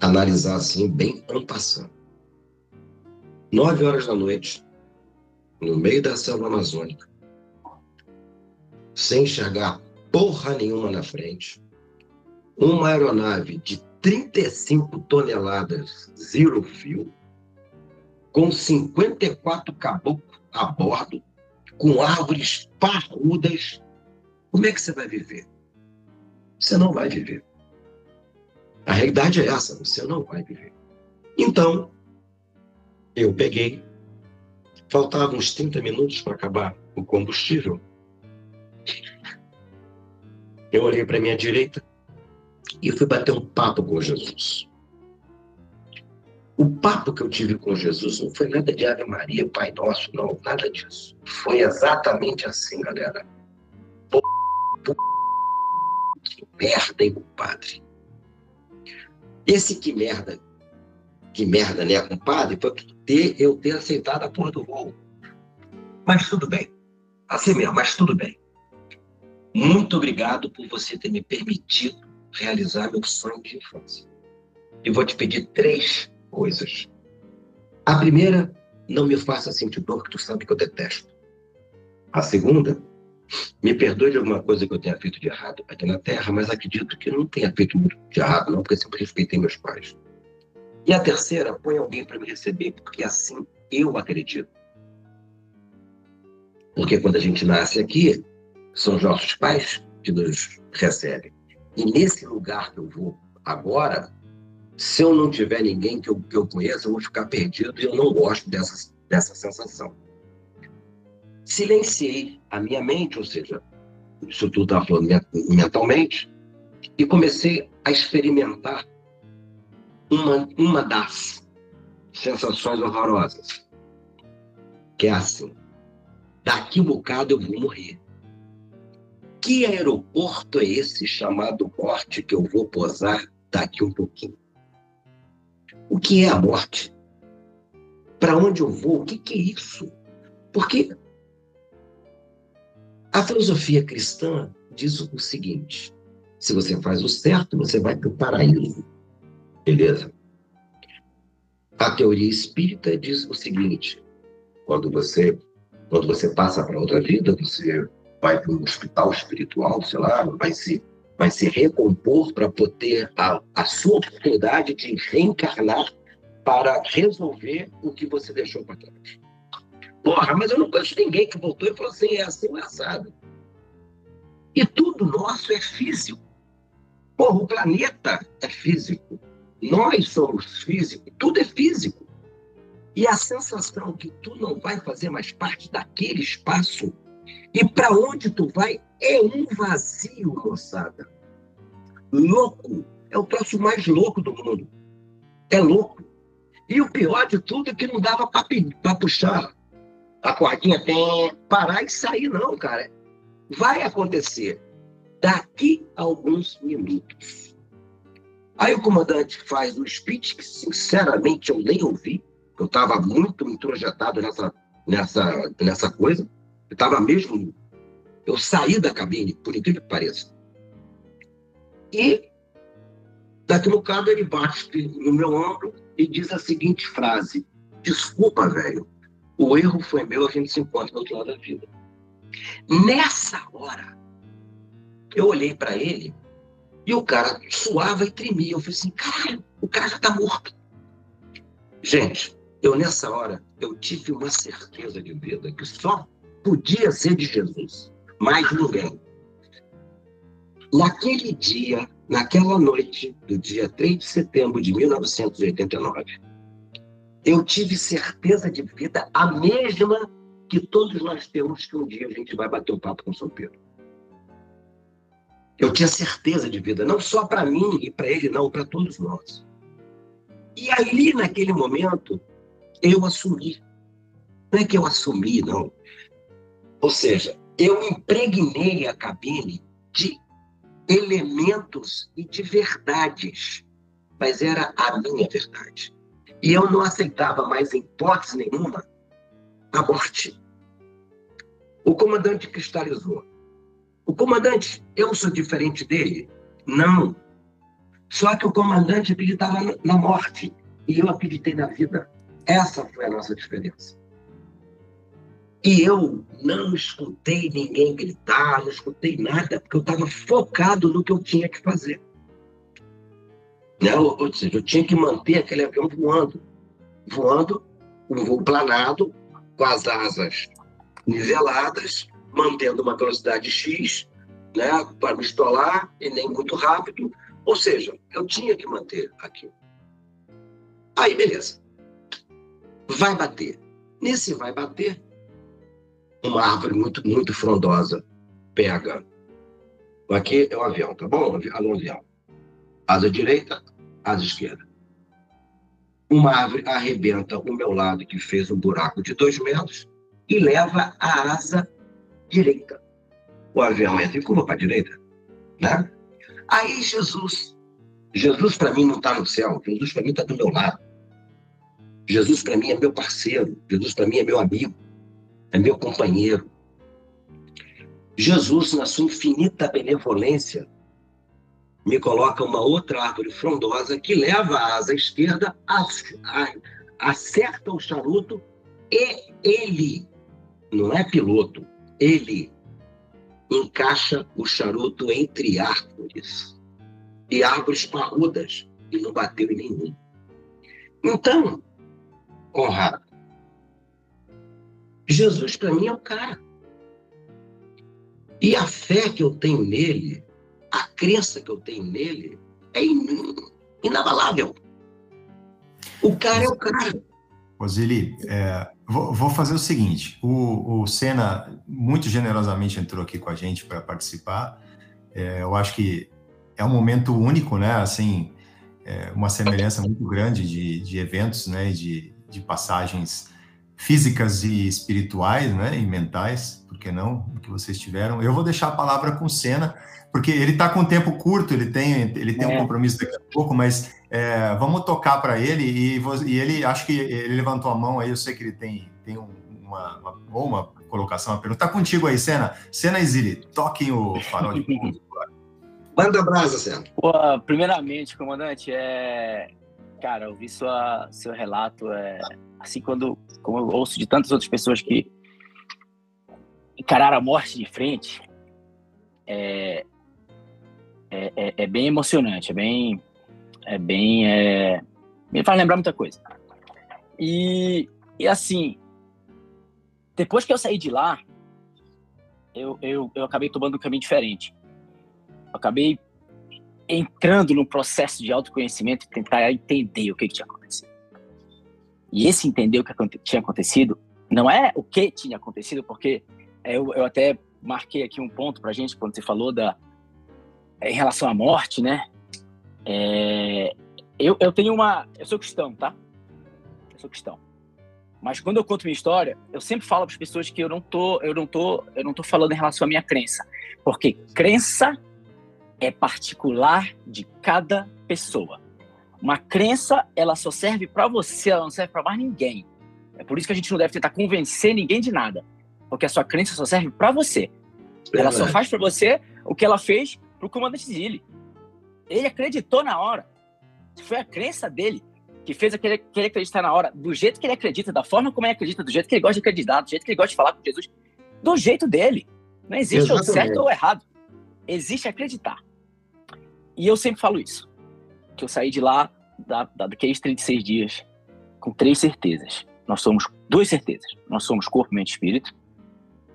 analisar assim, bem ampassando. Nove horas da noite, no meio da selva amazônica, sem enxergar porra nenhuma na frente, uma aeronave de 35 toneladas zero fuel, com 54 caboclos a bordo, com árvores parrudas, como é que você vai viver? Você não vai viver. A realidade é essa, você não vai viver. Então, eu peguei, faltavam uns 30 minutos para acabar o combustível. Eu olhei para minha direita e fui bater um papo com Jesus. O papo que eu tive com Jesus não foi nada de Ave Maria, Pai Nosso, não, nada disso. Foi exatamente assim, galera. Que merda, hein, compadre? Esse que merda, que merda, né, compadre, foi ter, eu ter aceitado a porra do voo. Mas tudo bem. Assim mesmo, mas tudo bem. Muito obrigado por você ter me permitido realizar meu sonho de infância. E vou te pedir três coisas. A primeira, não me faça sentir dor, que tu sabe que eu detesto. A segunda, me perdoe de alguma coisa que eu tenha feito de errado aqui na Terra, mas acredito que não tenha feito muito de errado, não, porque sempre respeitei meus pais. E a terceira, põe alguém para me receber, porque assim eu acredito. Porque quando a gente nasce aqui, são os nossos pais que nos recebem. E nesse lugar que eu vou agora, se eu não tiver ninguém que eu, que eu conheça, eu vou ficar perdido e eu não gosto dessa, dessa sensação. Silenciei a minha mente, ou seja, isso tudo estava falando mentalmente, e comecei a experimentar uma, uma das sensações horrorosas, que é assim, daqui um bocado eu vou morrer. Que aeroporto é esse chamado morte que eu vou posar daqui um pouquinho? o que é a morte? Para onde eu vou? O que, que é isso? Porque a filosofia cristã diz o seguinte: se você faz o certo, você vai para o paraíso. Beleza? A teoria espírita diz o seguinte: quando você, quando você passa para outra vida, você vai para um hospital espiritual, sei lá, vai se, vai se recompor para poder a, a sua oportunidade de reencarnar para resolver o que você deixou para trás. Porra, mas eu não conheço ninguém que voltou e falou assim, é assim, é assado. E tudo nosso é físico. Porra, o planeta é físico. Nós somos físicos, tudo é físico. E a sensação que tu não vai fazer mais parte daquele espaço e para onde tu vai é um vazio, moçada. Louco. É o troço mais louco do mundo. É louco. E o pior de tudo é que não dava para puxar a cordinha, tem parar e sair, não, cara. Vai acontecer daqui a alguns minutos. Aí o comandante faz um speech que, sinceramente, eu nem ouvi. Eu estava muito introjetado nessa, nessa, nessa coisa. Eu estava mesmo. Eu saí da cabine, por incrível que pareça. E, daqui no caso, ele bate no meu ombro e diz a seguinte frase: Desculpa, velho, o erro foi meu, a gente se encontra do outro lado da vida. Nessa hora, eu olhei para ele e o cara suava e tremia. Eu falei assim: caralho, o cara já está morto. Gente, eu nessa hora, eu tive uma certeza de vida que só podia ser de Jesus, mais ninguém. Naquele dia, naquela noite do dia 3 de setembro de 1989, eu tive certeza de vida, a mesma que todos nós temos que um dia a gente vai bater o um papo com São Pedro. Eu tinha certeza de vida, não só para mim e para ele, não, para todos nós. E ali, naquele momento, eu assumi. Não é que eu assumi, não. Ou seja, eu impregnei a cabine de elementos e de verdades, mas era a minha verdade. E eu não aceitava mais, em hipótese nenhuma, a morte. O comandante cristalizou. O comandante, eu sou diferente dele? Não. Só que o comandante acreditava na morte e eu acreditei na vida. Essa foi a nossa diferença. E eu não escutei ninguém gritar, não escutei nada, porque eu estava focado no que eu tinha que fazer. Né? Ou, ou seja, eu tinha que manter aquele avião voando. Voando, um voo planado, com as asas niveladas, mantendo uma velocidade X, né, para não estolar e nem muito rápido. Ou seja, eu tinha que manter aquilo. Aí, beleza. Vai bater. Nesse vai bater, uma árvore muito, muito frondosa pega. Aqui é o avião, tá bom? Alô, avião. Asa direita, asa esquerda. Uma árvore arrebenta o meu lado, que fez um buraco de dois metros, e leva a asa direita. O avião entra e curva para a direita. Né? Aí Jesus, Jesus para mim não está no céu, Jesus para mim está do meu lado. Jesus para mim é meu parceiro, Jesus para mim é meu amigo é meu companheiro. Jesus, na sua infinita benevolência, me coloca uma outra árvore frondosa que leva a asa esquerda, acerta o charuto e ele, não é piloto, ele encaixa o charuto entre árvores e árvores parrudas e não bateu em nenhum. Então, Conrado, Jesus, para mim, é o cara. E a fé que eu tenho nele, a crença que eu tenho nele, é in, inabalável. O cara é o cara. Roseli, é, vou, vou, fazer o seguinte: o, o Senna muito generosamente entrou aqui com a gente para participar. É, eu acho que é um momento único, né? Assim, é uma semelhança muito grande de, de eventos, né? De, de passagens físicas e espirituais, né, e mentais, por que não, que vocês tiveram. Eu vou deixar a palavra com o Senna, porque ele está com tempo curto, ele tem, ele tem é. um compromisso daqui a pouco, mas é, vamos tocar para ele, e, e, ele, acho que ele levantou a mão aí, eu sei que ele tem, tem uma, uma, ou uma colocação, uma pergunta. Está contigo aí, Senna. Senna e Zili, toquem o farol de Manda brasa, Senna. primeiramente, comandante, é, Cara, eu vi sua, seu relato, é, assim, quando como eu ouço de tantas outras pessoas que encararam a morte de frente, é, é, é, é bem emocionante, é bem, é bem, é, me faz lembrar muita coisa. E, e assim, depois que eu saí de lá, eu, eu, eu acabei tomando um caminho diferente. Eu acabei entrando no processo de autoconhecimento e tentar entender o que, que tinha acontecido. E esse entender o que tinha acontecido não é o que tinha acontecido, porque eu, eu até marquei aqui um ponto para gente quando você falou da em relação à morte, né? É, eu, eu tenho uma, eu sou cristão, tá? Eu sou cristão. Mas quando eu conto minha história, eu sempre falo para as pessoas que eu não tô, eu não tô, eu não tô falando em relação à minha crença, porque crença é particular de cada pessoa. Uma crença, ela só serve para você, ela não serve para mais ninguém. É por isso que a gente não deve tentar convencer ninguém de nada, porque a sua crença só serve para você. Ela só faz para você o que ela fez para o comandante Zilli. Ele acreditou na hora. Foi a crença dele que fez aquele, que ele acreditar na hora, do jeito que ele acredita, da forma como ele acredita, do jeito que ele gosta de acreditar, do jeito que ele gosta de falar com Jesus, do jeito dele. Não existe o certo ou errado. Existe acreditar. E eu sempre falo isso. Que eu saí de lá, da, da, daqueles 36 dias, com três certezas. Nós somos duas certezas. Nós somos corpo, mente e espírito.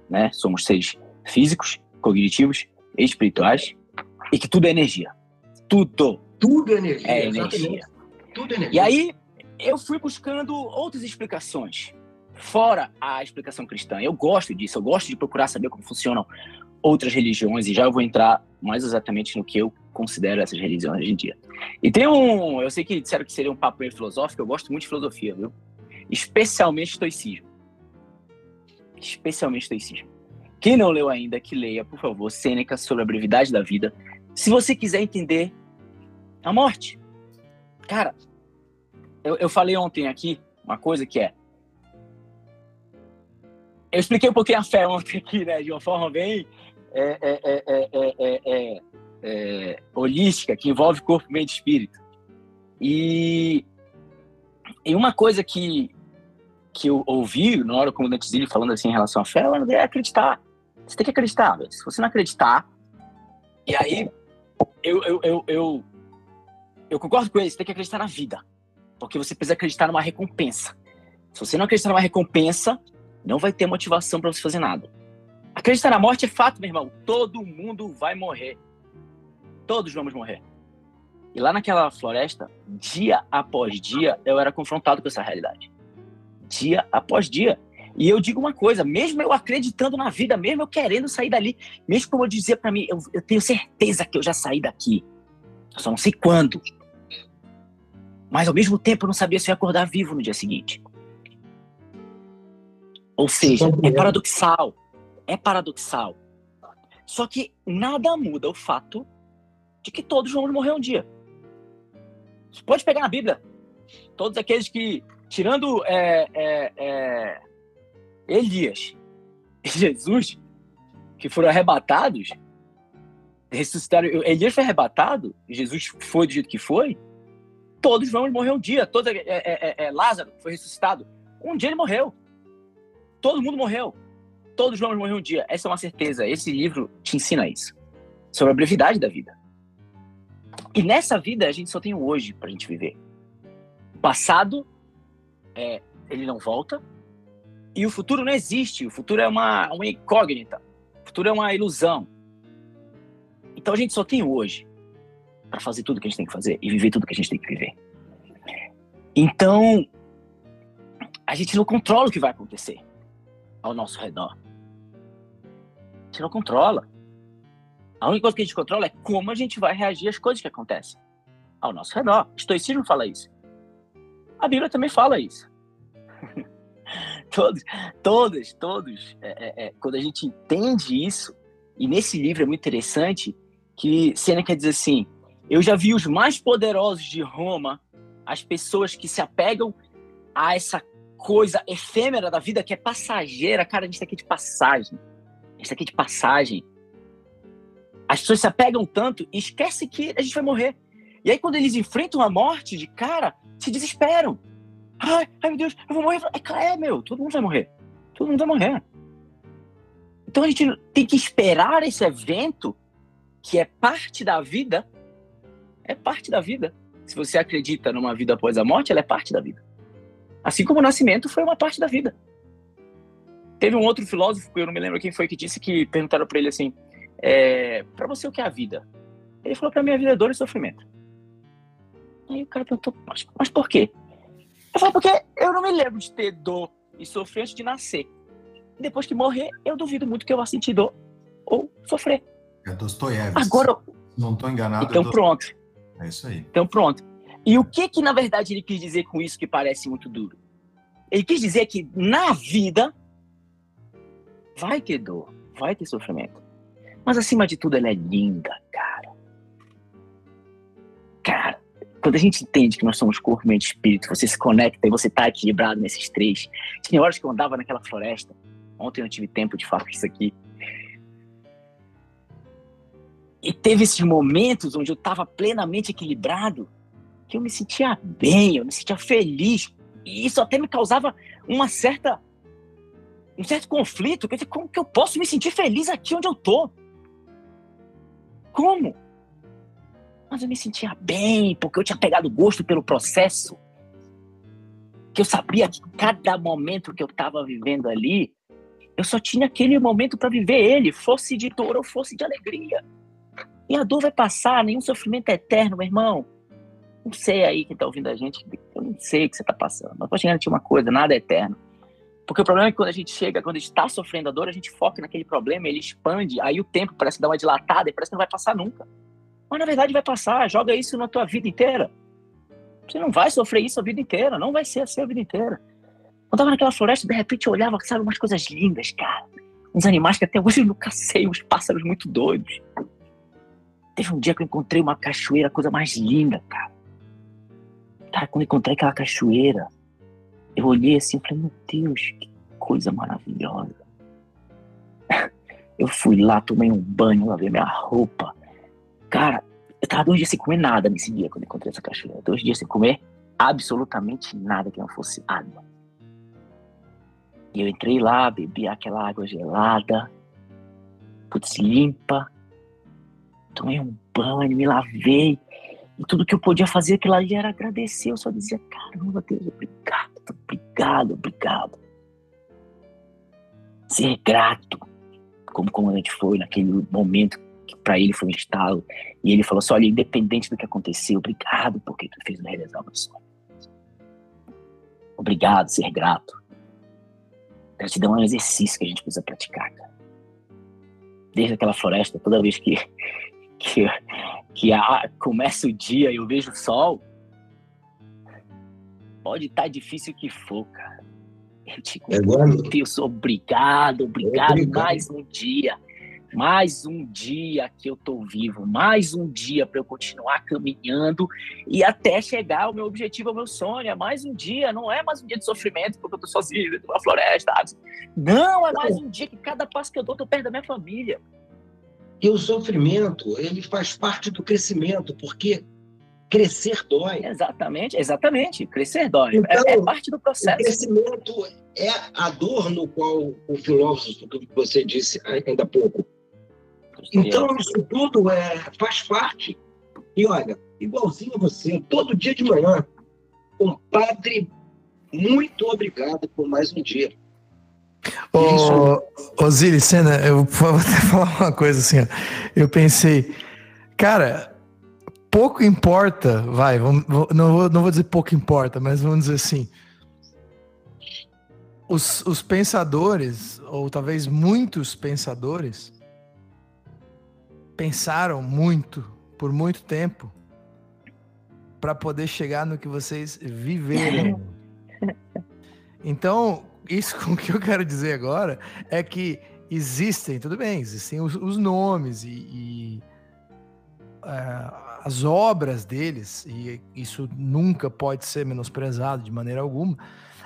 Né? Somos seres físicos, cognitivos e espirituais. E que tudo é energia. Tudo. Tudo é energia. É energia. Tudo é energia. E aí, eu fui buscando outras explicações. Fora a explicação cristã. Eu gosto disso. Eu gosto de procurar saber como funcionam outras religiões. E já eu vou entrar mais exatamente no que eu considero essas religiões hoje em dia. E tem um. Eu sei que disseram que seria um papo meio filosófico, eu gosto muito de filosofia, viu? Especialmente estoicismo. Especialmente estoicismo. Quem não leu ainda, que leia, por favor, Sêneca sobre a brevidade da vida. Se você quiser entender a morte. Cara, eu, eu falei ontem aqui uma coisa que é. Eu expliquei um pouquinho a fé ontem aqui, né? De uma forma bem. É, é, é, é, holística, que envolve corpo, mente e espírito. E, e uma coisa que, que eu ouvi na hora o Dantesili falando assim em relação à fé, é acreditar. Você tem que acreditar. Se você não acreditar, e aí eu, eu, eu, eu, eu concordo com ele, você tem que acreditar na vida. Porque você precisa acreditar numa recompensa. Se você não acreditar numa recompensa, não vai ter motivação para você fazer nada. Acreditar na morte é fato, meu irmão. Todo mundo vai morrer. Todos vamos morrer. E lá naquela floresta, dia após dia, eu era confrontado com essa realidade. Dia após dia. E eu digo uma coisa, mesmo eu acreditando na vida, mesmo eu querendo sair dali, mesmo como eu dizia para mim, eu, eu, tenho certeza que eu já saí daqui. Eu só não sei quando. Mas ao mesmo tempo eu não sabia se ia acordar vivo no dia seguinte. Ou seja, é paradoxal. É paradoxal. Só que nada muda o fato de que todos vamos morrer um dia. Você pode pegar na Bíblia. Todos aqueles que, tirando é, é, é, Elias e Jesus, que foram arrebatados, ressuscitaram. Elias foi arrebatado, Jesus foi do jeito que foi. Todos vamos morrer um dia. Todo, é, é, é, Lázaro foi ressuscitado. Um dia ele morreu. Todo mundo morreu. Todos vamos morrer um dia. Essa é uma certeza. Esse livro te ensina isso. Sobre a brevidade da vida. E nessa vida a gente só tem o hoje pra gente viver. O passado, é, ele não volta. E o futuro não existe. O futuro é uma, uma incógnita. O futuro é uma ilusão. Então a gente só tem o hoje para fazer tudo que a gente tem que fazer e viver tudo que a gente tem que viver. Então, a gente não controla o que vai acontecer ao nosso redor. A gente não controla. A única coisa que a gente controla é como a gente vai reagir às coisas que acontecem ao nosso redor. O estoicismo fala isso. A Bíblia também fala isso. todos, todos, todos. É, é, é, quando a gente entende isso, e nesse livro é muito interessante que Seneca diz assim: Eu já vi os mais poderosos de Roma, as pessoas que se apegam a essa coisa efêmera da vida que é passageira. Cara, a gente está aqui de passagem. A gente está aqui de passagem. As pessoas se apegam tanto e esquecem que a gente vai morrer. E aí, quando eles enfrentam a morte de cara, se desesperam. Ai, ai meu Deus, eu vou morrer. É, é, meu, todo mundo vai morrer. Todo mundo vai morrer. Então a gente tem que esperar esse evento, que é parte da vida. É parte da vida. Se você acredita numa vida após a morte, ela é parte da vida. Assim como o nascimento foi uma parte da vida. Teve um outro filósofo, eu não me lembro quem foi, que disse que perguntaram para ele assim: é, para você o que é a vida? Ele falou: para mim a vida é dor e sofrimento. Aí o cara perguntou: mas, mas por quê? Eu falei: porque eu não me lembro de ter dor e sofrer antes de nascer. Depois que morrer, eu duvido muito que eu vá sentir dor ou sofrer. É Dostoiévski. Agora. Não estou enganado. Então é pronto. É isso aí. Então pronto. E o que que na verdade ele quis dizer com isso que parece muito duro? Ele quis dizer que na vida vai ter dor, vai ter sofrimento. Mas acima de tudo ela é linda, cara. Cara, quando a gente entende que nós somos corpo, mente e espírito, você se conecta e você está equilibrado nesses três. Tinha horas que eu andava naquela floresta. Ontem eu não tive tempo de falar isso aqui. E teve esses momentos onde eu estava plenamente equilibrado, que eu me sentia bem, eu me sentia feliz. E isso até me causava uma certa um certo conflito. Quer dizer, como que eu posso me sentir feliz aqui onde eu tô? Como? Mas eu me sentia bem, porque eu tinha pegado gosto pelo processo. Que eu sabia que cada momento que eu estava vivendo ali, eu só tinha aquele momento para viver ele, fosse de dor ou fosse de alegria. E a dor vai passar, nenhum sofrimento é eterno, meu irmão. Não sei aí quem está ouvindo a gente, eu não sei o que você está passando, mas vou te garantir uma coisa: nada é eterno. Porque o problema é que quando a gente chega, quando a gente está sofrendo a dor, a gente foca naquele problema, ele expande, aí o tempo parece dar uma dilatada e parece que não vai passar nunca. Mas na verdade vai passar, joga isso na tua vida inteira. Você não vai sofrer isso a vida inteira, não vai ser assim a vida inteira. Eu tava naquela floresta, de repente eu olhava, sabe, umas coisas lindas, cara. Uns animais que até hoje eu nunca sei, uns pássaros muito doidos. Teve um dia que eu encontrei uma cachoeira, coisa mais linda, cara. Cara, quando eu encontrei aquela cachoeira, eu olhei assim e falei, meu Deus, que coisa maravilhosa. Eu fui lá, tomei um banho, lavei minha roupa. Cara, eu tava dois dias sem comer nada nesse dia quando encontrei essa cachoeira. Dois dias sem comer absolutamente nada que não fosse água. E eu entrei lá, bebi aquela água gelada, putz, limpa. Tomei um banho, me lavei. E tudo que eu podia fazer aquilo ali era agradecer. Eu só dizia, caramba, Deus, obrigado, obrigado, obrigado. Ser grato, como o comandante foi naquele momento que para ele foi um estalo. E ele falou assim: olha, independente do que aconteceu, obrigado porque tu fez realizar o meu sonho. Obrigado, ser grato. Gratidão é um exercício que a gente precisa praticar, cara. Desde aquela floresta, toda vez que, que que a, começa o dia e eu vejo o sol, pode estar tá difícil que for, cara. Eu digo, é meu Deus, obrigado, obrigado, obrigado, mais um dia. Mais um dia que eu tô vivo, mais um dia para eu continuar caminhando e até chegar ao meu objetivo, ao meu sonho. É mais um dia, não é mais um dia de sofrimento porque eu tô sozinho dentro da floresta. Não, é mais um dia que cada passo que eu dou, eu tô perto da minha família. E o sofrimento, ele faz parte do crescimento, porque crescer dói. Exatamente, exatamente. Crescer dói. Então, é, é, parte do processo. O crescimento é a dor no qual o filósofo que você disse ainda há pouco. Então, isso tudo é, faz parte. E olha, igualzinho a você, todo dia de manhã, compadre, muito obrigado por mais um dia. Ô, Zili, Senna, eu vou até falar uma coisa assim, ó. Eu pensei, cara, pouco importa, vai, vamos, não, vou, não vou dizer pouco importa, mas vamos dizer assim, os, os pensadores, ou talvez muitos pensadores, pensaram muito, por muito tempo, para poder chegar no que vocês viveram. Então, isso com o que eu quero dizer agora é que existem, tudo bem, existem os, os nomes e, e uh, as obras deles, e isso nunca pode ser menosprezado de maneira alguma,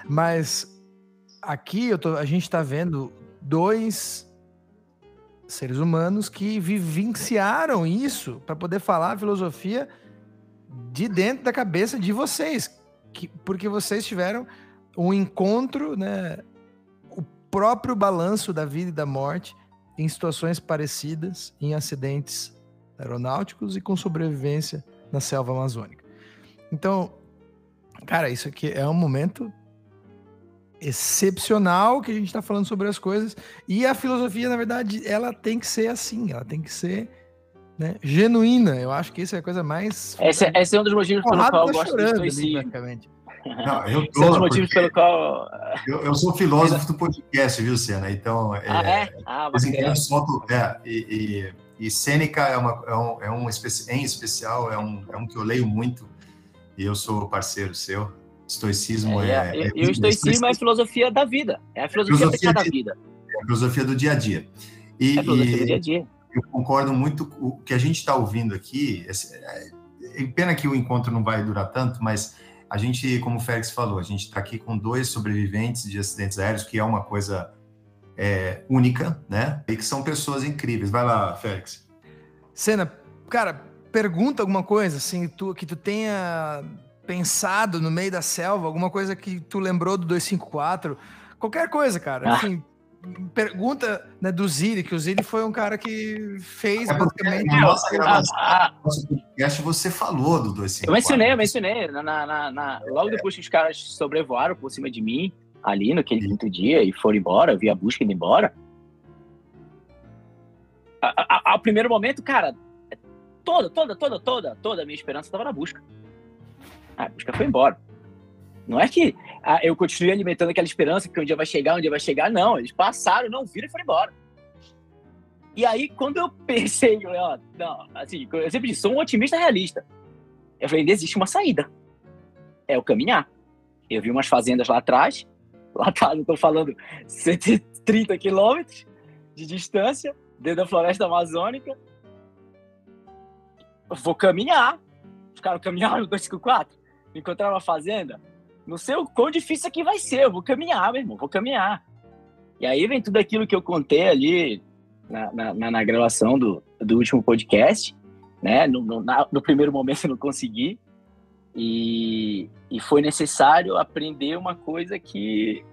mas aqui tô, a gente está vendo dois seres humanos que vivenciaram isso para poder falar a filosofia de dentro da cabeça de vocês, que, porque vocês tiveram um encontro, né? O próprio balanço da vida e da morte em situações parecidas, em acidentes aeronáuticos e com sobrevivência na selva amazônica. Então, cara, isso aqui é um momento excepcional que a gente está falando sobre as coisas e a filosofia, na verdade, ela tem que ser assim, ela tem que ser né, genuína. Eu acho que isso é a coisa mais. Esse, é, esse é um dos motivos pelo qual eu gosto do estoicismo. Não, eu tô, esse é um dos motivos pelo qual. Eu, eu, sou filósofo do podcast, viu, Senna? Então, é, ah, é? Ah, eu solto, é, e, e, e Sêneca é, uma, é, um, é um em especial, é um, é um que eu leio muito, e eu sou parceiro seu. Estoicismo é. é, é, e o estoicismo é a filosofia da vida, é a filosofia, filosofia de, da vida. É a filosofia do dia a dia. E, é a filosofia do dia a dia eu concordo muito com o que a gente está ouvindo aqui. É, é, pena que o encontro não vai durar tanto, mas a gente, como o Félix falou, a gente está aqui com dois sobreviventes de acidentes aéreos, que é uma coisa é, única, né? E que são pessoas incríveis. Vai lá, Félix. Cena, cara, pergunta alguma coisa assim, tu, que tu tenha pensado no meio da selva, alguma coisa que tu lembrou do 254, qualquer coisa, cara. Ah. Assim, pergunta né, do Ziri, que o Ziri foi um cara que fez é basicamente. Na nossa gravação, nosso podcast, você falou do 254. Eu mencionei, eu mencionei. Na, na, na, logo depois que os caras sobrevoaram por cima de mim, ali naquele quinto dia, e foram embora, eu vi a busca indo embora. Ao primeiro momento, cara, toda, toda, toda, toda, toda a minha esperança estava na busca. A busca foi embora. Não é que ah, eu continuei alimentando aquela esperança que um dia vai chegar, um dia vai chegar. Não, eles passaram, não viram e foram embora. E aí, quando eu pensei, ó, não, assim, eu sempre disse, sou um otimista realista. Eu falei, existe uma saída. É o caminhar. Eu vi umas fazendas lá atrás, eu tô falando 130 quilômetros de distância, dentro da floresta amazônica. Eu vou caminhar. Caminharam no 254, encontrar uma fazenda, não sei o quão difícil aqui vai ser, eu vou caminhar, meu irmão, vou caminhar. E aí vem tudo aquilo que eu contei ali na, na, na gravação do, do último podcast, né? No, no, na, no, primeiro momento eu não consegui, e, e foi necessário aprender uma coisa que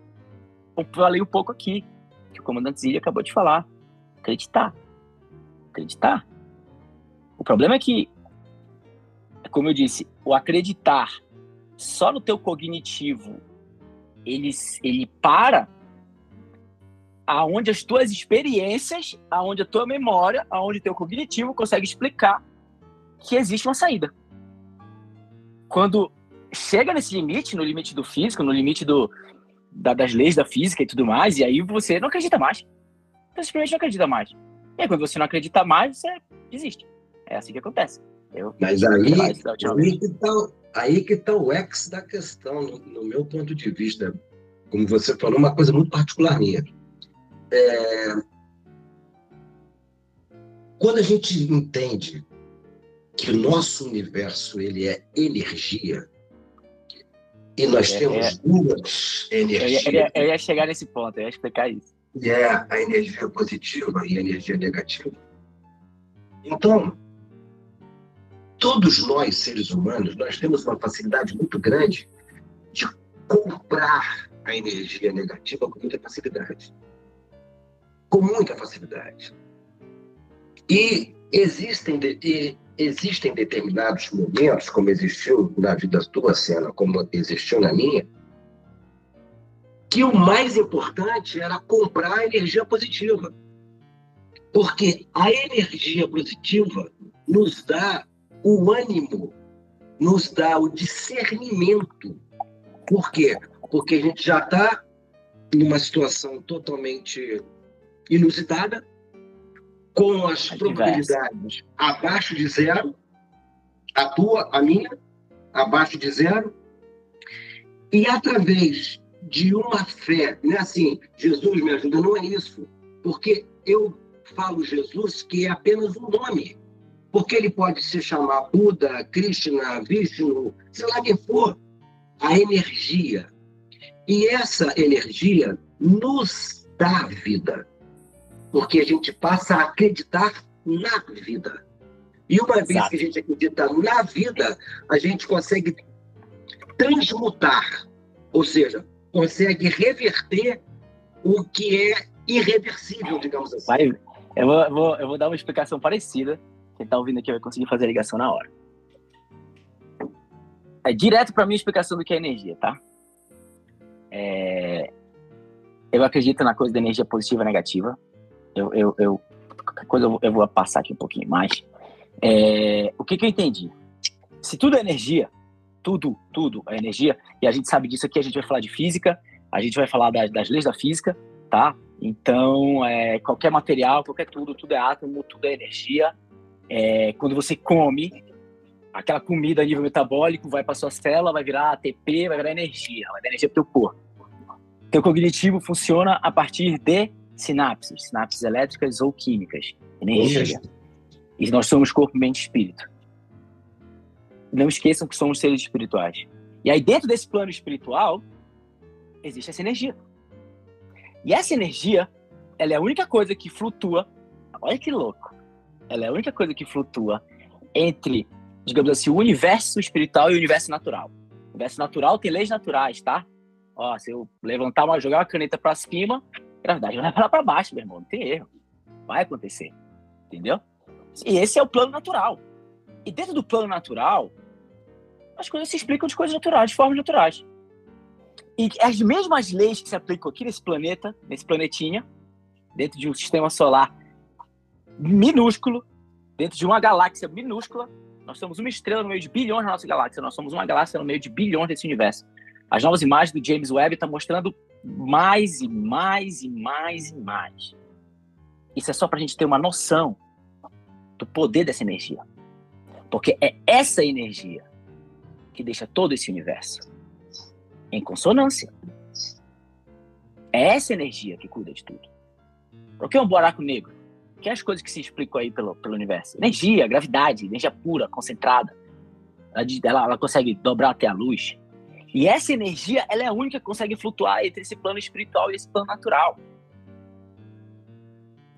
eu falei um pouco aqui, que o comandante Zilli acabou de falar: acreditar. Acreditar. O problema é que, como eu disse, o acreditar só no teu cognitivo ele, ele para aonde as tuas experiências, aonde a tua memória, aonde o teu cognitivo consegue explicar que existe uma saída. Quando chega nesse limite, no limite do físico, no limite do, da, das leis da física e tudo mais, e aí você não acredita mais. Você simplesmente não acredita mais. E aí, quando você não acredita mais, você desiste. É assim que acontece. Eu, Mas aí, aí que tá, Aí que está o ex da questão, no, no, meu ponto de vista. Como você falou, uma coisa muito particular minha. É... Quando a gente entende que o nosso universo ele é energia, e nós é, temos é, duas energias. Eu ia, eu ia, chegar nesse ponto, eu ia explicar isso. E é a energia positiva e a energia negativa. Então, todos nós, seres humanos, nós temos uma facilidade muito grande de comprar a energia negativa com muita facilidade. Com muita facilidade. E existem, e existem determinados momentos, como existiu na vida tua, Cena, como existiu na minha, que o mais importante era comprar a energia positiva. Porque a energia positiva nos dá o ânimo nos dá o discernimento. Por quê? Porque a gente já está numa situação totalmente inusitada, com as probabilidades abaixo de zero, a tua, a minha, abaixo de zero, e através de uma fé, não é assim, Jesus me ajuda, não é isso, porque eu falo Jesus que é apenas um nome, porque ele pode se chamar Buda, Krishna, Vishnu, sei lá quem for, a energia. E essa energia nos dá vida, porque a gente passa a acreditar na vida. E uma vez Exato. que a gente acredita na vida, a gente consegue transmutar, ou seja, consegue reverter o que é irreversível, digamos assim. Vai, eu, vou, eu, vou, eu vou dar uma explicação parecida. Quem está ouvindo aqui vai conseguir fazer a ligação na hora. É direto para mim a explicação do que é energia, tá? É, eu acredito na coisa da energia positiva e negativa. Eu, eu, eu qualquer coisa eu, vou passar aqui um pouquinho mais. É, o que, que eu entendi? Se tudo é energia, tudo, tudo é energia, e a gente sabe disso aqui, a gente vai falar de física, a gente vai falar das, das leis da física, tá? Então, é, qualquer material, qualquer tudo, tudo é átomo, tudo é energia. É, quando você come, aquela comida a nível metabólico vai para sua célula, vai virar ATP, vai virar energia, vai dar energia para o teu corpo. Teu cognitivo funciona a partir de sinapses, sinapses elétricas ou químicas, energia. E nós somos corpo, mente e espírito. Não esqueçam que somos seres espirituais. E aí, dentro desse plano espiritual, existe essa energia. E essa energia, ela é a única coisa que flutua. Olha que louco. Ela é a única coisa que flutua entre, digamos assim, o universo espiritual e o universo natural. O universo natural tem leis naturais, tá? Ó, se eu levantar uma, jogar uma caneta para cima, gravidade vai lá para baixo, meu irmão. Não tem erro. Vai acontecer. Entendeu? E esse é o plano natural. E dentro do plano natural, as coisas se explicam de coisas naturais, de formas naturais. E as mesmas leis que se aplicam aqui nesse planeta, nesse planetinha, dentro de um sistema solar minúsculo, dentro de uma galáxia minúscula, nós somos uma estrela no meio de bilhões da nossa galáxia, nós somos uma galáxia no meio de bilhões desse universo. As novas imagens do James Webb estão mostrando mais e mais e mais e mais. Isso é só para a gente ter uma noção do poder dessa energia. Porque é essa energia que deixa todo esse universo em consonância. É essa energia que cuida de tudo. O que é um buraco negro? Que é as coisas que se explicam aí pelo, pelo universo? Energia, gravidade, energia pura, concentrada. Ela, ela, ela consegue dobrar até a luz. E essa energia, ela é a única que consegue flutuar entre esse plano espiritual e esse plano natural.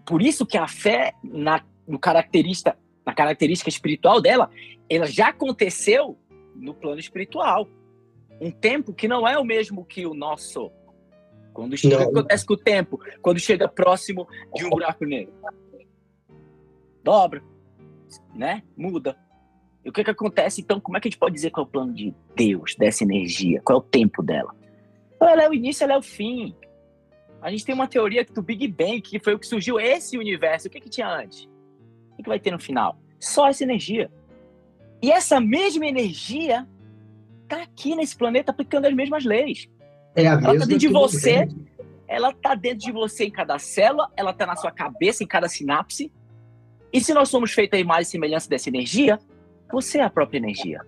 Por isso que a fé na, no característica, na característica espiritual dela, ela já aconteceu no plano espiritual. Um tempo que não é o mesmo que o nosso. Quando chega, o que acontece com o tempo? Quando chega próximo de um buraco negro. Dobra, né? Muda. E o que, que acontece, então? Como é que a gente pode dizer qual é o plano de Deus, dessa energia? Qual é o tempo dela? Ela é o início, ela é o fim. A gente tem uma teoria do Big Bang, que foi o que surgiu esse universo. O que, que tinha antes? O que, que vai ter no final? Só essa energia. E essa mesma energia está aqui nesse planeta aplicando as mesmas leis. É a ela mesma está dentro de você, você. ela está dentro de você em cada célula, ela está na sua cabeça, em cada sinapse. E se nós somos feitos a imagem e semelhança dessa energia, você é a própria energia.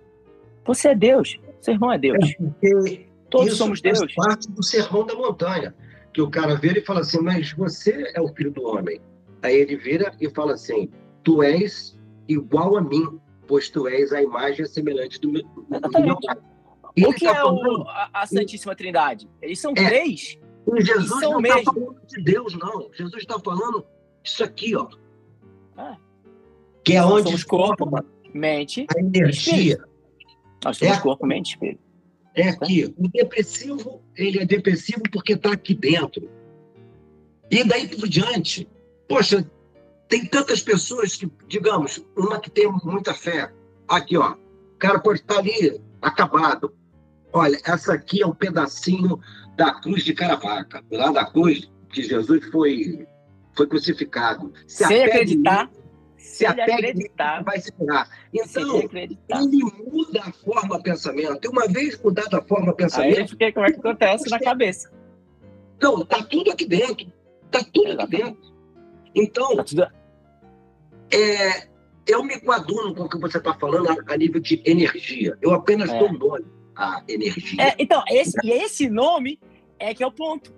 Você é Deus. Seu irmão é Deus. É Todos Isso somos Deus. parte do sermão da montanha. Que o cara vira e fala assim, mas você é o filho do homem. Aí ele vira e fala assim, tu és igual a mim, pois tu és a imagem semelhante do meu, do meu. O que tá é falando- a, a Santíssima Trindade? Eles são É. três. E Jesus são não está falando de Deus, não. Jesus está falando isso aqui, ó. É. Que é Nós onde somos corpo, mente. a energia. Nós somos É. corpo, mente, espírito. É aqui. O depressivo, ele é depressivo porque está aqui dentro. E daí por diante, poxa, tem tantas pessoas que, digamos, uma que tem muita fé. Aqui, ó. O cara pode estar ali, acabado. Olha, essa aqui é um pedacinho da cruz de Caravaca, lá da cruz que Jesus foi, foi crucificado. Se Se ele apegue acreditar, se se ele apegue acreditar, vai se curar. Então, ele acreditar. ele muda a forma de pensamento. E uma vez mudada a forma de Aí pensamento, eu fiquei, como é que acontece na cabeça? não, tá tudo aqui dentro. Tá tudo aqui dentro. Então, Tá tudo... é, eu me coaduno com o que você está falando a, a nível de energia. Eu apenas É. dou nome à energia. É, então, esse, esse nome é que é o ponto.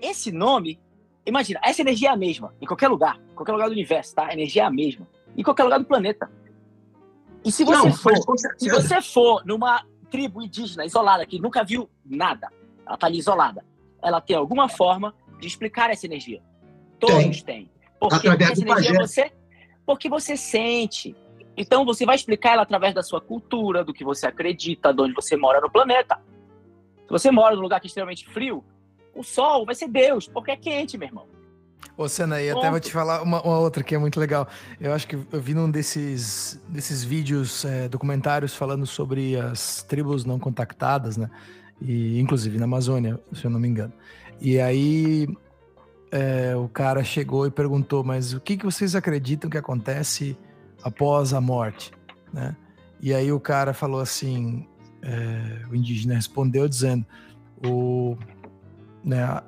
Esse nome, imagina, essa energia é a mesma, em qualquer lugar, em qualquer lugar do universo, tá? A energia é a mesma. Em qualquer lugar do planeta. E se você não, for, se você for numa tribo indígena isolada que nunca viu nada, ela tá ali isolada, ela tem alguma forma de explicar essa energia. Todos têm. Porque Através essa energia você, porque você sente. Então você vai explicar ela através da sua cultura, do que você acredita, de onde você mora no planeta. Se você mora num lugar que é extremamente frio, o sol vai ser Deus, porque é quente, meu irmão. Ô, Senna, e até vou te falar uma, uma, outra que é muito legal. Eu acho que eu vi num desses, desses vídeos, é, documentários falando sobre as tribos não contactadas, né? E, inclusive na Amazônia, se eu não me engano. E aí é, o cara chegou e perguntou, mas o que, que vocês acreditam que acontece após a morte, né? E aí o cara falou assim, é, o indígena respondeu dizendo, o, né,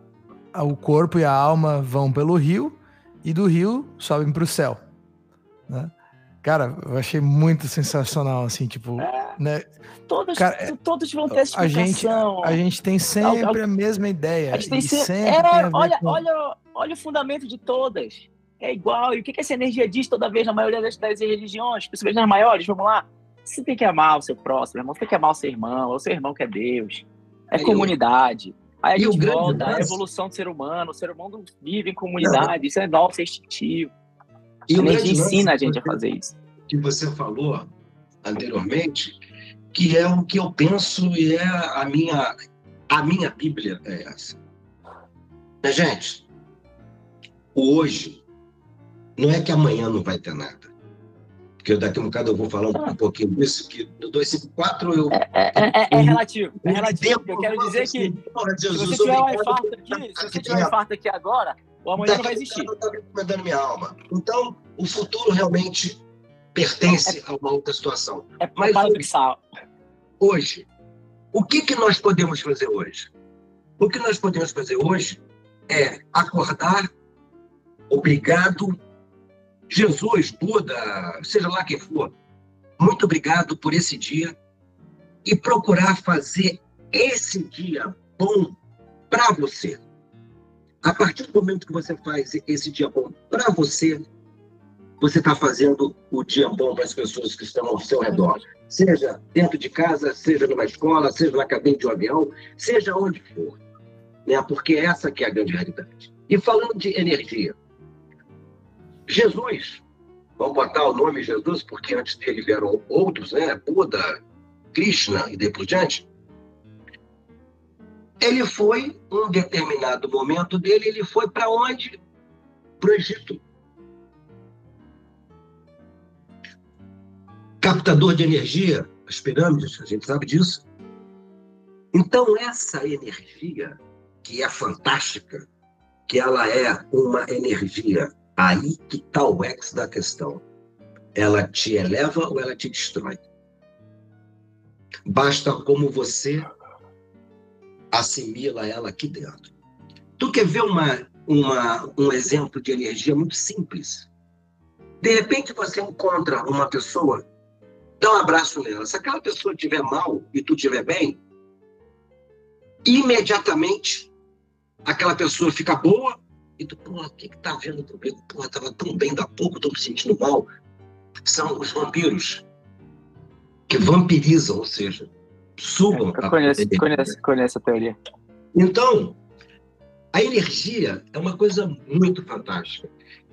o corpo e a alma vão pelo rio e do rio sobem para o céu. Né? Cara, eu achei muito sensacional, assim, tipo, é, né? Todos, cara, todos vão ter explicação. A gente, a gente tem sempre a mesma ideia. A gente tem sempre, sempre é, olha, com... olha, olha o fundamento de todas. É igual. E o que, que essa energia diz toda vez na maioria das, das religiões, principalmente nas maiores? Vamos lá. Você tem que amar o seu próximo, irmão. Você tem que amar o seu irmão. O seu irmão que é Deus. É, é comunidade. Aí a gente volta a evolução do ser humano. O ser humano vive em comunidade. Não. Isso é nosso, é instintivo. E a energia ensina a gente a fazer isso. Que você falou anteriormente, que é o que eu penso e é a minha, a minha Bíblia é essa. Né, gente, hoje, não é que amanhã não vai ter nada porque daqui a um bocado eu vou falar um, pouquinho disso, que do 254 eu... É, é, é, é relativo, é relativo. Eu quero dizer que se você tiver um infarto aqui, se você tiver um infarto aqui agora, o amanhã não vai existir. Eu estou recomendando minha alma. Então, o futuro realmente pertence a uma outra situação. É Mas paradoxal. Hoje, o que, que nós podemos fazer hoje? O que nós podemos fazer hoje é acordar, obrigado, Jesus, Buda, seja lá quem for, muito obrigado por esse dia e procurar fazer esse dia bom para você. A partir do momento que você faz esse dia bom para você, você está fazendo o dia bom para as pessoas que estão ao seu redor. Seja dentro de casa, seja numa escola, seja na cabine de um avião, seja onde for. Né? Porque essa que é a grande realidade. E falando de energia, Jesus, vamos botar o nome Jesus, porque antes dele vieram outros, né? Buda, Krishna e por diante. Ele foi, um determinado momento dele, ele foi para onde? Para o Egito. Captador de energia, as pirâmides, a gente sabe disso. Então, essa energia, que é fantástica, que ela é uma energia Aí que está o ex da questão. Ela te eleva ou ela te destrói? Basta como você assimila ela aqui dentro. Tu quer ver uma, uma, um exemplo de energia muito simples? De repente você encontra uma pessoa, dá um abraço nela. Se aquela pessoa estiver mal e tu estiver bem, imediatamente aquela pessoa fica boa e tu, porra, o que que tá vendo comigo? Porra, tava tão bem da pouco, tô me sentindo mal. São os vampiros que vampirizam, ou seja, sugam. Eu conheço, conheço, conheço a teoria. Então, a energia é uma coisa muito fantástica.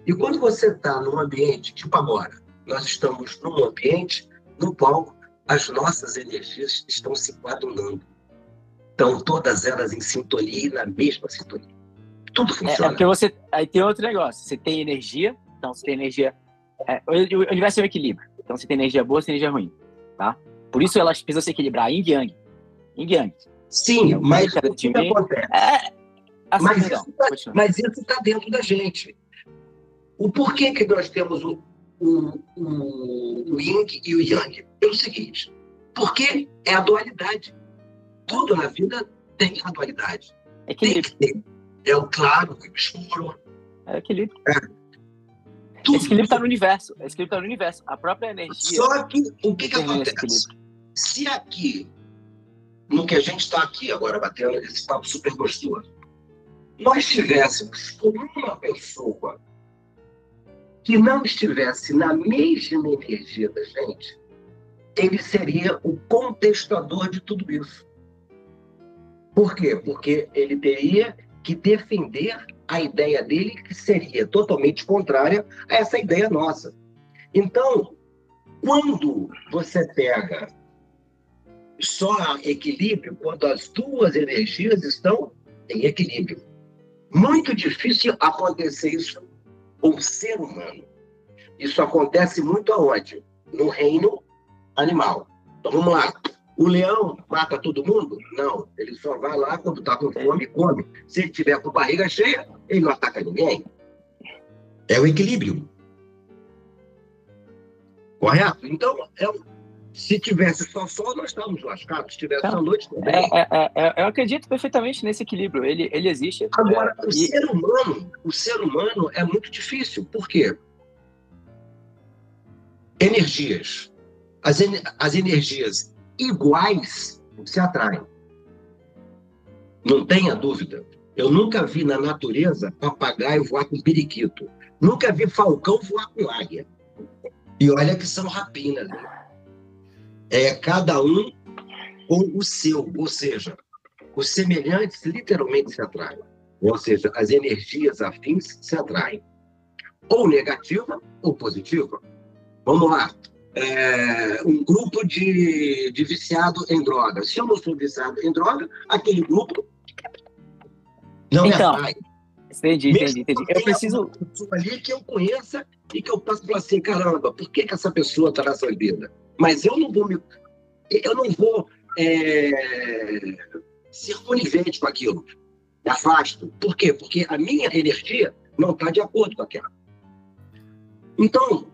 E quando você está num ambiente, tipo agora, nós estamos num ambiente no qual as nossas energias estão se coadunando. Estão todas elas em sintonia e na mesma sintonia. Tudo é, funciona. É, é porque você. Aí tem outro negócio. Você tem energia, então você tem energia. É, o universo é um equilíbrio. Então você tem energia boa, você tem energia ruim. Tá? Por isso elas precisam se equilibrar. Yin Yang. Yin Yang. Sim, mas o que acontece? É, assim, mas, isso tá, mas isso está dentro da gente. O porquê que nós temos o, o, o, o Yin e o Yang? É o seguinte, porque é a dualidade. Tudo na vida tem a dualidade. Equilíbrio. Tem que ter. É o claro, o escuro. É equilíbrio. É. Tudo, esse equilíbrio está no universo. Esse equilíbrio está no universo. A própria energia. Só que o que, que acontece? Se aqui, no que a gente está aqui agora batendo esse papo super gostoso, nós tivéssemos com uma pessoa que não estivesse na mesma energia da gente, ele seria o contestador de tudo isso. Por quê? Porque ele teria que defender a ideia dele, que seria totalmente contrária a essa ideia nossa. Então, Quando você pega só equilíbrio, quando as duas energias estão em equilíbrio. Muito difícil acontecer isso com o ser humano. Isso acontece muito aonde? No reino animal. Então vamos lá. O leão mata todo mundo? Não. Ele só vai lá quando está com fome e come. Se ele tiver com barriga cheia, ele não ataca ninguém. É o equilíbrio. Correto? Então, é, se tivesse só sol, nós estávamos lascados. Se tivesse só noite, também. É, é, é, eu acredito perfeitamente nesse equilíbrio. Ele, ele existe. Agora, é, o e- ser humano, o ser humano é muito difícil. Por quê? Energias. As, as energias iguais se atraem. Não tenha dúvida. Eu nunca vi na natureza papagaio voar com periquito. Nunca vi falcão voar com águia. E olha que são rapinas. né? É cada um com o seu, ou seja, os semelhantes literalmente se atraem. Ou seja, as energias afins se atraem. Ou negativa ou positiva. Vamos lá. É, um grupo de, de viciado em droga. Se eu não sou viciado em droga, aquele grupo não me Então, atrai. Entendi, entendi, entendi. Eu tenha preciso. ali que eu conheça e que eu possa falar assim, caramba, por que, que essa pessoa está nessa vida? Mas eu não vou me. Eu não vou é, ser conivente com aquilo. Me afasto. Por quê? Porque a minha energia não está de acordo com aquela. Então,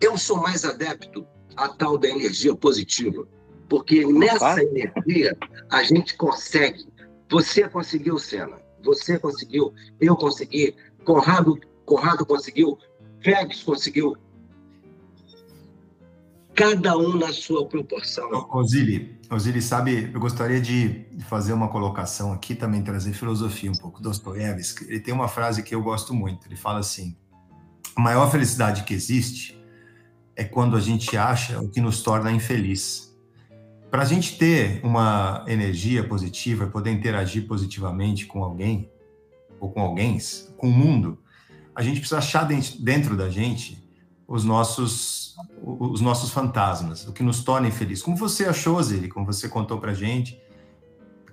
eu sou mais adepto à tal da energia positiva. Porque nessa energia a gente consegue. Você conseguiu, Senna. Você conseguiu. Eu consegui. Conrado, Conrado conseguiu. Félix conseguiu. Cada um na sua proporção. Osili, Osili, sabe, eu gostaria de fazer uma colocação aqui, também trazer filosofia um pouco. Dostoiévski, ele tem uma frase que eu gosto muito. Ele fala assim: a maior felicidade que existe é quando a gente acha o que nos torna infeliz. Para a gente ter uma energia positiva, poder interagir positivamente com alguém, ou com alguém, com o mundo, a gente precisa achar dentro, da gente os nossos, os nossos fantasmas, o que nos torna infeliz. Como você achou, Zili, como você contou para gente,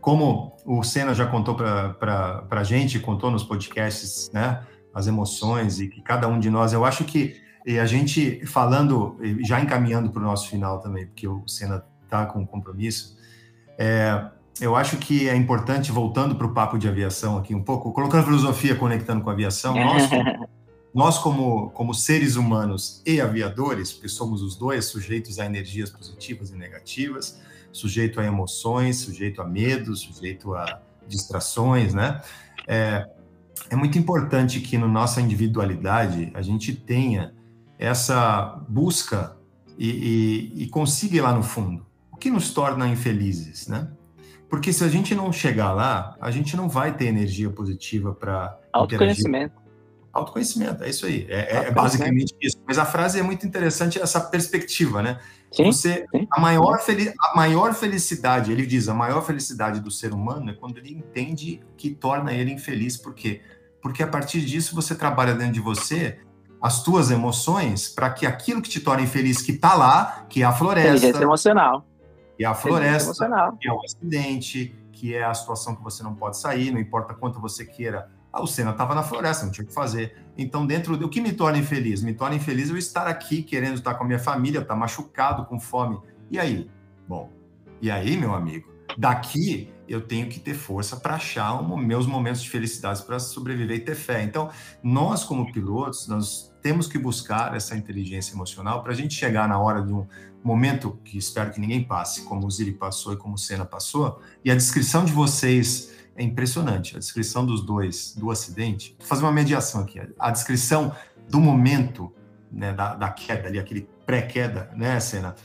como o Senna já contou para a gente, contou nos podcasts, né, as emoções e que cada um de nós, eu acho que e a gente falando, já encaminhando para o nosso final também, porque o Senna está com compromisso, é, eu acho que é importante, voltando para o papo de aviação aqui um pouco, colocando a filosofia conectando com a aviação, nós, como, nós como, como seres humanos e aviadores, porque somos os dois sujeitos a energias positivas e negativas, sujeito a emoções, sujeito a medo, sujeito a distrações, né? É, é muito importante que na nossa individualidade a gente tenha essa busca e, e, e consiga ir lá no fundo. O que nos torna infelizes, né? Porque se a gente não chegar lá, a gente não vai ter energia positiva para Autoconhecimento. Autoconhecimento, é isso aí. É, é basicamente isso. Mas a frase é muito interessante, essa perspectiva, né? Sim, Você, sim. A, maior fel- a maior felicidade, ele diz, a maior felicidade do ser humano é quando ele entende que torna ele infeliz. Por quê? Porque a partir disso você trabalha dentro de você as tuas emoções para que aquilo que te torna infeliz, que está lá, que é a floresta, Inteligência emocional. que é a floresta, que é o acidente, que é a situação que você não pode sair, não importa quanto você queira. Ah, o Senna estava na floresta, não tinha o que fazer. Então, dentro do que me torna infeliz? Me torna infeliz eu estar aqui querendo estar com a minha família, estar machucado, com fome. E aí? Bom, e aí, meu amigo? Daqui eu tenho que ter força para achar um, meus momentos de felicidade para sobreviver e ter fé. Então, nós, como pilotos, nós temos que buscar essa inteligência emocional para a gente chegar na hora de um momento que espero que ninguém passe, como o Ziri passou e como o Senna passou, e a descrição de vocês é impressionante. A descrição dos dois, do acidente. Vou fazer uma mediação aqui. A descrição do momento né, da, da, queda ali, aquele pré-queda, né, Senna?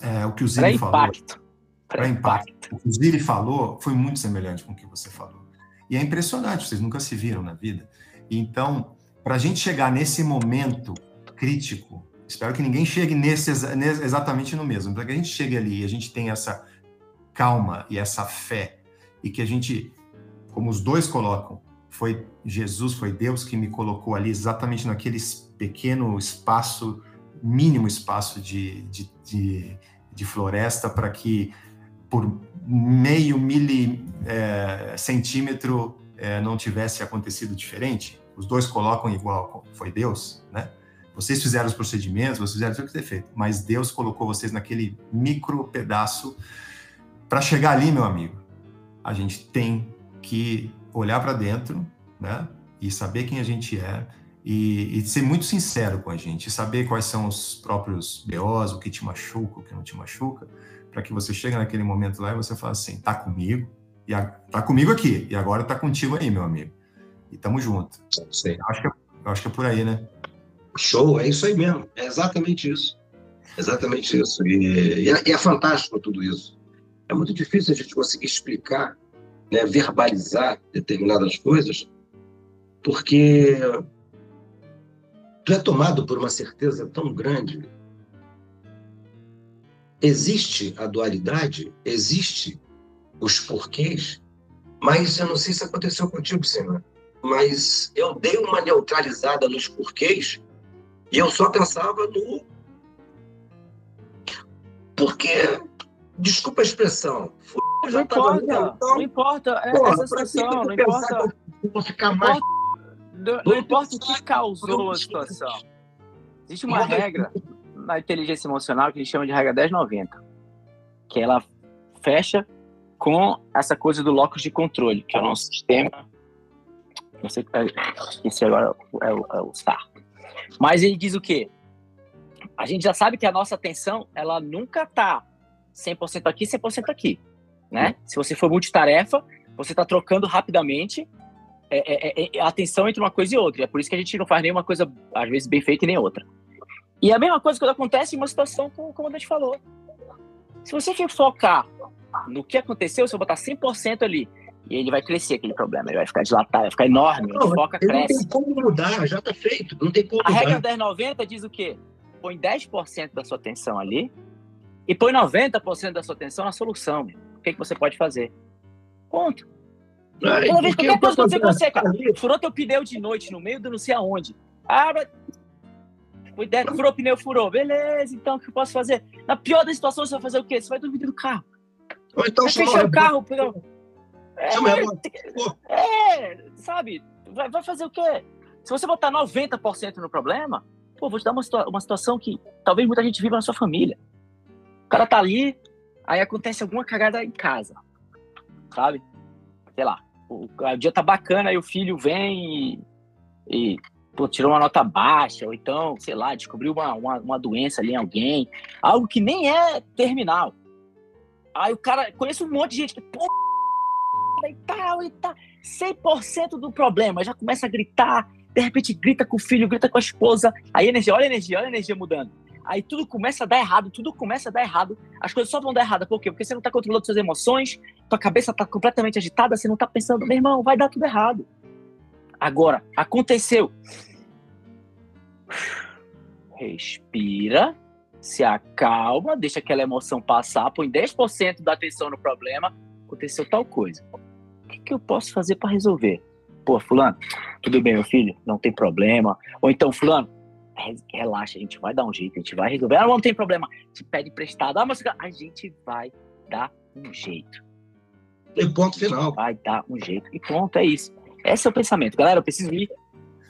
É, o que o Ziri falou. Pré-impacto. Pré-impacto. O que o Ziri falou foi muito semelhante com o que você falou. E é impressionante, vocês nunca se viram na vida. Então, para a gente chegar nesse momento crítico, espero que ninguém chegue nesse, exatamente no mesmo, para que a gente chegue ali e a gente tenha essa calma e essa fé, e que a gente, como os dois colocam, foi Jesus, foi Deus que me colocou ali exatamente naquele pequeno espaço mínimo espaço de, de, de, de floresta para que por meio mili é, centímetro é, não tivesse acontecido diferente? Os dois colocam igual, foi Deus, né? Vocês fizeram os procedimentos, vocês fizeram tudo que ter feito, mas Deus colocou vocês naquele micro pedaço para chegar ali, meu amigo. A gente tem que olhar para dentro, né? E saber quem a gente é e, e, ser muito sincero com a gente, saber quais são os próprios BOs, o que te machuca, o que não te machuca, para que você chegue naquele momento lá e você fala assim, tá comigo, e a, tá comigo aqui, e agora tá contigo aí, meu amigo. E tamo junto. Acho que, é, acho que é por aí, né? Show, é isso aí mesmo. É exatamente isso. Exatamente isso. E, e, é, e é fantástico tudo isso. É muito difícil a gente conseguir explicar, né, verbalizar determinadas coisas, porque tu é tomado por uma certeza tão grande. Existe a dualidade, existe os porquês, mas eu não sei se aconteceu contigo, Senhor, mas eu dei uma neutralizada nos porquês e eu só pensava no. Porque, desculpa a expressão, não importa, então, não importa, é porra, essa situação, não importa. Vou ficar mais. Não, não importa o que causou a situação. Existe uma regra na inteligência emocional que eles chamam de regra 1090, que ela fecha com essa coisa do locus de controle, que é o nosso sistema. Não sei, esse agora é o, é o STAR. Mas ele diz o quê? A gente já sabe que a nossa atenção, ela nunca tá 100% aqui, 100% aqui, né? Se você for multitarefa, você está trocando rapidamente é, é, é, é, a atenção entre uma coisa e outra. É por isso que a gente não faz nenhuma coisa, às vezes, bem feita e nem outra. E a mesma coisa quando acontece em uma situação como, como a gente falou. Se você focar no que aconteceu, se eu botar 100% ali, e ele vai crescer aquele problema, ele vai ficar dilatado, vai ficar enorme, não, foca, cresce. Não tem como mudar, já está feito, não tem como a mudar. A regra 1090 diz o quê? Põe 10% da sua atenção ali e põe 90% da sua atenção na solução. O que, que você pode fazer? Ponto. Ai, Toda vez que qualquer coisa acontecer com você, cara, furou teu pneu de noite no meio do não sei aonde. Abra. Furou o pneu, furou. Beleza, então o que eu posso fazer? Na pior das situações, você vai fazer o quê? Você vai dormir no carro. Ou então vai fechar o carro, pegou. É, é, sabe? Vai, vai, fazer o quê? Se você botar 90% no problema, pô, vou te dar uma, uma situação que talvez muita gente viva na sua família. O cara tá ali, aí acontece alguma cagada em casa, sabe? Sei lá, o, o dia tá bacana, aí o filho vem e, e pô, tirou uma nota baixa, ou então, sei lá, descobriu uma, uma, uma doença ali em alguém, algo que nem é terminal. Aí o cara, conheço um monte de gente que, pô, e tal, e tal. 100% do problema, já começa a gritar, de repente grita com o filho, grita com a esposa, aí energia, olha a energia, olha a energia mudando. Aí tudo começa a dar errado, tudo começa a dar errado. As coisas só vão dar errado. Por quê? Porque você não está controlando suas emoções, tua cabeça está completamente agitada, você não está pensando, meu irmão, vai dar tudo errado. Agora, aconteceu. Respira, se acalma, deixa aquela emoção passar, põe 10% da atenção no problema, aconteceu tal coisa que, que eu posso fazer para resolver? Pô, fulano, tudo bem, meu filho? Não tem problema. Ou então, fulano, relaxa, a gente vai dar um jeito, a gente vai resolver. Ah, não tem problema. Te pede emprestado. Ah, mas a gente vai dar um jeito. E ponto final. Vai dar um jeito. E pronto, é isso. Esse é o pensamento. Galera, eu preciso ir.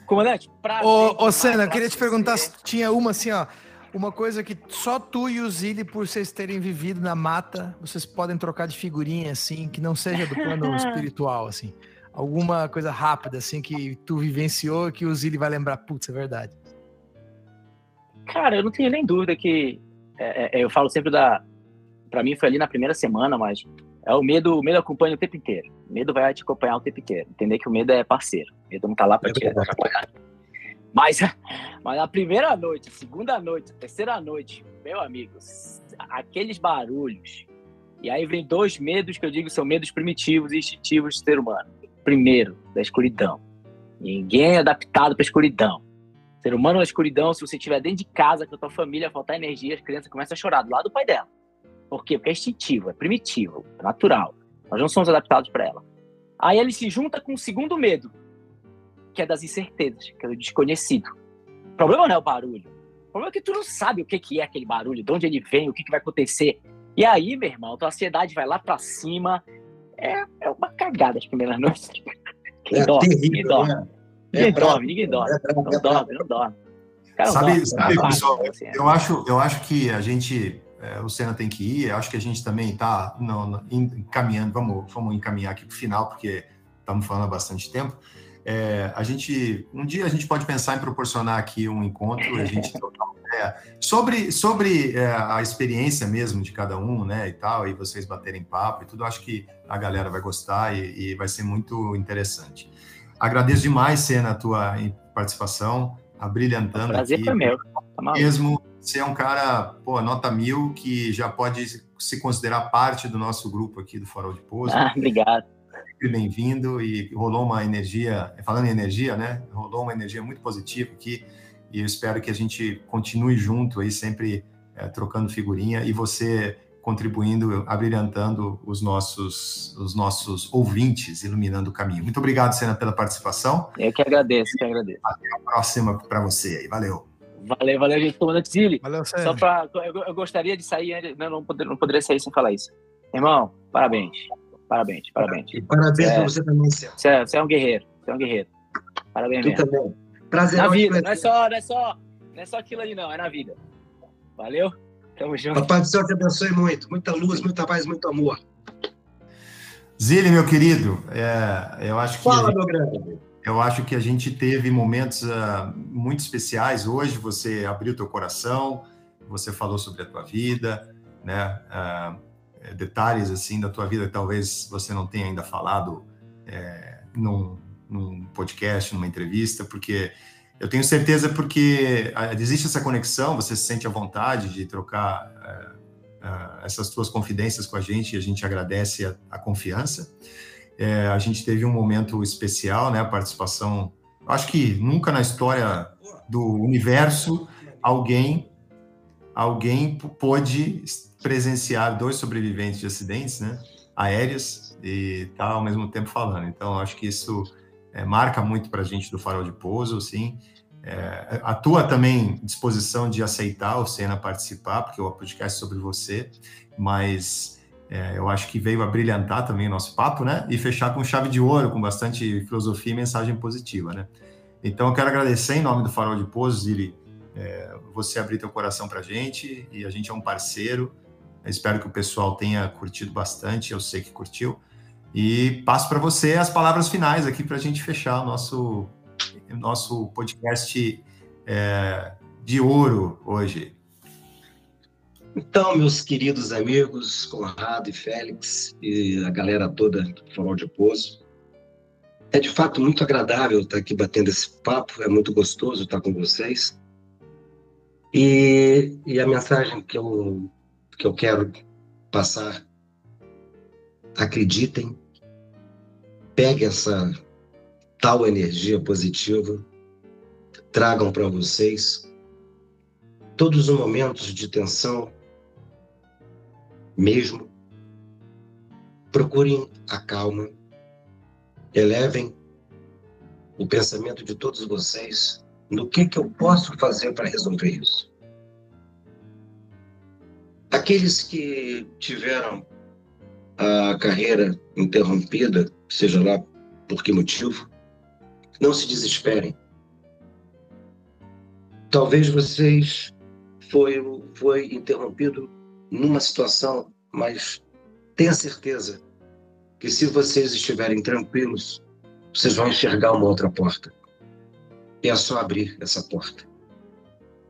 Comandante, pra. Ô, ô Senna, eu queria te perguntar se tinha uma assim, ó. Uma coisa que só tu e o Zili, por vocês terem vivido na mata, vocês podem trocar de figurinha, assim, que não seja do plano espiritual, assim. Alguma coisa rápida, assim, que tu vivenciou que o Zili vai lembrar, putz, é verdade. Cara, eu não tenho nem dúvida que. É, é, eu falo sempre da. Pra mim foi ali na primeira semana, mas é o medo, o medo acompanha o tempo inteiro. O medo vai te acompanhar o tempo inteiro. Entender que o medo é parceiro. O medo não tá lá pra te atrapalhar. Mas, mas a primeira noite, segunda noite, terceira noite, meu amigo, aqueles barulhos. E aí vem dois medos que eu digo são medos primitivos e instintivos do ser humano. Primeiro, da escuridão. Ninguém é adaptado para escuridão. Ser humano na escuridão, se você estiver dentro de casa com a tua família, faltar energia, as crianças começam a chorar do lado do pai dela. Por quê? Porque é instintivo, é primitivo, é natural. Nós não somos adaptados para ela. Aí ele se junta com o segundo medo, que é das incertezas, que é do desconhecido. O problema não é o barulho. problema é que tu não sabe o que, que é aquele barulho, de onde ele vem, o que, que vai acontecer. E aí, meu irmão, tua ansiedade vai lá pra cima. É, é uma cagada as primeiras noites. Quem É dorme? terrível, Ninguém dorme. né? Ninguém É dorme, ninguém dorme. é Não é dorme, não dorme. Cara, não Sabe, dorme, sabe, não dorme, pessoal, assim, é. eu acho, eu acho que a gente, é, o Senna tem que ir, eu acho que a gente também está encaminhando, vamos, vamos encaminhar aqui para o final, porque estamos falando há bastante tempo. É, a gente, um dia a gente pode pensar em proporcionar aqui um encontro, a gente ideia sobre, sobre é, a experiência mesmo de cada um, né, e tal, e vocês baterem papo e tudo, acho que a galera vai gostar e, e vai ser muito interessante. Agradeço demais, Senna, a tua participação, abrilhantando Prazer aqui foi meu. Tá mesmo. Você é um cara, pô, nota mil, que já pode se considerar parte do nosso grupo aqui do Farol de Pouso. Ah, obrigado. Sempre bem-vindo e rolou uma energia, falando em energia, né? Rolou uma energia muito positiva aqui e eu espero que a gente continue junto aí, sempre eh, trocando figurinha e você contribuindo, abrilhantando os nossos, os nossos ouvintes, iluminando o caminho. Muito obrigado, Senna, pela participação. Eu que agradeço, que agradeço. Próxima para você aí. Valeu. Valeu, valeu, gente. Comandante Zilli, Valeu, só pra. Eu, eu gostaria de sair, não, não, poder- não poderia sair sem falar isso. Irmão, parabéns. Parabéns, parabéns. E parabéns É. pra você também, Sérgio. Você é, você é um guerreiro. Você é um guerreiro. Parabéns Tu mesmo. também. Prazer Na enorme vida, não é só, não é só, não é só aquilo ali, não, é na vida. Valeu? Tamo junto. Papai do céu te abençoe muito. Muita luz, muita paz, muito amor. Zile, meu querido, é, eu acho que Fala, gente- meu grande. Eu acho que a gente teve momentos ah, muito especiais hoje. Você abriu teu coração, você falou sobre a tua vida, né? Ah, detalhes assim da tua vida que talvez você não tenha ainda falado é, num, num podcast, numa entrevista, porque eu tenho certeza porque existe essa conexão, você se sente à vontade de trocar ah, essas tuas confidências com a gente e a gente agradece a, a confiança. É, a gente teve um momento especial, né? A participação. Acho que nunca na história do universo alguém alguém pôde presenciar dois sobreviventes de acidentes, né? Aéreos e tá ao mesmo tempo falando. Então, acho que isso é, marca muito para a gente do Farol de Pouso, assim. É, a tua também disposição de aceitar o Senna participar, porque o podcast é sobre você, mas é, eu acho que veio a brilhantar também o nosso papo, né? E fechar com chave de ouro, com bastante filosofia e mensagem positiva, né? Então, eu quero agradecer em nome do Farol de Pouso, Zili, é, você abrir teu coração para a gente, e a gente é um parceiro. Espero que o pessoal tenha curtido bastante, eu sei que curtiu. E passo para você as palavras finais aqui para a gente fechar o nosso, o nosso podcast é, de ouro hoje. Então, meus queridos amigos, Conrado e Félix, e a galera toda do Farol de Poço, é de fato muito agradável estar aqui batendo esse papo, é muito gostoso estar com vocês. E, e a mensagem que eu, que eu quero passar, acreditem, peguem essa tal energia positiva, tragam para vocês todos os momentos de tensão, mesmo, procurem a calma, elevem o pensamento de todos vocês no que, que eu posso fazer para resolver isso. Aqueles que tiveram a carreira interrompida, seja lá por que motivo, não se desesperem. Talvez vocês foi, foi interrompido numa situação, mas tenha certeza que se vocês estiverem tranquilos, vocês vão enxergar uma outra porta. E é só abrir essa porta.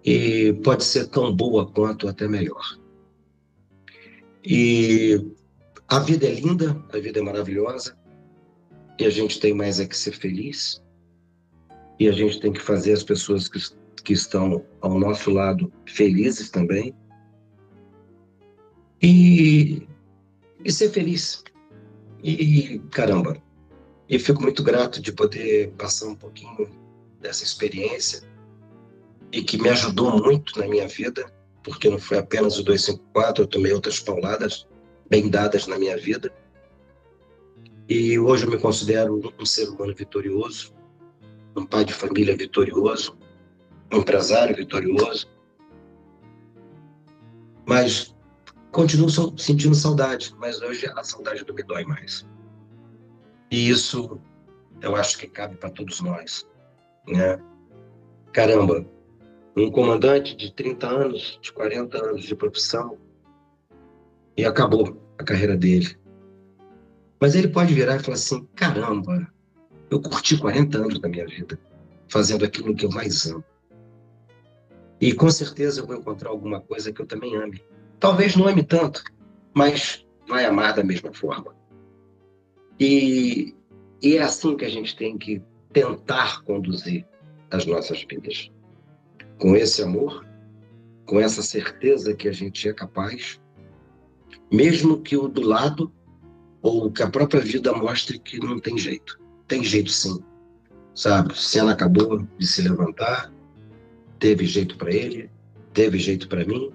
E pode ser tão boa quanto até melhor. E a vida é linda, a vida é maravilhosa, e a gente tem mais é que ser feliz, e a gente tem que fazer as pessoas que, que estão ao nosso lado felizes também, e, e ser feliz. E, caramba, e fico muito grato de poder passar um pouquinho dessa experiência e que me ajudou muito na minha vida, porque não foi apenas o 254, eu tomei outras pauladas bem dadas na minha vida. E hoje eu me considero um ser humano vitorioso, um pai de família vitorioso, um empresário vitorioso, Mas continuo sentindo saudade, mas hoje a saudade não me dói mais. E isso eu acho que cabe para todos nós. Né? Caramba, um comandante de 30 anos, de 40 anos de profissão, e acabou a carreira dele. Mas ele pode virar e falar assim: caramba, eu curti 40 anos da minha vida fazendo aquilo que eu mais amo. E com certeza eu vou encontrar alguma coisa que eu também ame. Talvez não ame tanto, mas vai amar da mesma forma. E, e é assim que a gente tem que tentar conduzir as nossas vidas. Com esse amor, com essa certeza que a gente é capaz, mesmo que o do lado ou que a própria vida mostre que não tem jeito. Tem jeito sim, sabe? Cena acabou de se levantar, teve jeito para ele, teve jeito para mim,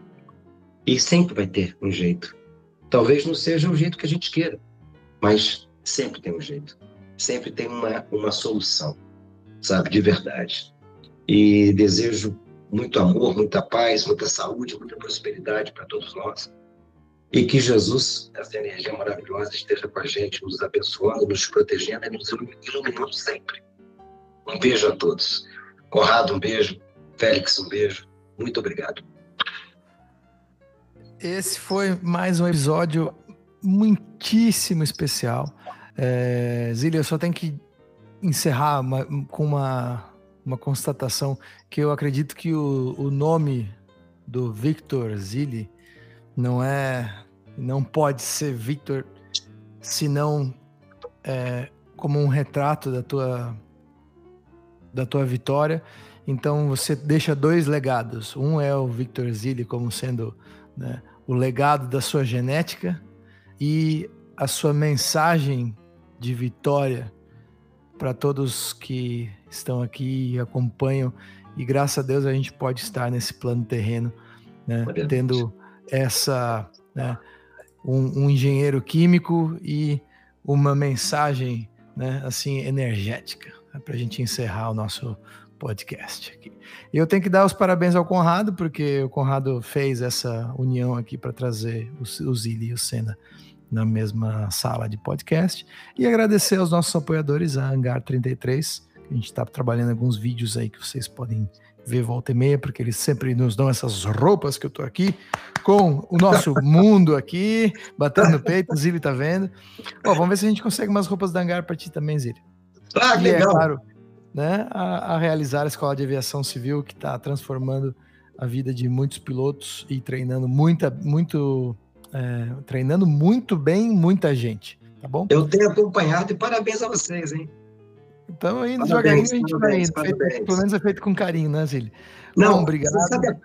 e sempre vai ter um jeito. Talvez não seja o jeito que a gente queira, mas sempre tem um jeito. Sempre tem uma, uma solução, sabe? De verdade. E desejo muito amor, muita paz, muita saúde, muita prosperidade para todos nós. E que Jesus, essa energia maravilhosa, esteja com a gente, nos abençoando, nos protegendo e nos iluminando sempre. Um beijo a todos. Conrado, um beijo. Félix, um beijo. Muito obrigado. Esse foi mais um episódio muitíssimo especial. É, Zília, eu só tenho que encerrar uma, com uma, uma constatação que eu acredito que o, o nome do Victor Zilli não é, não pode ser Victor, senão é, como um retrato da tua da tua vitória. Então você deixa dois legados. Um é o Victor Zilli como sendo né, o legado da sua genética e a sua mensagem de vitória para todos que estão aqui e acompanham. E graças a Deus a gente pode estar nesse plano terreno, né, tendo essa né, um, um, engenheiro químico e uma mensagem né, assim energética né, para a gente encerrar o nosso podcast aqui. E eu tenho que dar os parabéns ao Conrado, porque o Conrado fez essa união aqui para trazer o, o Zili e o Senna na mesma sala de podcast. E agradecer aos nossos apoiadores, a Hangar 33, a gente está trabalhando alguns vídeos aí que vocês podem ver volta e meia, porque eles sempre nos dão essas roupas que eu tô aqui, com o nosso mundo aqui, batendo no peito, o Zili tá vendo. Ó, vamos ver se a gente consegue umas roupas da Hangar para ti também, Zili. Ah, e legal. é claro, né, a, a, realizar a Escola de Aviação Civil, que está transformando a vida de muitos pilotos e treinando muita, muito, é, treinando muito bem muita gente, tá bom? Eu tenho acompanhado e parabéns a vocês, hein? Então, indo devagarinho, a gente parabéns, vai indo. Feito, pelo menos é feito com carinho, né, Zílio? Não, Bom, obrigado. Tu sabe, a,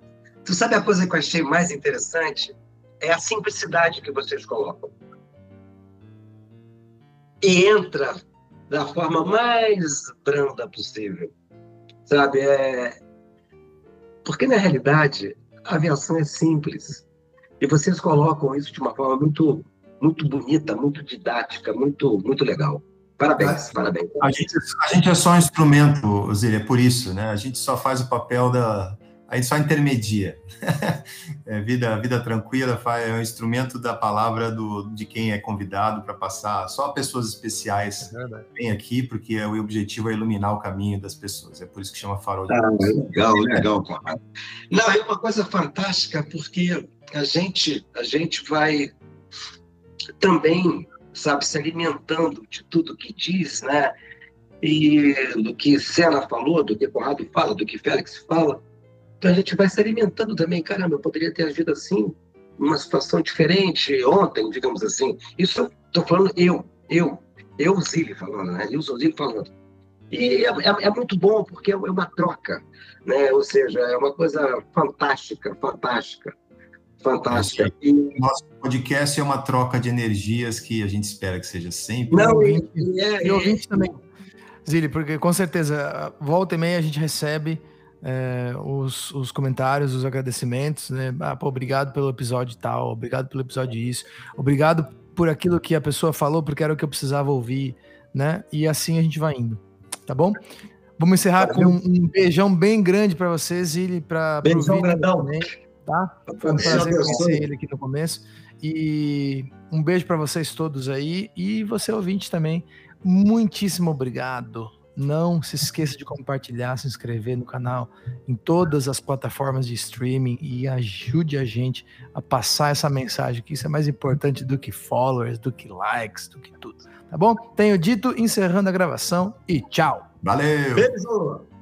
tu sabe a coisa que eu achei mais interessante? É a simplicidade que vocês colocam. E entra da forma mais branda possível. Sabe? É... Porque, na realidade, a aviação é simples. E vocês colocam isso de uma forma muito, muito bonita, muito didática, muito, muito legal. Parabéns, parabéns. A gente, a gente é só um instrumento, Zília, é por isso, né? A gente só faz o papel da, a gente só intermedia. é, vida, vida tranquila é um instrumento da palavra do, de quem é convidado para passar. Só pessoas especiais é vêm aqui, porque o objetivo é iluminar o caminho das pessoas. É por isso que chama farol de ah, Legal, legal. Não, é uma coisa fantástica, porque a gente, a gente vai também, sabe, se alimentando de tudo que diz, né? E do que Sena falou, do que Conrado fala, do que Félix fala então a gente vai se alimentando também. Caramba, eu poderia ter agido assim, numa situação diferente ontem, digamos assim. Isso estou falando eu, eu, eu, Zili falando, né? Eu, Zili falando. E é, é, é, muito bom porque é uma troca, né? Ou seja, é uma coisa fantástica, fantástica, fantástica. E... Nosso podcast é uma troca de energias que a gente espera que seja sempre. Não, e, e, é, e ouvinte também, Zili, porque com certeza volta e meia a gente recebe é, os, os, comentários, os agradecimentos, né? Ah, pô, obrigado pelo episódio tal, obrigado pelo episódio isso, obrigado por aquilo que a pessoa falou, porque era o que eu precisava ouvir, né? E assim a gente vai indo, tá bom? Vamos encerrar com um beijão bem grande para vocês e para beijão grandão. Também, tá? Foi um prazer conhecer ele aqui no começo. E um beijo para vocês todos aí. E você ouvinte também, muitíssimo obrigado. Não se esqueça de compartilhar, se inscrever no canal em todas as plataformas de streaming e ajude a gente a passar essa mensagem, que isso é mais importante do que followers, do que likes, do que tudo. Tá bom? Tenho dito, encerrando a gravação e tchau. Valeu! Beijo!